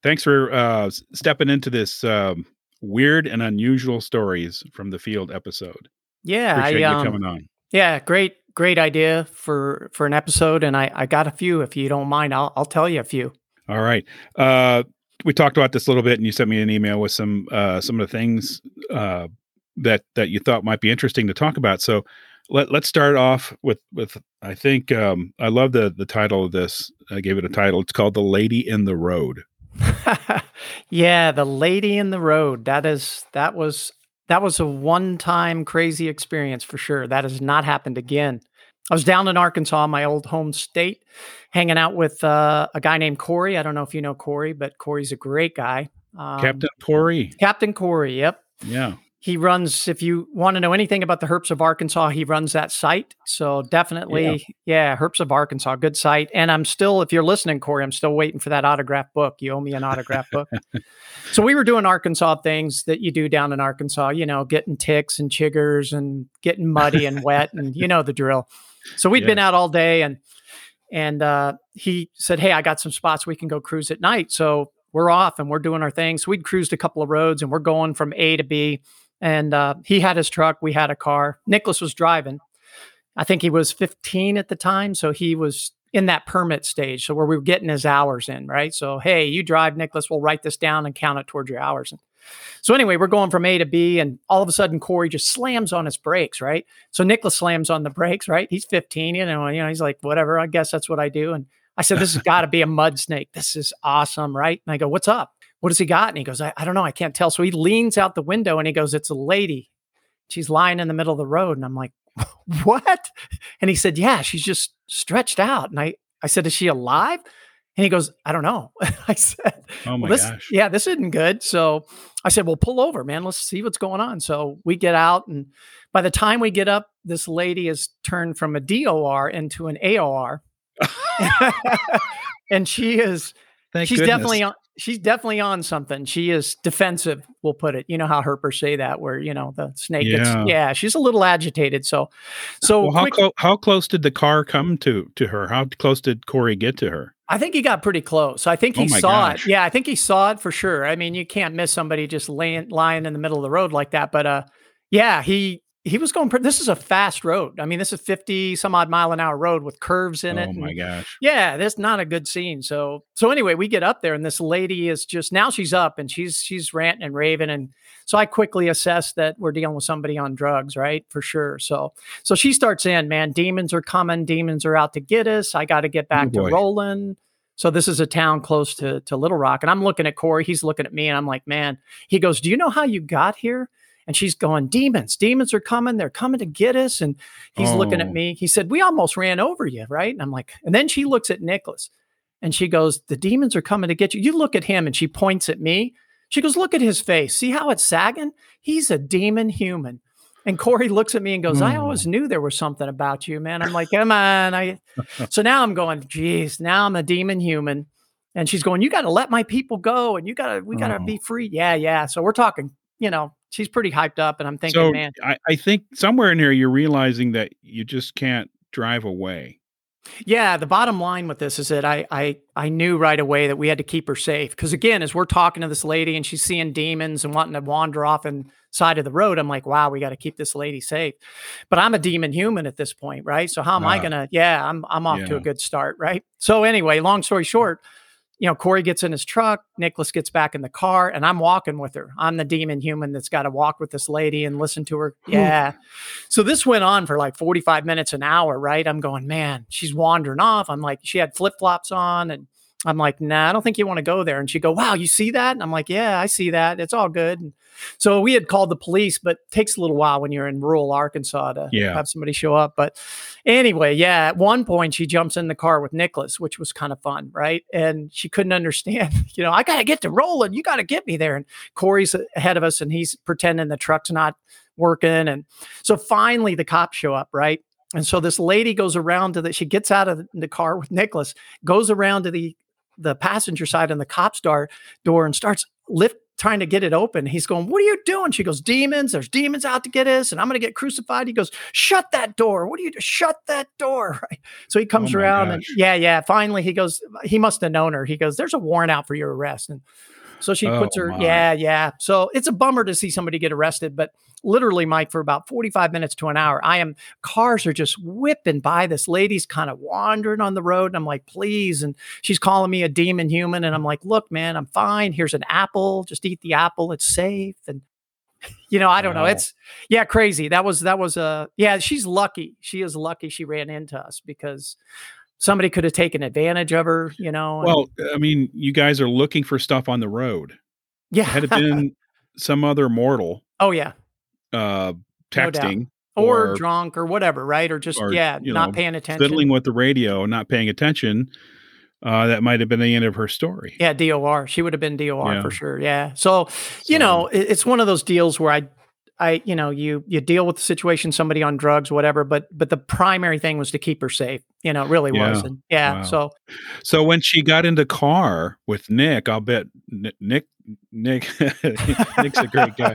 Thanks for uh, stepping into this um, weird and unusual stories from the field episode. Yeah, Appreciate I you um, coming on. yeah, great, great idea for for an episode, and I I got a few. If you don't mind, I'll I'll tell you a few. All right. Uh, we talked about this a little bit, and you sent me an email with some uh, some of the things uh, that that you thought might be interesting to talk about. So let let's start off with with I think um, I love the the title of this. I gave it a title. It's called "The Lady in the Road." yeah, the lady in the road. That is that was that was a one time crazy experience for sure. That has not happened again. I was down in Arkansas, my old home state, hanging out with uh, a guy named Corey. I don't know if you know Corey, but Corey's a great guy. Um, Captain Corey. Captain Corey. Yep. Yeah. he runs if you want to know anything about the herps of arkansas he runs that site so definitely yeah, herps of arkansas good site and i'm still if you're listening corey i'm still waiting for that autograph book you owe me an autograph book so we were doing arkansas things that you do down in arkansas you know getting ticks and chiggers and getting muddy and wet and you know the drill so we had been out all day and and uh, he said hey i got some spots we can go cruise at night. So we're off and we're doing our thing. So we'd cruised a couple of roads and we're going from a to b. And uh, he had his truck we had a car. Nicholas was driving. I think he was 15 at the time so he was in that permit stage so where we were getting his hours in right? So hey you drive nicholas we'll write this down and count it towards your hours. and so anyway we're going from a to b and all of a sudden corey just slams on his brakes right so nicholas slams on the brakes right he's 15 you know you know he's like whatever i guess that's what i do and i said this has got to be a mud snake this is awesome right and i go what's up what does he got? And he goes, I, I don't know. I can't tell. So he leans out the window and he goes, It's a lady. She's lying in the middle of the road. And I'm like, What? And he said, Yeah, she's just stretched out. And I, I said, Is she alive? And he goes, I don't know. I said, Oh my well, this, gosh. Yeah, this isn't good. So I said, Well, pull over, man. Let's see what's going on. So we get out. And by the time we get up, this lady has turned from a DOR into an AOR. and she is Thank she's goodness. definitely on she's definitely on something she is defensive we'll put it you know how herpers say that where you know the snake Yeah. gets yeah she's a little agitated so so Well, how, quick- clo- how close did the car come to to her? How close did Corey get to her? I think he got pretty close. I think he Oh saw gosh. it yeah i think he saw it for sure. I mean you can't miss somebody just laying lying in the middle of the road like that but uh yeah he he was going this is a fast road i mean this is 50 some odd mile an hour road with curves in oh it Oh my gosh. yeah that's not a good scene so so anyway we get up there and this lady is just now she's up and she's she's ranting and raving and so i quickly assess that we're dealing with somebody on drugs right for sure so so she starts in man demons are coming demons are out to get us i got to get oh back to boy. rolling So this is a town close to to Little Rock, and I'm looking at Corey. He's looking at me, and I'm like, man. He goes, "Do you know how you got here?" And she's going, "Demons, demons are coming. They're coming to get us." And he's looking at Oh. me. He said, "We almost ran over you, right?" And I'm like, and then she looks at Nicholas, and she goes, "The demons are coming to get you." You look at him, and she points at me. She goes, "Look at his face. See how it's sagging? He's a demon human." And Corey looks at me and goes, I Hmm. always knew there was something about you, man. I'm like, come on. I so now I'm going, geez, now I'm a demon human. And she's going, You gotta let my people go and you gotta we gotta Oh. be free. Yeah, yeah. So we're talking, you know, she's pretty hyped up, and I'm thinking, so man, I, I think somewhere in here you're realizing that you just can't drive away. Yeah, the bottom line with this is that I I I knew right away that we had to keep her safe because again, as we're talking to this lady and she's seeing demons and wanting to wander off and side of the road, I'm like, wow, we got to keep this lady safe. But I'm a demon human at this point, right? So how am I Ah. gonna? Yeah, I'm I'm off to a good start, right? So anyway, long story short. You know, Corey gets in his truck, Nicholas gets back in the car, and I'm walking with her. I'm the demon human that's got to walk with this lady and listen to her. Yeah. So this went on for like 45 minutes, an hour, right? I'm going, man, she's wandering off. I'm like, she had flip flops on. And I'm like, nah, I don't think you want to go there. And she go, wow, you see that? And I'm like, yeah, I see that. It's all good. And so we had called the police, but it takes a little while when you're in rural Arkansas to Yeah. have somebody show up. But anyway, yeah, at one point she jumps in the car with Nicholas, which was kind of fun, right? And she couldn't understand, you know, I got to get to rolling. You got to get me there. And Corey's ahead of us and he's pretending the truck's not working. And so finally the cops show up, right? And so this lady goes around to the, she gets out of the car with Nicholas, goes around to the, the passenger side and the cop's door, door and starts lift trying to get it open. He's going, What are you doing? She goes, Demons, there's demons out to get us, and I'm gonna get crucified. He goes, Shut that door. What are you do? Shut that door. Right. So he comes Oh around and yeah, yeah. Finally, he goes, he must have known her. He goes, There's a warrant out for your arrest. And so she Oh, puts her, my. yeah, yeah. So it's a bummer to see somebody get arrested, but literally, Mike, for about 45 minutes to an hour, I am cars are just whipping by. This lady's kind of wandering on the road. And I'm like, please. And she's calling me a demon human. And I'm like, look, man, I'm fine. Here's an apple. Just eat the apple. It's safe. And you know, I don't know. It's yeah, crazy. That was that was uh yeah, she's lucky. She is lucky she ran into us because somebody could have taken advantage of her, you know. and- Well, I mean, you guys are looking for stuff on the road. yeah. Had it been some other mortal oh yeah. Uh, No texting Or, or drunk or whatever, right? Or just or, yeah, not know, paying attention. fiddling with the radio not paying attention, uh, that might have been the end of her story. Yeah, DOR. She would have been DOR Yeah. for sure. Yeah. So, you know, it's one of those deals where I, I, you know, you you deal with the situation, somebody on drugs, whatever. But but the primary thing was to keep her safe. You know, it really was. Yeah. And yeah. Wow. So So when she got into car with Nick, I'll bet Nick Nick Nick's a great guy.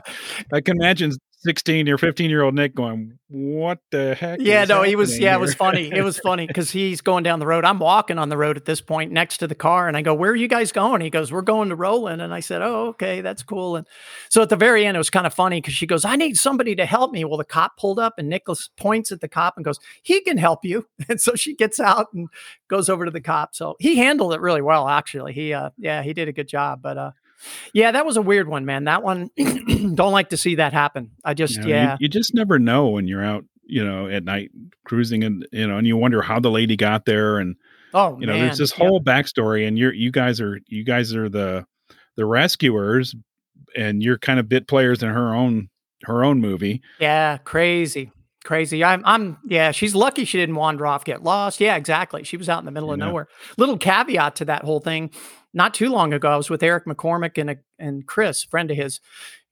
I can imagine 16 or 15 year old Nick going, "What the heck?" yeah, no, he was. Yeah, it was funny. It was funny because he's going down the road. I'm walking on the road at this point next to the car, and I go, "Where are you guys going?" He goes, "We're going to Roland." And I said, "Oh, okay, that's cool." And so at the very end, it was kind of funny because she goes, "I need somebody to help me." Well, the cop pulled up, and Nicholas points at the cop and goes, "He can help you." And so she gets out and goes over to the cop. So he handled it really well, actually. He, uh, yeah, he did a good job. But uh, yeah, that was a weird one, man. That one, don't like to see that happen. I just, You know, yeah. you, you just never know when you're out, you know, at night cruising and you know, and you wonder how the lady got there, and oh, you know, man. there's this Yep. whole backstory, and you're you guys are you guys are the the rescuers, and you're kind of bit players in her own her own movie. Yeah, crazy. Crazy. I'm I'm yeah, she's lucky she didn't wander off, get lost. Yeah, exactly. She was out in the middle of Yeah. nowhere. Little caveat to that whole thing. Not too long ago, I was with Eric McCormick and a, and Chris, a friend of his.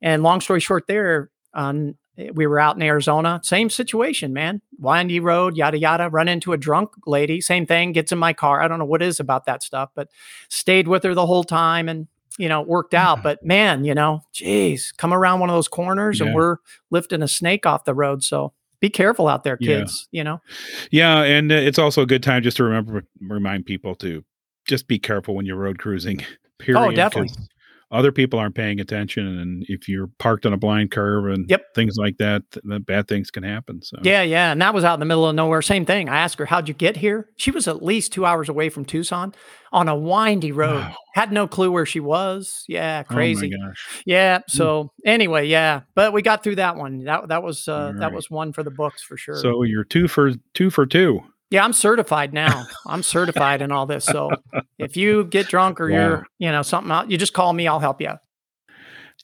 And long story short, there, um, we were out in Arizona. Same situation, man. Windy road, yada yada. Run into a drunk lady. Same thing. Gets in my car. I don't know what is about that stuff, but stayed with her the whole time and you know worked out. But man, you know, geez, come around one of those corners Yeah. and we're lifting a snake off the road. So be careful out there, Yeah. kids. You know. Yeah, and uh, it's also a good time just to remember remind people to just be careful when you're road cruising. Period. Oh, definitely. Other people aren't paying attention, and if you're parked on a blind curve and Yep. things like that, th- bad things can happen. So Yeah, yeah. And that was out in the middle of nowhere. Same thing. I asked her, How'd you get here? She was at least two hours away from Tucson on a windy road. Wow. Had no clue where she was. Yeah, Oh my crazy. gosh. yeah. So anyway, yeah. But we got through that one. That that was uh All that was one for the books for sure. So you're two for two for two. Yeah, I'm certified now. I'm certified in all this. So if you get drunk or Wow. you're, you know, something out, you just call me. I'll help you.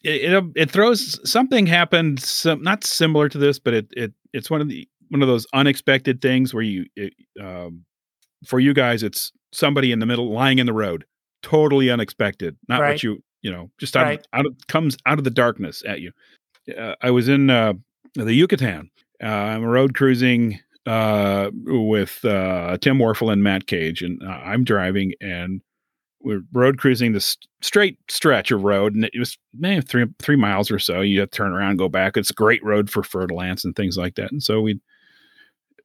it, it it throws something happened some not similar to this but it it it's one of the one of those unexpected things where you it, um, for you guys it's somebody in the middle lying in the road totally unexpected not Right. what you you know just out Right. of, out of comes out of the darkness at you uh, i was in uh, the yucatan uh, i'm road cruising uh, with uh, tim warfel and matt cage and uh, i'm driving and we're road cruising this straight stretch of road, and it was maybe three three miles or so. You have to turn around, and go back. It's a great road for fer-de-lance and things like that. And so we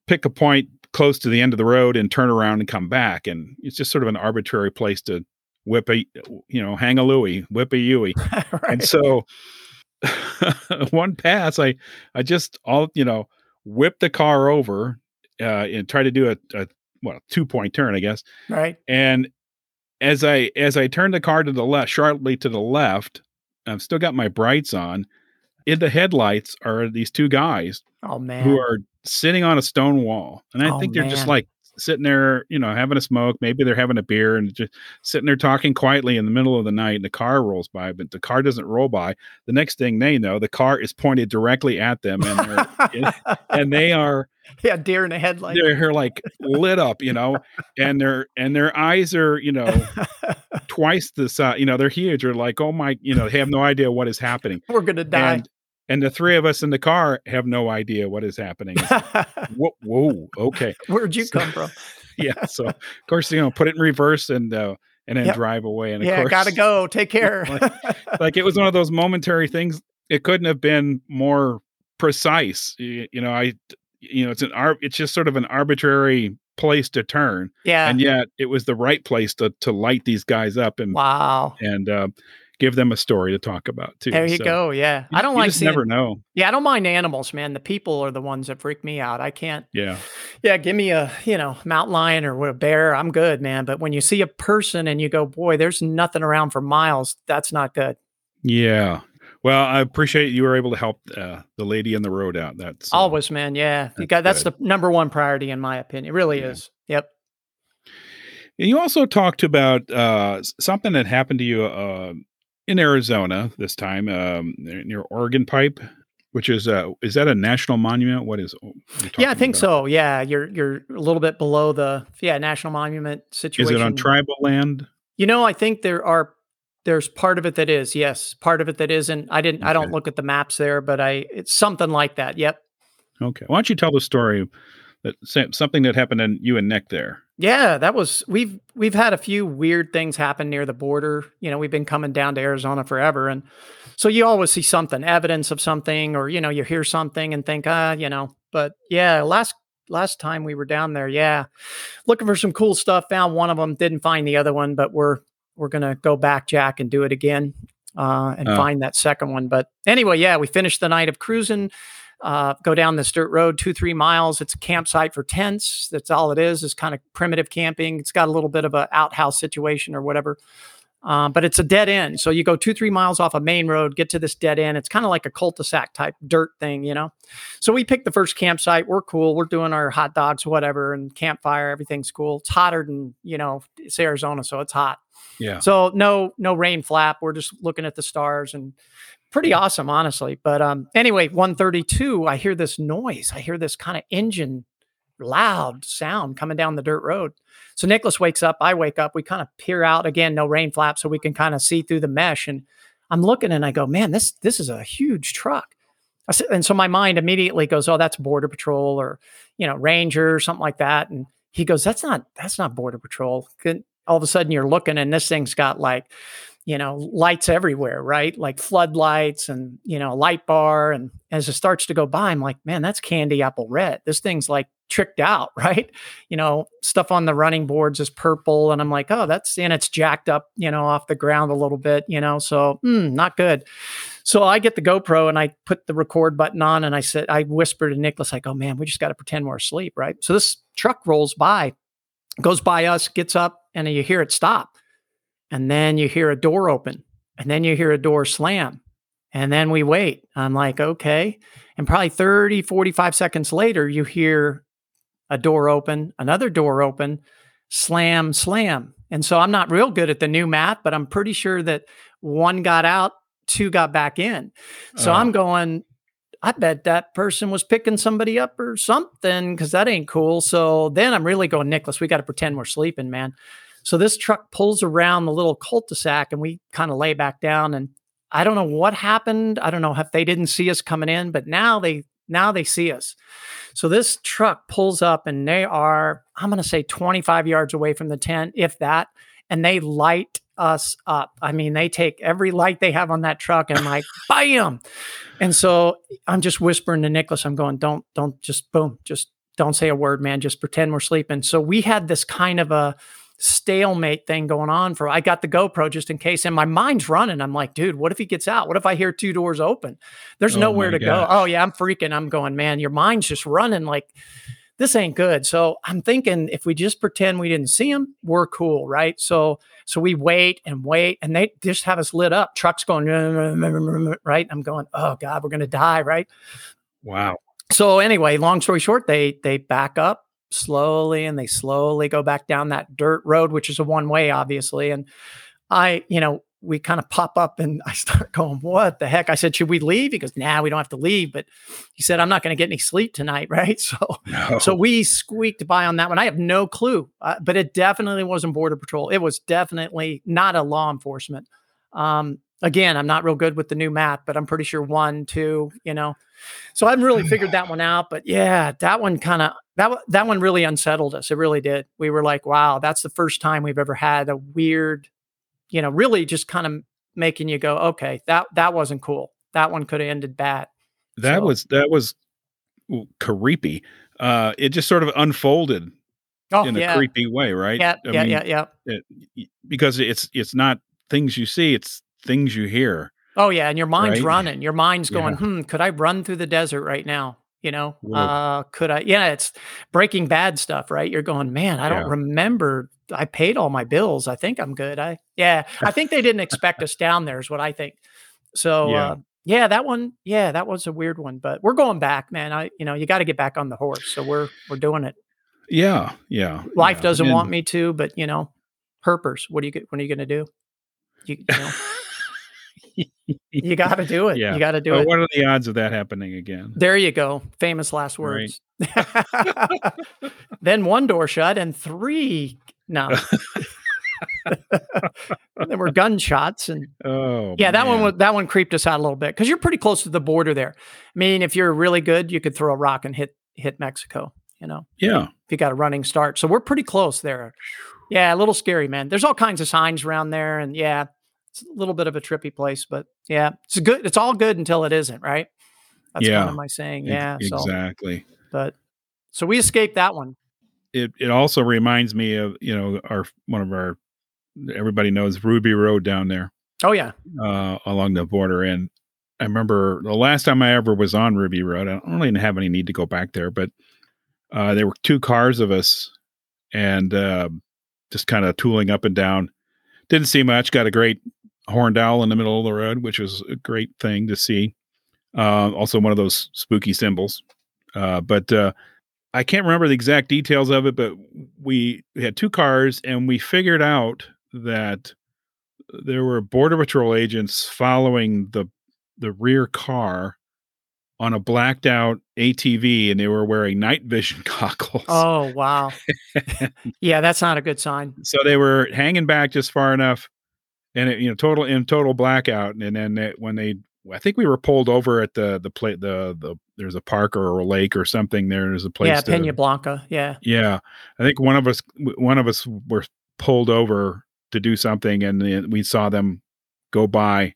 pick a point close to the end of the road and turn around and come back. And it's just sort of an arbitrary place to whip a you know hang a louie, whip a Yui. right. And so one pass, I I just all you know whipped the car over uh, and tried to do a, a well two point turn, I guess. right. And as I as I turned the car to the left, sharply to the left, I've still got my brights on. In the headlights are these two guys Oh man. who are sitting on a stone wall, and I Oh, think they're just like sitting there, you know, having a smoke. Maybe they're having a beer and just sitting there talking quietly in the middle of the night. And the car rolls by, but the car doesn't roll by. The next thing they know, the car is pointed directly at them, and and they are yeah, deer in the headlight. they're like lit up, you know, and their and their eyes are, you know, twice the size. You know, they're huge. They're like, oh my, you know, they have no idea what is happening. We're gonna die. And and the three of us in the car have no idea what is happening. Like, whoa, whoa, okay, Where'd you So- come from? yeah. So of course, you know, put it in reverse and uh, and then Yep. drive away. And of yeah, course, gotta go. Take care. like it was one of those momentary things. It couldn't have been more precise. You, you know, I, you know, it's an ar- it's just sort of an arbitrary place to turn, yeah. and yet it was the right place to to light these guys up and wow. and uh, give them a story to talk about too. There you So go. Yeah. you- I don't you like just seeing, never know. Yeah, I don't mind animals, man. The people are the ones that freak me out. I can't. Yeah, Yeah, give me a you know mountain lion or a bear. I'm good, man. But when you see a person and you go, boy, there's nothing around for miles. That's not good. yeah. Well, I appreciate you were able to help uh, the lady in the road out. That's uh, Always, man. Yeah, you got that's good. the number one priority in my opinion. It really Yeah. is. Yep. And you also talked about uh, something that happened to you uh, in Arizona this time um, near Organ Pipe, which is uh, is that a national monument? What is? Yeah, I think about? so. Yeah, you're you're a little bit below the yeah national monument situation. Is it on tribal land? You know, I think there are there's part of it that is yes, part of it that isn't. I didn't. I don't look at the maps there, but I it's something like that. Yep. Okay. Why don't you tell the story that something that happened in you and Nick there? Yeah, that was we've we've had a few weird things happen near the border. You know, we've been coming down to Arizona forever and so you always see something, evidence of something or you know, you hear something and think, ah, you know. But yeah, last last time we were down there, yeah. Looking for some cool stuff, found one of them, didn't find the other one, but we're we're going to go back Jack and do it again. Uh, and Oh. find that second one. But anyway, yeah, we finished the night of cruising uh, go down this dirt road two three miles. It's a campsite for tents. That's all it it's is kind of primitive camping. It's got a little bit of an outhouse situation or whatever. Um, but it's a dead end. So you go two three miles off a main road get to this dead end. It's kind of like a cul-de-sac type dirt thing you know? So we picked the first campsite. We're cool. We're doing our hot dogs whatever and campfire. Everything's cool. It's hotter than you know it's arizona so it's hot. Yeah. so no no rain flap. We're just looking at the stars and pretty awesome honestly but um anyway 132 i hear this noise. I hear this kind of engine loud sound coming down the dirt road. So nicholas wakes up i wake up we kind of peer out again no rain flap so we can kind of see through the mesh and i'm looking and i go man this this is a huge truck. Said, and so my mind immediately goes oh that's border patrol or you know ranger or something like that and he goes that's not that's not border patrol. All of a sudden you're looking and this thing's got like you know lights everywhere right? Like floodlights and you know light bar and as it starts to go by i'm like man that's candy apple red. This thing's like tricked out right? You know stuff on the running boards is purple and i'm like oh that's and it's jacked up you know off the ground a little bit you know so mm, not good. So i get the gopro and i put the record button on and i said i whispered to nicholas like oh man we just got to pretend we're asleep right? So this truck rolls by goes by us gets up and you hear it stop and then you hear a door open and then you hear a door slam and then we wait i'm like okay and probably 30 45 seconds later you hear a door open, another door open, slam, slam. And so I'm not real good at the new math, but I'm pretty sure that one got out, two got back in. So Oh. I'm uh-huh. going, I bet that person was picking somebody up or something because that ain't cool. So then I'm really going, Nicholas, we got to pretend we're sleeping, man. So this truck pulls around the little cul-de-sac and we kind of lay back down. And I don't know what happened. I don't know if they didn't see us coming in, but now they now they see us. So this truck pulls up and they are, I'm going to say 25 yards away from the tent, if that, and they light us up. I mean, they take every light they have on that truck and like, bam. And so I'm just whispering to Nicholas, I'm going, don't, don't just boom, just don't say a word, man. Just pretend we're sleeping. So we had this kind of a stalemate thing going on for I got the GoPro just in case. And my mind's running. I'm like, dude, what if he gets out? What if I hear two doors open? There's Oh nowhere to gosh. go. Oh yeah, I'm freaking. I'm going, man, your mind's just running like this ain't good. So I'm thinking if we just pretend we didn't see him, we're cool, right? So so we wait and wait, and they just have us lit up. Trucks going right. I'm going, oh god, we're gonna die, right? Wow. So anyway, long story short, they they back up slowly and they slowly go back down that dirt road, which is a one way, obviously. And I, you know, we kind of pop up and I start going, what the heck? I said, should we leave? He goes, nah, we don't have to leave. But he said, I'm not going to get any sleep tonight. Right. So, No. so we squeaked by on that one. I have no clue, uh, but it definitely wasn't border patrol. It was definitely not a law enforcement. Um, again, I'm not real good with the new math, but I'm pretty sure one, two, you know. So I haven't really figured that one out. But yeah, that one kind of that one- that one really unsettled us. It really did. We were like, wow, that's the first time we've ever had a weird, you know, really just kind of making you go, okay, that that wasn't cool. That one could have ended bad. that so- was that was creepy. Uh, it just sort of unfolded Oh in yeah, a creepy way, right? yeah, I yeah, mean, yeah, yeah. it- because it's it's not things you see, it's things you hear. Oh yeah, and your mind's Right? running. Your mind's going, Yeah. hmm, could I run through the desert right now? You know, uh, could I? Yeah, it's Breaking Bad stuff, right? You're going, man, I Yeah. don't remember. I paid all my bills. I think I'm good. I yeah, I think they didn't expect us down there. Is what I think. So Yeah. uh, yeah, that one, yeah, that was a weird one. But we're going back, man. I you know you got to get back on the horse. So we're we're doing it. Yeah, yeah. Life yeah. doesn't And- want me to, but you know, herpers. What are you? What are you going to do? You, you know, you got to do it. Yeah. You got to do Oh, it. what are the odds of that happening again? There you go. Famous last Right. words. then one door shut and three. No. There were gunshots and Oh, yeah, that one man. was that one creeped us out a little bit because you're pretty close to the border there. I mean, if you're really good, you could throw a rock and hit hit Mexico. You know, Yeah, if you got a running start. So we're pretty close there. Yeah, a little scary, man. There's all kinds of signs around there, and yeah, it's a little bit of a trippy place, but yeah, it's good. It's all good until it isn't, right? That's Yeah. kind of my saying. Yeah. So, exactly. but so we escaped that one. It it also reminds me of you know our one of our everybody knows Ruby Road down there. Oh yeah. uh, along the border. And I remember the last time I ever was on Ruby Road, I don't really have any need to go back there, but uh, there were two cars of us and uh, just kind of tooling up and down. Didn't see much. Got a great horned owl in the middle of the road, which was a great thing to see. Uh, also, one of those spooky symbols. Uh, but uh, I can't remember the exact details of it, but we, we had two cars and we figured out that there were border patrol agents following the the rear car on a blacked out ATV and they were wearing night vision goggles. Oh wow. yeah, that's not a good sign. So they were hanging back just far enough and it, you know total in total blackout and then it, when they I think we were pulled over at the the plate the the there's a park or a lake or something there's a place yeah, to, Pena Blanca. Yeah. yeah, I think one of us one of us were pulled over to do something, and we saw them go by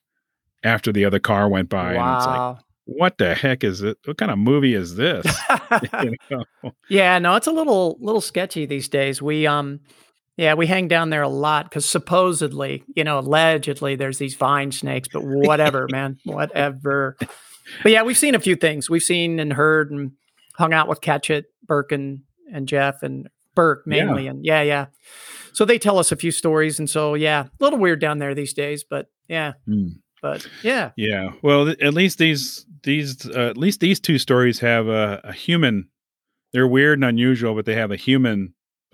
after the other car went by, and it's like, Wow. what the heck is it? What kind of movie is this? You know? yeah, no, it's a little little sketchy these days. We um yeah, we hang down there a lot because supposedly, you know, allegedly there's these vine snakes, but whatever, man. Whatever. But yeah, we've seen a few things. We've seen and heard and hung out with Catchit, Burke and, and Jeff and Burke Yeah. mainly. And yeah, yeah. So they tell us a few stories. And so yeah, a little weird down there these days, but yeah. Hmm. But yeah. Yeah. Well, th- at least these these uh, at least these two stories have a, a human they're weird and unusual, but they have a human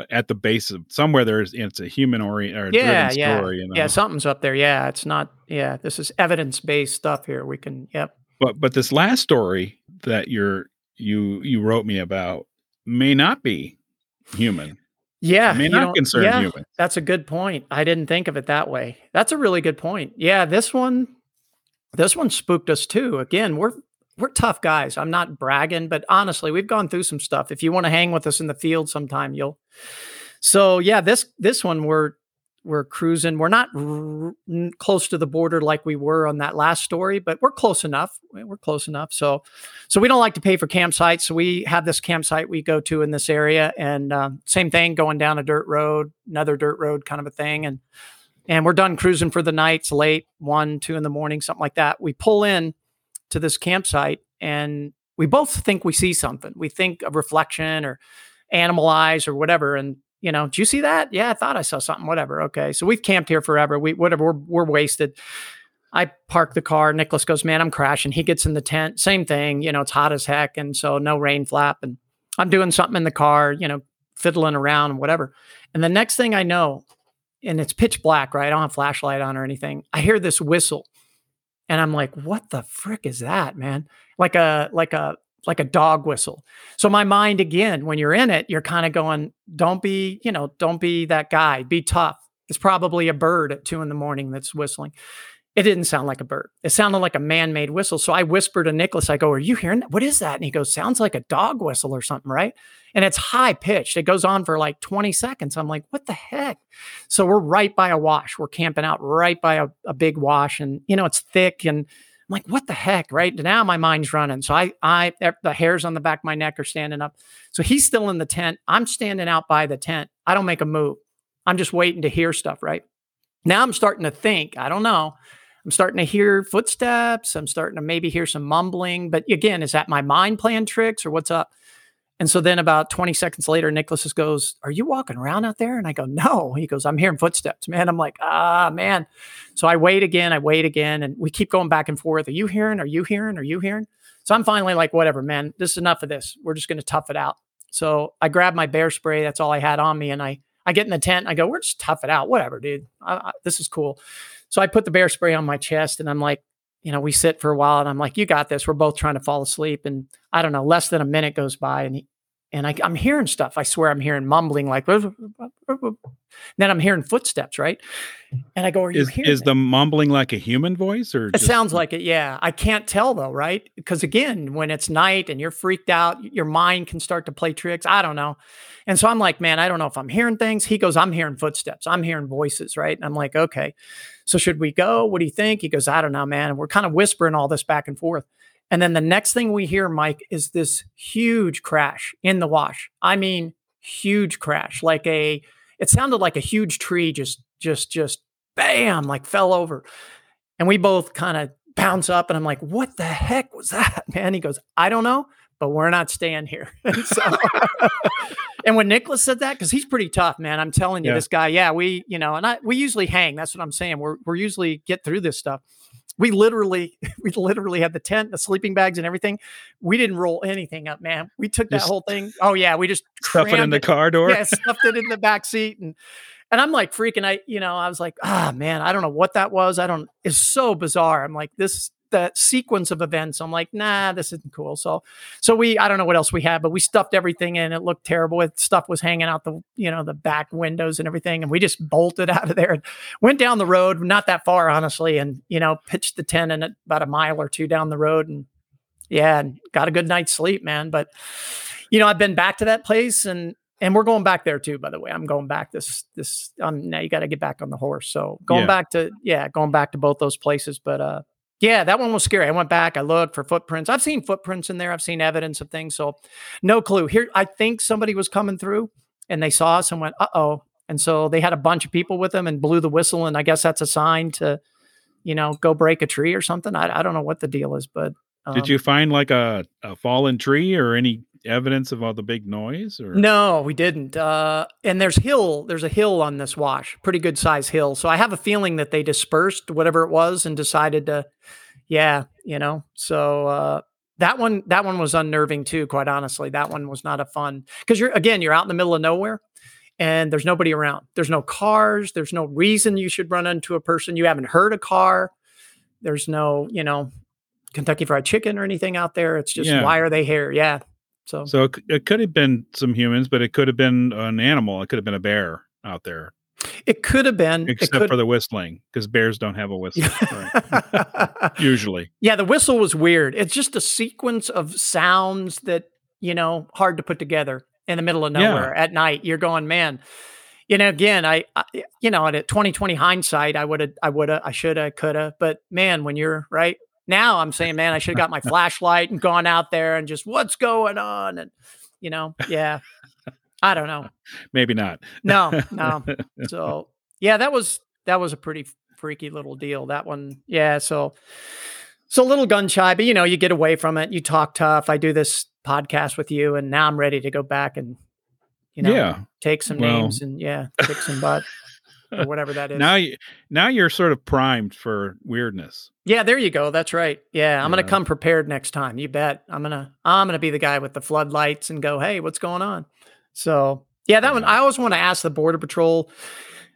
at the base of somewhere. There's it's a human orient or Yeah, driven yeah, story. You know? yeah. Something's up there. Yeah, it's not. Yeah, this is evidence based stuff here. We can. Yep. but but this last story that you're you you wrote me about may not be human. Yeah, It may not concern yeah, humans. That's a good point. I didn't think of it that way. That's a really good point. Yeah, this one, this one spooked us too. Again, we're we're tough guys. I'm not bragging, but honestly, we've gone through some stuff. If you want to hang with us in the field sometime, you'll. So yeah, this this one we're we're cruising. We're not r- close to the border like we were on that last story, but we're close enough. We're close enough. So, so we don't like to pay for campsites. So we have this campsite we go to in this area, and um, same thing, going down a dirt road, another dirt road, kind of a thing, and and we're done cruising for the night. It's late, one, two in the morning, something like that. We pull in to this campsite, and we both think we see something. We think a reflection or animal eyes or whatever, and you know, do you see that? Yeah, I thought I saw something. Whatever. Okay, so we've camped here forever. We whatever. We're, we're wasted. I park the car. Nicholas goes, man, I'm crashing. He gets in the tent. Same thing. You know, it's hot as heck, and so no rain flap. And I'm doing something in the car. You know, fiddling around and whatever. And the next thing I know, and it's pitch black, right? I don't have flashlight on or anything. I hear this whistle, and I'm like, what the frick is that, man? Like a like a like a dog whistle. So my mind again, when you're in it, you're kind of going, don't be, you know, don't be that guy. Be tough. It's probably a bird at two in the morning that's whistling. It didn't sound like a bird. It sounded like a man-made whistle. So I whispered to Nicholas, I go, Are you hearing that? What is that? And he goes, Sounds like a dog whistle or something, right? And it's high pitched. It goes on for like 20 seconds. I'm like, what the heck? So we're right by a wash. We're camping out right by a, a big wash. And you know, it's thick and I'm like, what the heck? Right now, my mind's running. So I, I, the hairs on the back of my neck are standing up. So he's still in the tent. I'm standing out by the tent. I don't make a move. I'm just waiting to hear stuff. Right now, I'm starting to think. I don't know. I'm starting to hear footsteps. I'm starting to maybe hear some mumbling. But again, is that my mind playing tricks or what's up? And so then about 20 seconds later, Nicholas goes, Are you walking around out there? And I go, No. He goes, I'm hearing footsteps, man. I'm like, Ah, man. So I wait again. I wait again. And we keep going back and forth. Are you hearing? Are you hearing? Are you hearing? So I'm finally like, Whatever, man. This is enough of this. We're just going to tough it out. So I grab my bear spray. That's all I had on me. And I, I get in the tent. I go, We're just tough it out. Whatever, dude. I, I, this is cool. So I put the bear spray on my chest and I'm like, you know, we sit for a while and I'm like, you got this. We're both trying to fall asleep. And I don't know, less than a minute goes by and and I, am hearing stuff. I swear I'm hearing mumbling like, then I'm hearing footsteps, right? And I go, Are you Is hearing is the mumbling like a human voice or It sounds like it, yeah. I can't tell though, right? Because again, when it's night and you're freaked out, your mind can start to play tricks. I don't know. And so I'm like, man, I don't know if I'm hearing things. He goes, I'm hearing footsteps. I'm hearing voices, right? And I'm like, okay. So should we go? What do you think? He goes, I don't know, man. And we're kind of whispering all this back and forth. And then the next thing we hear, Mike, is this huge crash in the wash. I mean, huge crash, like a, it sounded like a huge tree just, just, just bam, like fell over. And we both kind of bounce up and I'm like, what the heck was that, man? He goes, I don't know, but we're not staying here. and, so, and when Nicholas said that, because he's pretty tough, man, I'm telling you, Yeah. this guy, yeah, we, you know, and I, we usually hang. That's what I'm saying. We're, we're usually get through this stuff. We literally, we literally had the tent, the sleeping bags, and everything. We didn't roll anything up, man. We took that Just whole thing. Oh yeah, we just stuff it in the car door? yeah, stuffed it in the back seat and and I'm like freaking I you know I was like ah man I don't know what that was I don't it's so bizarre I'm like this that sequence of events. I'm like nah this isn't cool. So so we I don't know what else we had but we stuffed everything in. It looked terrible it, stuff was hanging out the you know the back windows and everything and we just bolted out of there. And went down the road not that far honestly and you know pitched the tent in it about a mile or two down the road and yeah and got a good night's sleep man. But you know I've been back to that place and and we're going back there too by the way. I'm going back this this um now you got to get back on the horse. So going Yeah. back to yeah going back to both those places but uh yeah that one was scary. I went back i looked for footprints. I've seen footprints in there. I've seen evidence of things so no clue. Here i think somebody was coming through and they saw us and went uh-oh. And so they had a bunch of people with them and blew the whistle and i guess that's a sign to you know go break a tree or something. I, I don't know what the deal is but um, Did you find like a, a fallen tree or any evidence of all the big noise? Or No, we didn't. Uh, and there's hill. There's a hill on this wash, pretty good size hill. So I have a feeling that they dispersed whatever it was and decided to, yeah, you know. So uh, That one, that one was unnerving too. Quite honestly, that one was not a fun because you're again, you're out in the middle of nowhere, and there's nobody around. There's no cars. There's no reason you should run into a person. You haven't heard a car. There's no, you know, Kentucky Fried Chicken or anything out there. It's just Yeah. why are they here? Yeah. So, So it, it could have been some humans, but it could have been an animal. It could have been a bear out there, it could have been. except could, for the whistling, because bears don't have a whistle. Usually. yeah, the whistle was weird. It's just a sequence of sounds that, you know, hard to put together in the middle of Yeah. nowhere at night. You're going, man. You know, again, I, I you know, at 2020 hindsight, I would have, I would have, I should have, could have. But man, when you're right now, I'm saying, man, I should have got my flashlight and gone out there and just what's going on, and you know, yeah, I don't know. Maybe not. No, no. So yeah, that was that was a pretty freaky little deal. That one, yeah. So so a little gun shy, but you know, you get away from it. You talk tough. I do this podcast with you, and now I'm ready to go back and you know Yeah. take some Well- names and yeah, kick some butt or whatever that is. Now, you, now you're sort of primed for weirdness. yeah, there you go. That's right. Yeah, I'm gonna come prepared next time. You bet. I'm gonna I'm gonna be the guy with the floodlights and go, hey, what's going on? So yeah, that one. Mm-hmm. I always want to ask the border patrol,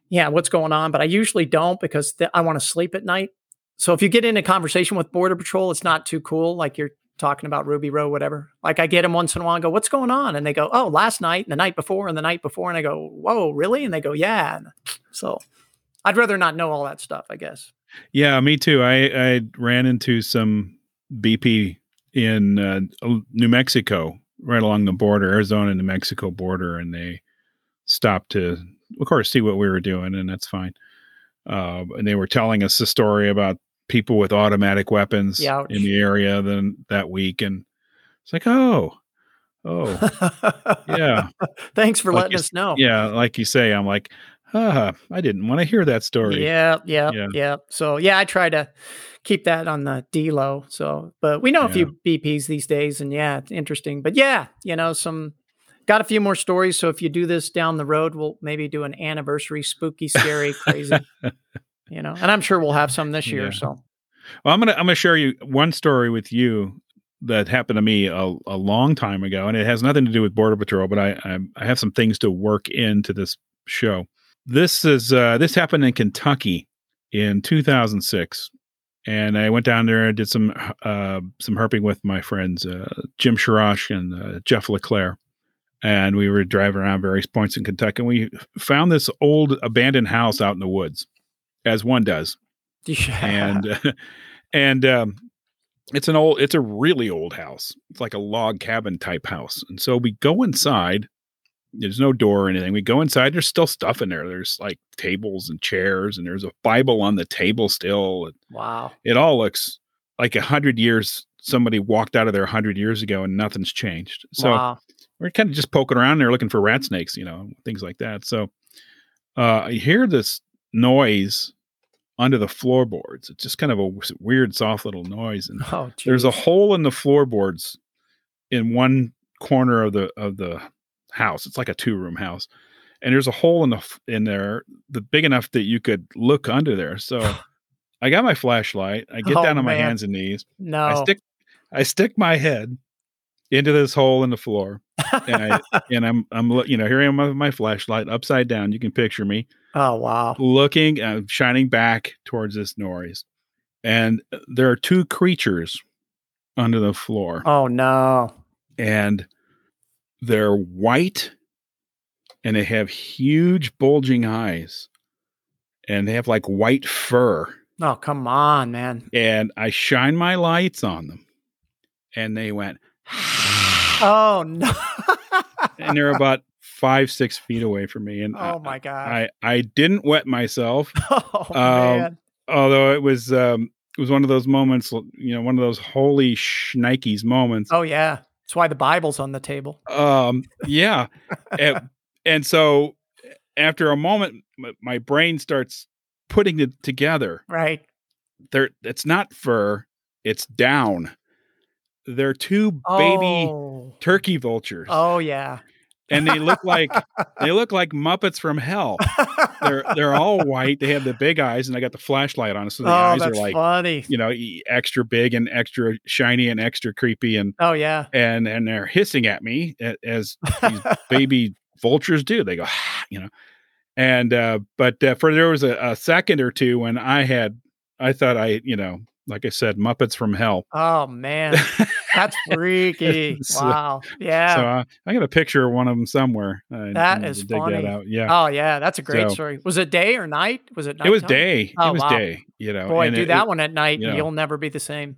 yeah, what's going on, but I usually don't because th- I want to sleep at night. So if you get in a conversation with border patrol, it's not too cool. Like you're talking about Ruby Road, whatever. Like I get them once in a while and go, what's going on? And they go, oh, last night and the night before and the night before. And I go, whoa, really? And they go, yeah. And so I'd rather not know all that stuff, I guess. Yeah, me too. I, I ran into some BP in uh, New Mexico, right along the border, Arizona New Mexico border, and they stopped to, of course, see what we were doing, and that's fine. Uh, and they were telling us the story about people with automatic weapons Yeah, in the area then that week, and it's like, oh, oh, yeah, Thanks for Like letting you us know. yeah. Like you say, I'm like, ah, I didn't want to hear that story. Yeah, yeah, Yeah. yeah, So yeah, I try to keep that on the D low. So, but we know a few BPs these days, and yeah, it's interesting. But yeah, you know, some got a few more stories. So if you do this down the road, we'll maybe do an anniversary, spooky, scary, crazy. You know, and I'm sure we'll have some this year. Yeah. So Well, I'm gonna I'm gonna share you one story with you that happened to me a, a long time ago, and it has nothing to do with Border Patrol, but I I, I have some things to work into this show. This is uh, this happened in Kentucky in 2006, and I went down there and did some uh, some herping with my friends uh, Jim Sharash and uh, Jeff LeClaire, and we were driving around various points in Kentucky, and we found this old abandoned house out in the woods, as one does. And uh, and um, it's an old it's a really old house. It's like a log cabin type house. And so we go inside. There's no door or anything. We go inside. There's still stuff in there. There's like tables and chairs and there's a bible on the table still. Wow, it all looks like a hundred years somebody walked out of there a hundred years ago and nothing's changed. So wow, we're kind of just poking around there looking for rat snakes, you know, things like that. So uh, I hear this noise under the floorboards. It's just kind of a weird, soft little noise, and oh, there's a hole in the floorboards in one corner of the of the house. It's like a two room house, and there's a hole in the in there, the big enough that you could look under there. So I got my flashlight. I get Oh, down on my hands and knees. no. I stick I stick my head into this hole in the floor and I and I'm I'm you know here I am with my flashlight upside down. You can picture me oh wow, looking, uh, shining back towards this noise, and uh, there are two creatures under the floor, oh no, and they're white, and they have huge bulging eyes, and they have like white fur, oh come on, man. and I shine my lights on them, and they went. Oh no. and they're about five six feet away from me and oh I- my god. I, I didn't wet myself oh um, man. although it was um it was one of those moments you know one of those holy shnikes moments Oh yeah. That's why the Bible's on the table. um yeah and, and so after a moment m- my brain starts putting it together Right. there it's not fur it's down they're two baby Oh. turkey vultures Oh yeah. and they look like they look like Muppets from hell. They're they're all white. They have the big eyes, and I got the flashlight on, so the oh, eyes are like funny. you know extra big and extra shiny and extra creepy, and Oh yeah. and and they're hissing at me as these baby vultures do. They go, you know, and uh, but uh, for there was a, a second or two when I had I thought I you know like I said Muppets from hell. Oh man, that's freaky. So- wow. Yeah. So uh, I got a picture of one of them somewhere. I That is to dig funny. that out. Yeah. oh yeah, that's a great So- story. Was it day or night? Was it night? it was day. Oh, it was wow. day. You know, Boy, do it- that it- one at night, you know. you'll never be the same.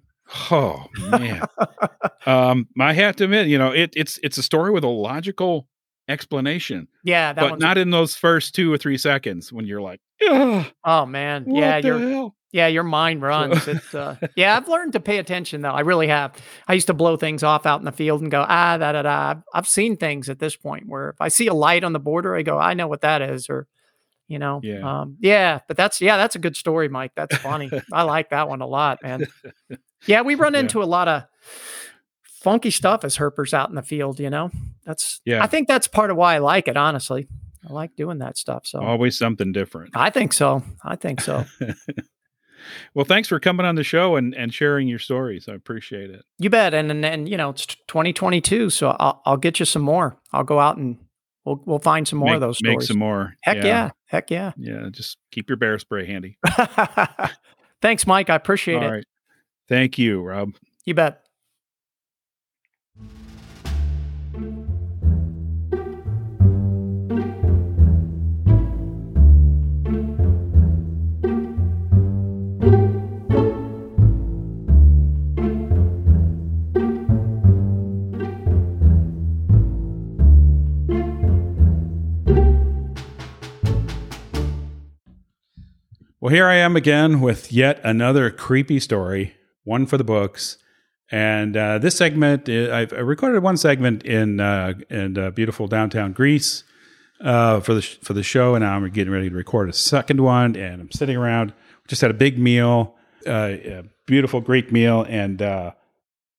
Oh man. um, I have to admit, you know, it, it's it's a story with a logical explanation, Yeah, that but not in those first two or three seconds when you're like, "Ugh, Oh man, yeah, the your hell? yeah, your mind runs. It's uh, yeah, I've learned to pay attention though. I really have. I used to blow things off out in the field and go ah da da da. I've- I've seen things at this point where if I see a light on the border, I go I know what that is, or you know, Yeah. um, yeah. But that's yeah, that's a good story, Mike. That's funny. I like that one a lot, man. Yeah, we run Yeah. into a lot of funky stuff as herpers out in the field. You know, that's Yeah. I think that's part of why I like it. Honestly, I like doing that stuff. So Always something different. I think so. I think so. Well, thanks for coming on the show and, and sharing your stories. I appreciate it. You bet. And and, and you know, it's 2022, so I'll I'll get you some more. I'll go out and we'll we'll find some more make, of those stories. Make some more. Heck yeah. Heck yeah. Yeah. Just keep your bear spray handy. Thanks, Mike. I appreciate All it. right. Thank you, Rob. You bet. Well, here I am again with yet another creepy story, one for the books. And uh, this segment, uh, I've recorded one segment in uh, in uh, beautiful downtown Greece uh, for the sh- for the show, and now I'm getting ready to record a second one. And I'm sitting around, just had a big meal, uh, a beautiful Greek meal, and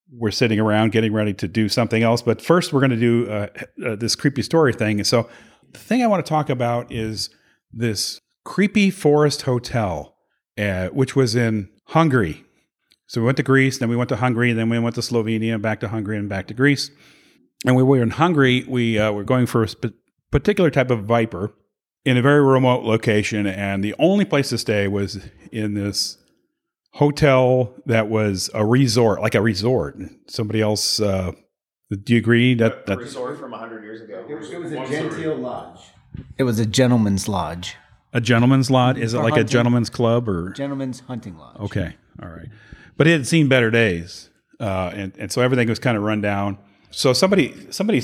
we're sitting around getting ready to do something else. But first, we're going to do this creepy story thing. And so, the thing I want to talk about is this creepy forest hotel, uh, which was in Hungary. So we went to Greece, then we went to Hungary, then we went to Slovenia, back to Hungary, and back to Greece. And we were in Hungary. We uh, were going for a sp- particular type of viper in a very remote location, and the only place to stay was in this hotel that was a resort, like a resort. Somebody else, uh, do you agree that that Resort from 100 years ago. It was, it was a genteel lodge. It was a gentleman's lodge, a gentleman's lot? Is it For like a gentleman's club or gentleman's hunting lodge. Okay. All right. But it had seen better days. Uh, and, and so everything was kind of run down. So somebody somebody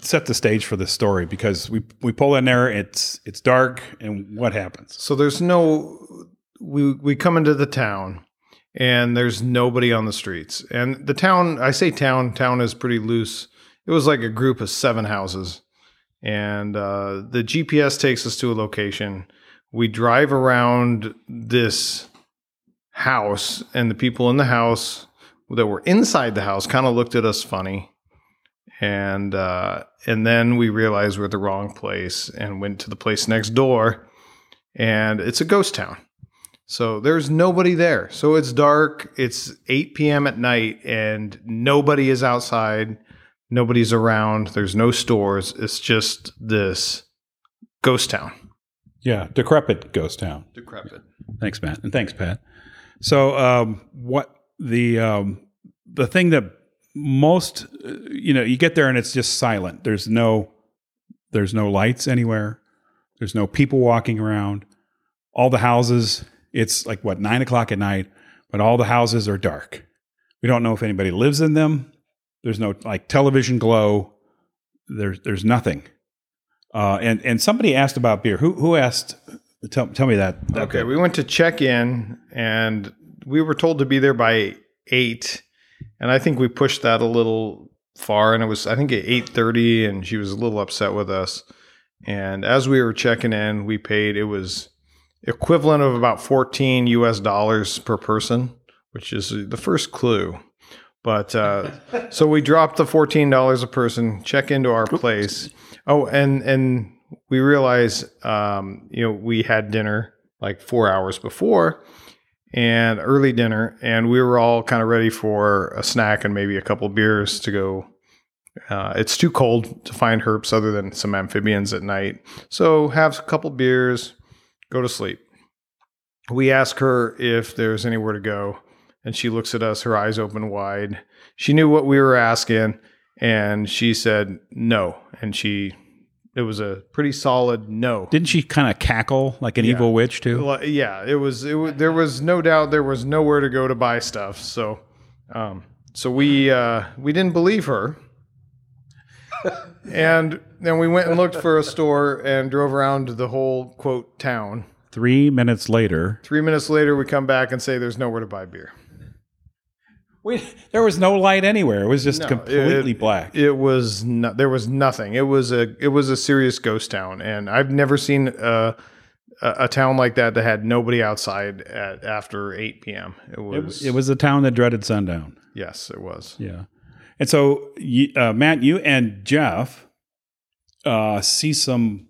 set the stage for this story because we we pull in there, it's it's dark, and what happens? So there's no we we come into the town and there's nobody on the streets. And the town, I say town, town is pretty loose. It was like a group of seven houses. And uh, the GPS takes us to a location. We drive around this house, and the people in the house that were inside the house kind of looked at us funny. And uh, and then we realized we're at the wrong place and went to the place next door and it's a ghost town. So there's nobody there. So it's dark. It's 8 p.m. at night, and nobody is outside. Nobody's around. There's no stores. It's just this ghost town. Yeah, decrepit ghost town. Decrepit. Thanks, Matt, and thanks, Pat. So, um, what the um, the thing that most uh, you know, you get there and it's just silent. There's no there's no lights anywhere. There's no people walking around. All the houses. It's like what nine o'clock at night, but all the houses are dark. We don't know if anybody lives in them. There's no like television glow. There's there's nothing. Uh, and and somebody asked about beer. Who who asked? Tell tell me that. that Okay, bit. we went to check in, and we were told to be there by eight, and I think we pushed that a little far, and it was I think at eight thirty, and she was a little upset with us. And as we were checking in, we paid it was equivalent of about fourteen U.S. dollars per person, which is the first clue. But uh, so we dropped the fourteen dollars a person, check into our place. Oh, and and we realize, um, you know, we had dinner like four hours before, and early dinner, and we were all kind of ready for a snack and maybe a couple beers to go. Uh, it's too cold to find herps other than some amphibians at night, so have a couple beers, go to sleep. We ask her if there's anywhere to go, and she looks at us, her eyes open wide. She knew what we were asking, and she said no, and she it was a pretty solid no. Didn't she kind of cackle like an Yeah. evil witch too? Well, yeah, it was. It was, there was no doubt there was nowhere to go to buy stuff. So, um, so we uh, we didn't believe her, and then we went and looked for a store and drove around the whole quote town. Three minutes later, Three minutes later, we come back and say there's nowhere to buy beer. We, there was no light anywhere. It was just No, completely it- black. It was no, there was nothing. It was a it was a serious ghost town, and I've never seen a a, a town like that that had nobody outside at after eight p.m. It was it, it was a town that dreaded sundown. yes, it was. Yeah. And so, uh, Matt, you and Jeff uh, see some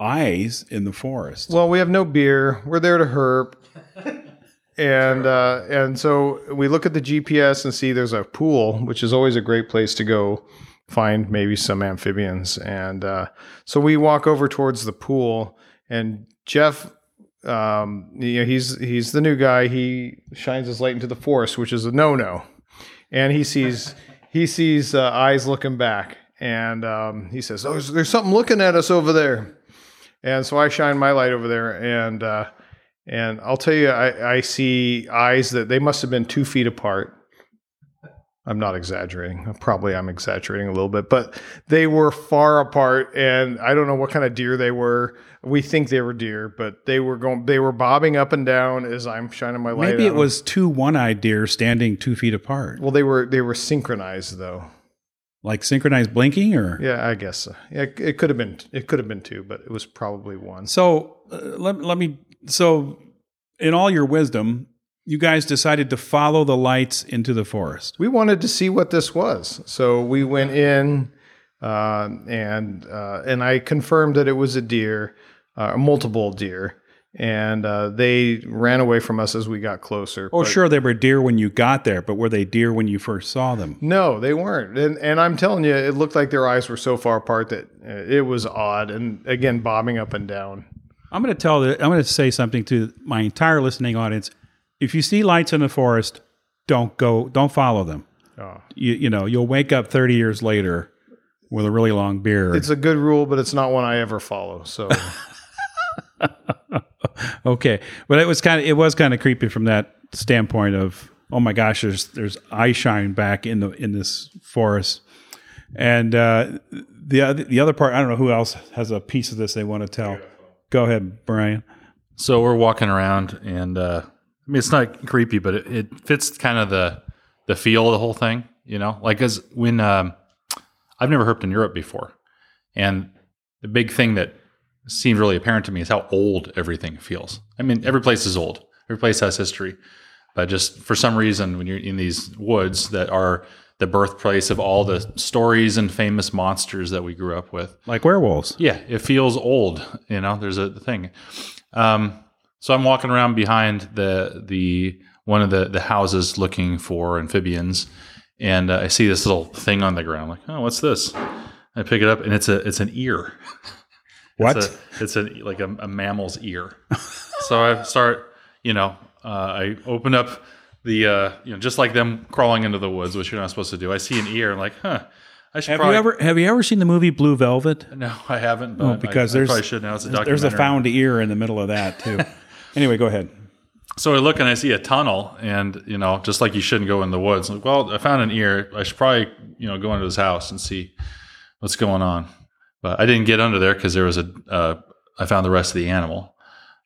eyes in the forest. Well, we have no beer. We're there to herp. and uh, and so we look at the GPS and see there's a pool, which is always a great place to go find maybe some amphibians. And uh, so we walk over towards the pool, and Jeff, um, you know, he's he's the new guy. He shines his light into the forest, which is a no no, and he sees he sees uh, eyes looking back, and um, he says, "Oh, there's, there's something looking at us over there." And so I shine my light over there, and uh, and I'll tell you, I, I see eyes that they must have been two feet apart. I'm not exaggerating. Probably I'm exaggerating a little bit, but they were far apart, and I don't know what kind of deer they were. We think they were deer, but they were going. They were bobbing up and down as I'm shining my light. Maybe it was two one-eyed deer standing two feet apart, Well, they were they were synchronized though. like synchronized blinking, or Yeah, I guess so. Yeah, it, it could have been it could have been two, but it was probably one. So uh, let, let me. So, in all your wisdom, you guys decided to follow the lights into the forest. we wanted to see what this was. So we went in, uh, and uh, and I confirmed that it was a deer, uh, multiple deer, and uh, they ran away from us as we got closer. Oh, But sure, they were deer when you got there, but were they deer when you first saw them? No, they weren't. And and I'm telling you, it looked like their eyes were so far apart that uh, it was odd. And again, bobbing up and down. I'm going to tell. The, I'm going to say something to my entire listening audience. If you see lights in the forest, don't go. Don't follow them. Oh. You, you know, you'll wake up 30 years later with a really long beard. It's a good rule, but it's not one I ever follow. So okay, but it was kind of it was kind of creepy from that standpoint of oh my gosh, there's there's eye shine back in the in this forest, and uh, the other the other part I don't know who else has a piece of this they want to tell. Go ahead, Brian. So we're walking around, and uh, I mean, it's not creepy, but it, it fits kind of the the feel of the whole thing. You know, like as when um, I've never herped in Europe before, and the big thing that seemed really apparent to me is how old everything feels. I mean, every place is old. Every place has history, but just for some reason, when you're in these woods that are the birthplace of all the stories and famous monsters that we grew up with, Like werewolves. yeah, it feels old. You know, there's a thing. Um, so I'm walking around behind the the one of the the houses looking for amphibians, and uh, I see this little thing on the ground. like, oh, what's this? I pick it up, and it's a it's an ear. What? It's a, it's a like a, a mammal's ear. so I start, you know, uh, I open up the, uh, you know, just like them crawling into the woods, which you're not supposed to do. I see an ear, I'm like, huh. I should have probably, you ever have you ever seen the movie Blue Velvet? No, I haven't. But Oh, because I, there's I probably should now. It's a documentary. there's a found ear in the middle of that too. anyway, go ahead. So I look and I see a tunnel, and you know, just like you shouldn't go in the woods. Like, well, I found an ear. I should probably, you know, go into his house and see what's going on. But I didn't get under there because there was a. Uh, I found the rest of the animal.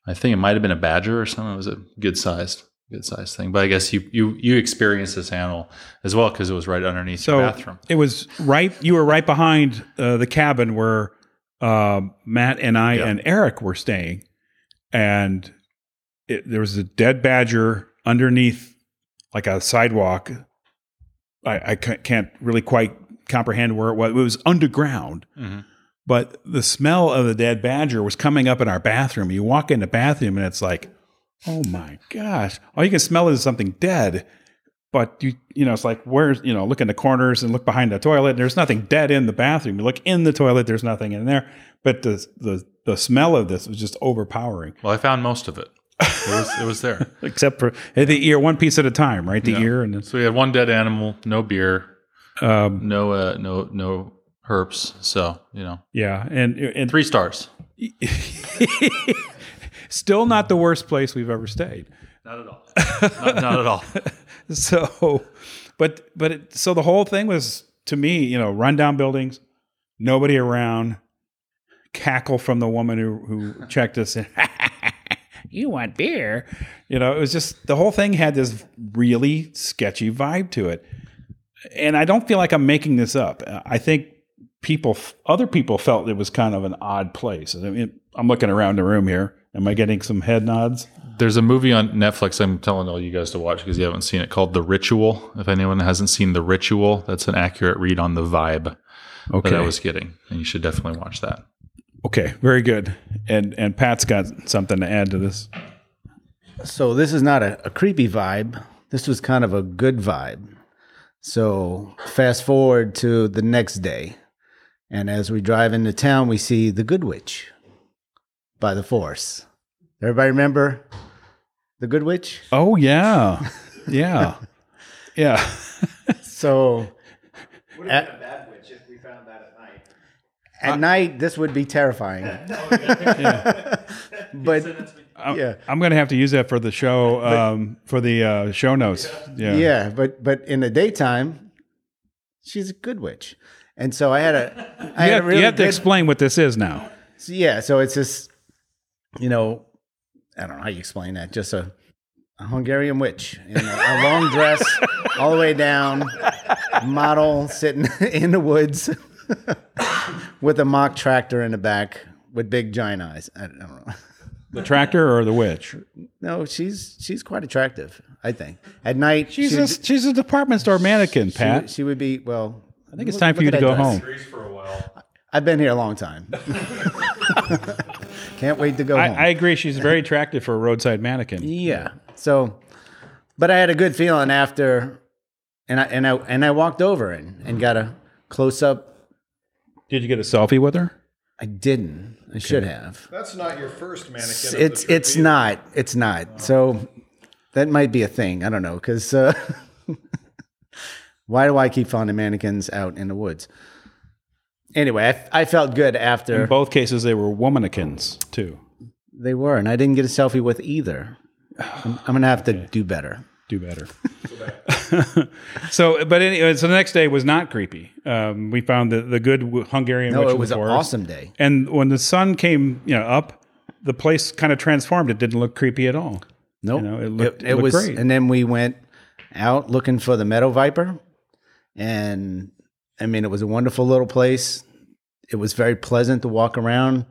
I think it might have been a badger or something. It was a good sized, good size thing. But I guess you you you experienced this animal as well because it was right underneath So your bathroom. it was right. You were right behind uh, the cabin where uh, Matt and I Yeah. and Eric were staying, and it, there was a dead badger underneath, like a sidewalk, I, I can't really quite comprehend where it was. It was underground, Mhm. but the smell of the dead badger was coming up in our bathroom. You walk in the bathroom and it's like, oh my gosh, all you can smell is something dead. But you, you know, it's like where's you know, look in the corners and look behind the toilet. And there's nothing dead in the bathroom. You look in the toilet, there's nothing in there. But the the the smell of this was just overpowering. Well, I found most of it. It was it was there. Except for the ear, one piece at a time, right? The Yeah. ear and the, So we had one dead animal, no beer, um, no uh, no no herps. So you know, yeah, and and three stars. still not the worst place we've ever stayed. Not at all. not, not at all. So, but but it, so the whole thing was to me, you know, rundown buildings, nobody around, cackle from the woman who who checked us in. you want beer? You know, it was just the whole thing had this really sketchy vibe to it, and I don't feel like I'm making this up. I think people, other people felt it was kind of an odd place. I mean, I'm looking around the room here. Am I getting some head nods? There's a movie on Netflix I'm telling all you guys to watch because you haven't seen it called The Ritual. If anyone hasn't seen The Ritual, that's an accurate read on the vibe Okay. that I was getting. And you should definitely watch that. Okay, very good. And and Pat's got something to add to this. So this is not a, a creepy vibe. This was kind of a good vibe. So fast forward to the next day, and as we drive into town, we see the Good Witch by the Force. Everybody remember the Good Witch? Oh yeah, yeah, yeah. So at, at night, this would be terrifying. but yeah. I'm going to have to use that for the show, um, for the uh, show notes. Yeah. Yeah, but but in the daytime, she's a good witch, and so I had a I You had have, a really you have to explain what this is now. so yeah, so it's this, you know, I don't know how you explain that. Just a, a Hungarian witch in a, a long dress, all the way down, model sitting in the woods with a mock tractor in the back with big giant eyes. I don't know. The tractor or the witch? No, she's she's quite attractive. I think at night She's she a, would- she's a department store mannequin, she Pat. would- She would be well. I think it's time for you to go home. I've been here a long time. Can't wait to go I, home. I agree. She's very attractive for a roadside mannequin. yeah. So, but I had a good feeling after, and I and I and I walked over and, and got a close up. Did you get a selfie with her? I didn't. I should have. That's not your first mannequin. of the It's trip it's either. not. It's not. So that might be a thing. I don't know because uh, why do I keep finding mannequins out in the woods? Anyway, I, I felt good after In both cases, they were womannikins too. they were, and I didn't get a selfie with either. I'm, I'm gonna have to do better. Do better. so, but anyway, so the next day was not creepy. Um, we found the, the good Hungarian No, it was an forest. awesome day. And when the sun came, you know, up, the place kind of transformed. It didn't look creepy at all. Nope. You know, it looked- it, it looked was, great. and then we went out looking for the meadow viper, and I mean, it was a wonderful little place. It was very pleasant to walk around.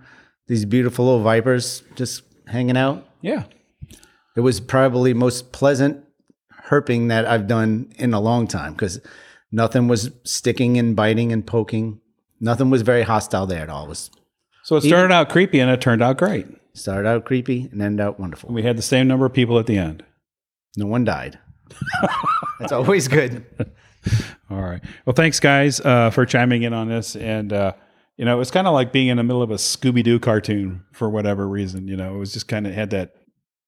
These beautiful little vipers just hanging out. Yeah. It was probably most pleasant herping that I've done in a long time because nothing was sticking and biting and poking. Nothing was very hostile there at all. It was So it started out creepy and it turned out great. started out creepy and ended out wonderful. We had the same number of people at the end. No one died. That's always good. All right. Well, thanks, guys, uh, for chiming in on this. And, uh, you know, it was kind of like being in the middle of a Scooby Doo cartoon for whatever reason. You know, it was just kind of had that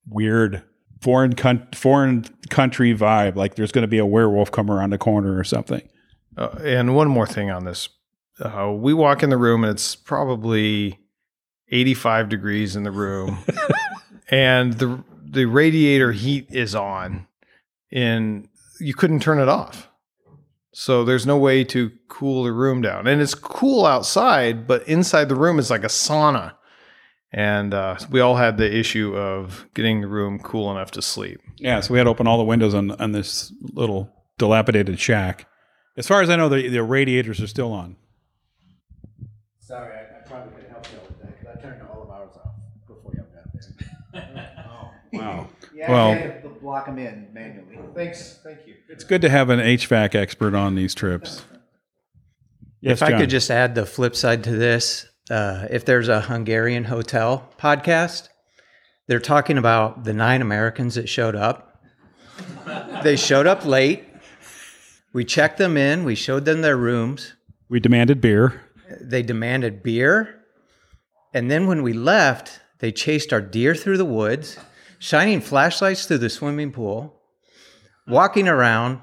weird foreign con- foreign country vibe. Like there's going to be a werewolf come around the corner or something. Uh, and one more thing on this. Uh, we walk in the room and it's probably 85 degrees in the room. and the the radiator heat is on and you couldn't turn it off. So there's no way to cool the room down. And it's cool outside, but inside the room is like a sauna. And uh, we all had the issue of getting the room cool enough to sleep. Yeah. So we had to open all the windows on, on this little dilapidated shack. As far as I know, the, the radiators are still on. Sorry, I, I probably couldn't help you with that because I turned all of ours off before y'all got there. Oh, wow. Yeah, Well- I had the lock them in manually. Thanks. Thank you. It's good to have an HVAC expert on these trips. Yes, if I John. could just add the flip side to this, uh, if there's a Hungarian hotel podcast, they're talking about the nine Americans that showed up. they showed up late. We checked them in. We showed them their rooms. we demanded beer. They demanded beer. And then when we left, they chased our deer through the woods, shining flashlights through the swimming pool, walking around.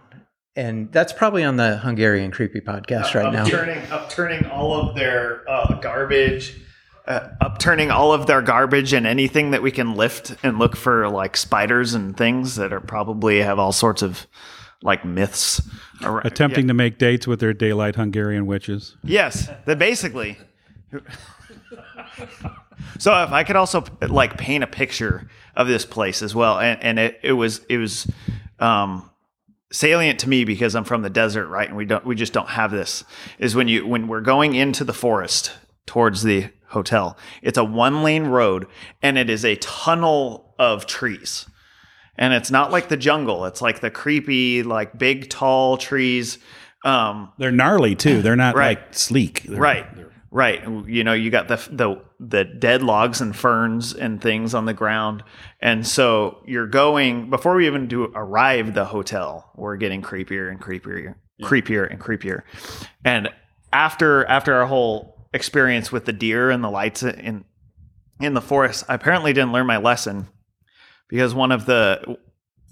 And that's probably on the Hungarian Creepy podcast right now. upturning, upturning all of their uh, garbage, uh, upturning all of their garbage and anything that we can lift and look for like spiders and things that are probably have all sorts of like myths. Around. Attempting to make dates with their daylight Hungarian witches. Yes, that basically. so if I could also like paint a picture of this place as well, and, and it, it was it was um, salient to me because I'm from the desert, right? And we don't we just don't have this. Is when you when we're going into the forest towards the hotel, it's a one lane road and it is a tunnel of trees. And it's not like the jungle. It's like the creepy, like big, tall trees. Um, They're gnarly too. They're not Right. like sleek. They're- right right. You know you got the the the dead logs and ferns and things on the ground. And so you're going before we even do arrive the hotel we're getting creepier and creepier creepier and creepier. And after after our whole experience with the deer and the lights in in the forest i apparently didn't learn my lesson because one of the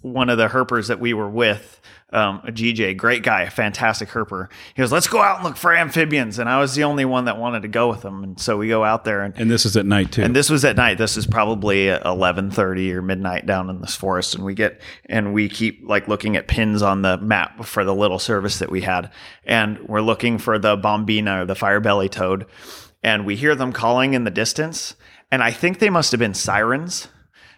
one of the herpers that we were with, um, a GJ, great guy, fantastic herper. He goes, "Let's go out and look for amphibians," and I was the only one that wanted to go with him, and so we go out there, and And this is at night too. and this was at night. This is probably eleven thirty or midnight down in this forest, and we get and we keep like looking at pins on the map for the little service that we had, and we're looking for the bombina or the fire belly toad, and we hear them calling in the distance, and I think they must have been sirens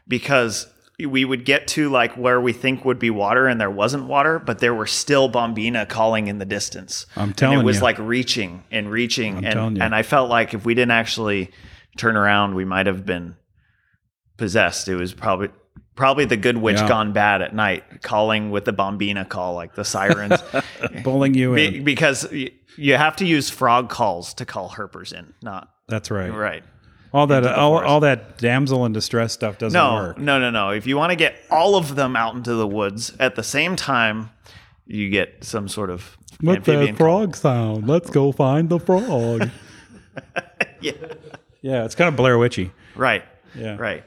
because we would get to like where we think would be water and there wasn't water, but there were still bombina calling in the distance. I'm telling it was you. like reaching and reaching, telling and you. and I felt like if we didn't actually turn around, we might have been possessed. It was probably probably the good witch Yeah. gone bad at night, calling with the bombina call, like the sirens, Bowling you Be- in. because you have to use frog calls to call herpers in, not That's right. right. All that all, all that damsel in distress stuff doesn't No, work. no, no, no. If you want to get all of them out into the woods at the same time, you get some sort of amphibian call. frog sound? Let's go find the frog. Yeah. yeah, it's kind of Blair Witchy. Right. Yeah. Right.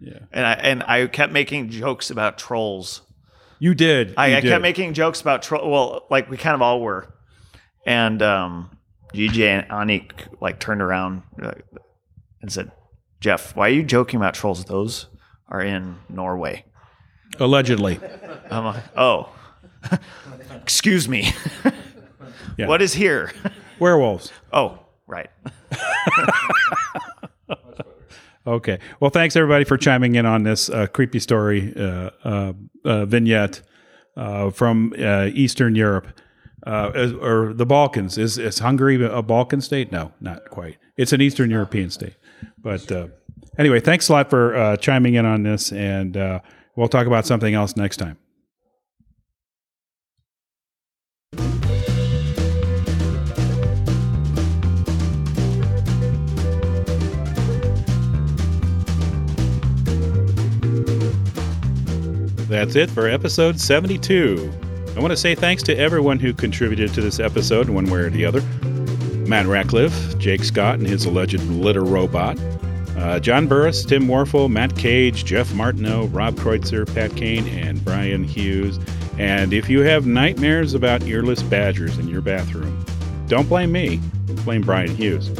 Yeah. And I and I kept making jokes about trolls. You did. I, You I did. kept making jokes about troll. Well, like we kind of all were. And um, GJ and Anik like turned around uh, and said, "Jeff, why are you joking about trolls? Those are in Norway." allegedly. I'm like, "Oh, excuse me. Yeah. What is here?" Werewolves. Oh, right. Okay. Well, thanks everybody for chiming in on this uh, creepy story uh, uh, uh, vignette uh, from uh, Eastern Europe uh, or the Balkans. Is is Hungary a Balkan state? No, not quite. It's an Eastern European state. But uh, anyway, thanks a lot for uh, chiming in on this, and uh, we'll talk about something else next time. That's it for episode 72. I want to say thanks to everyone who contributed to this episode, one way or the other. Matt Ratcliffe, Jake Scott and his alleged litter robot, uh, John Burris, Tim Warfel, Matt Cage, Jeff Martineau, Rob Kreutzer, Pat Kane, and Brian Hughes. And if you have nightmares about earless badgers in your bathroom, don't blame me, blame Brian Hughes.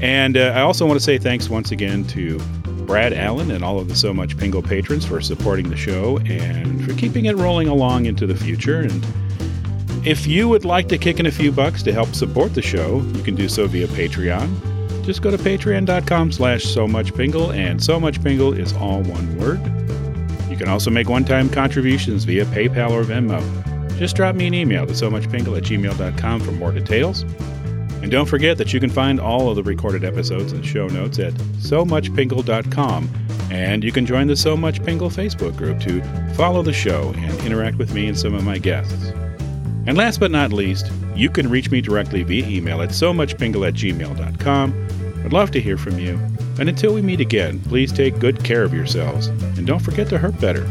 And uh, I also want to say thanks once again to Brad Allen and all of the So Much Pingo patrons for supporting the show and for keeping it rolling along into the future. And if you would like to kick in a few bucks to help support the show, you can do so via Patreon. Just go to patreon.com slash so much pingo, and so much pingo is all one word. You can also make one-time contributions via PayPal or Venmo. Just drop me an email to so much at gmail.com for more details. And don't forget that you can find all of the recorded episodes and show notes at so muchpingo.com And you can join the So Much Pingo Facebook group to follow the show and interact with me and some of my guests. And last but not least, you can reach me directly via email at so muchpingo at gmail.com. I'd love to hear from you. And until we meet again, please take good care of yourselves and don't forget to hurt better.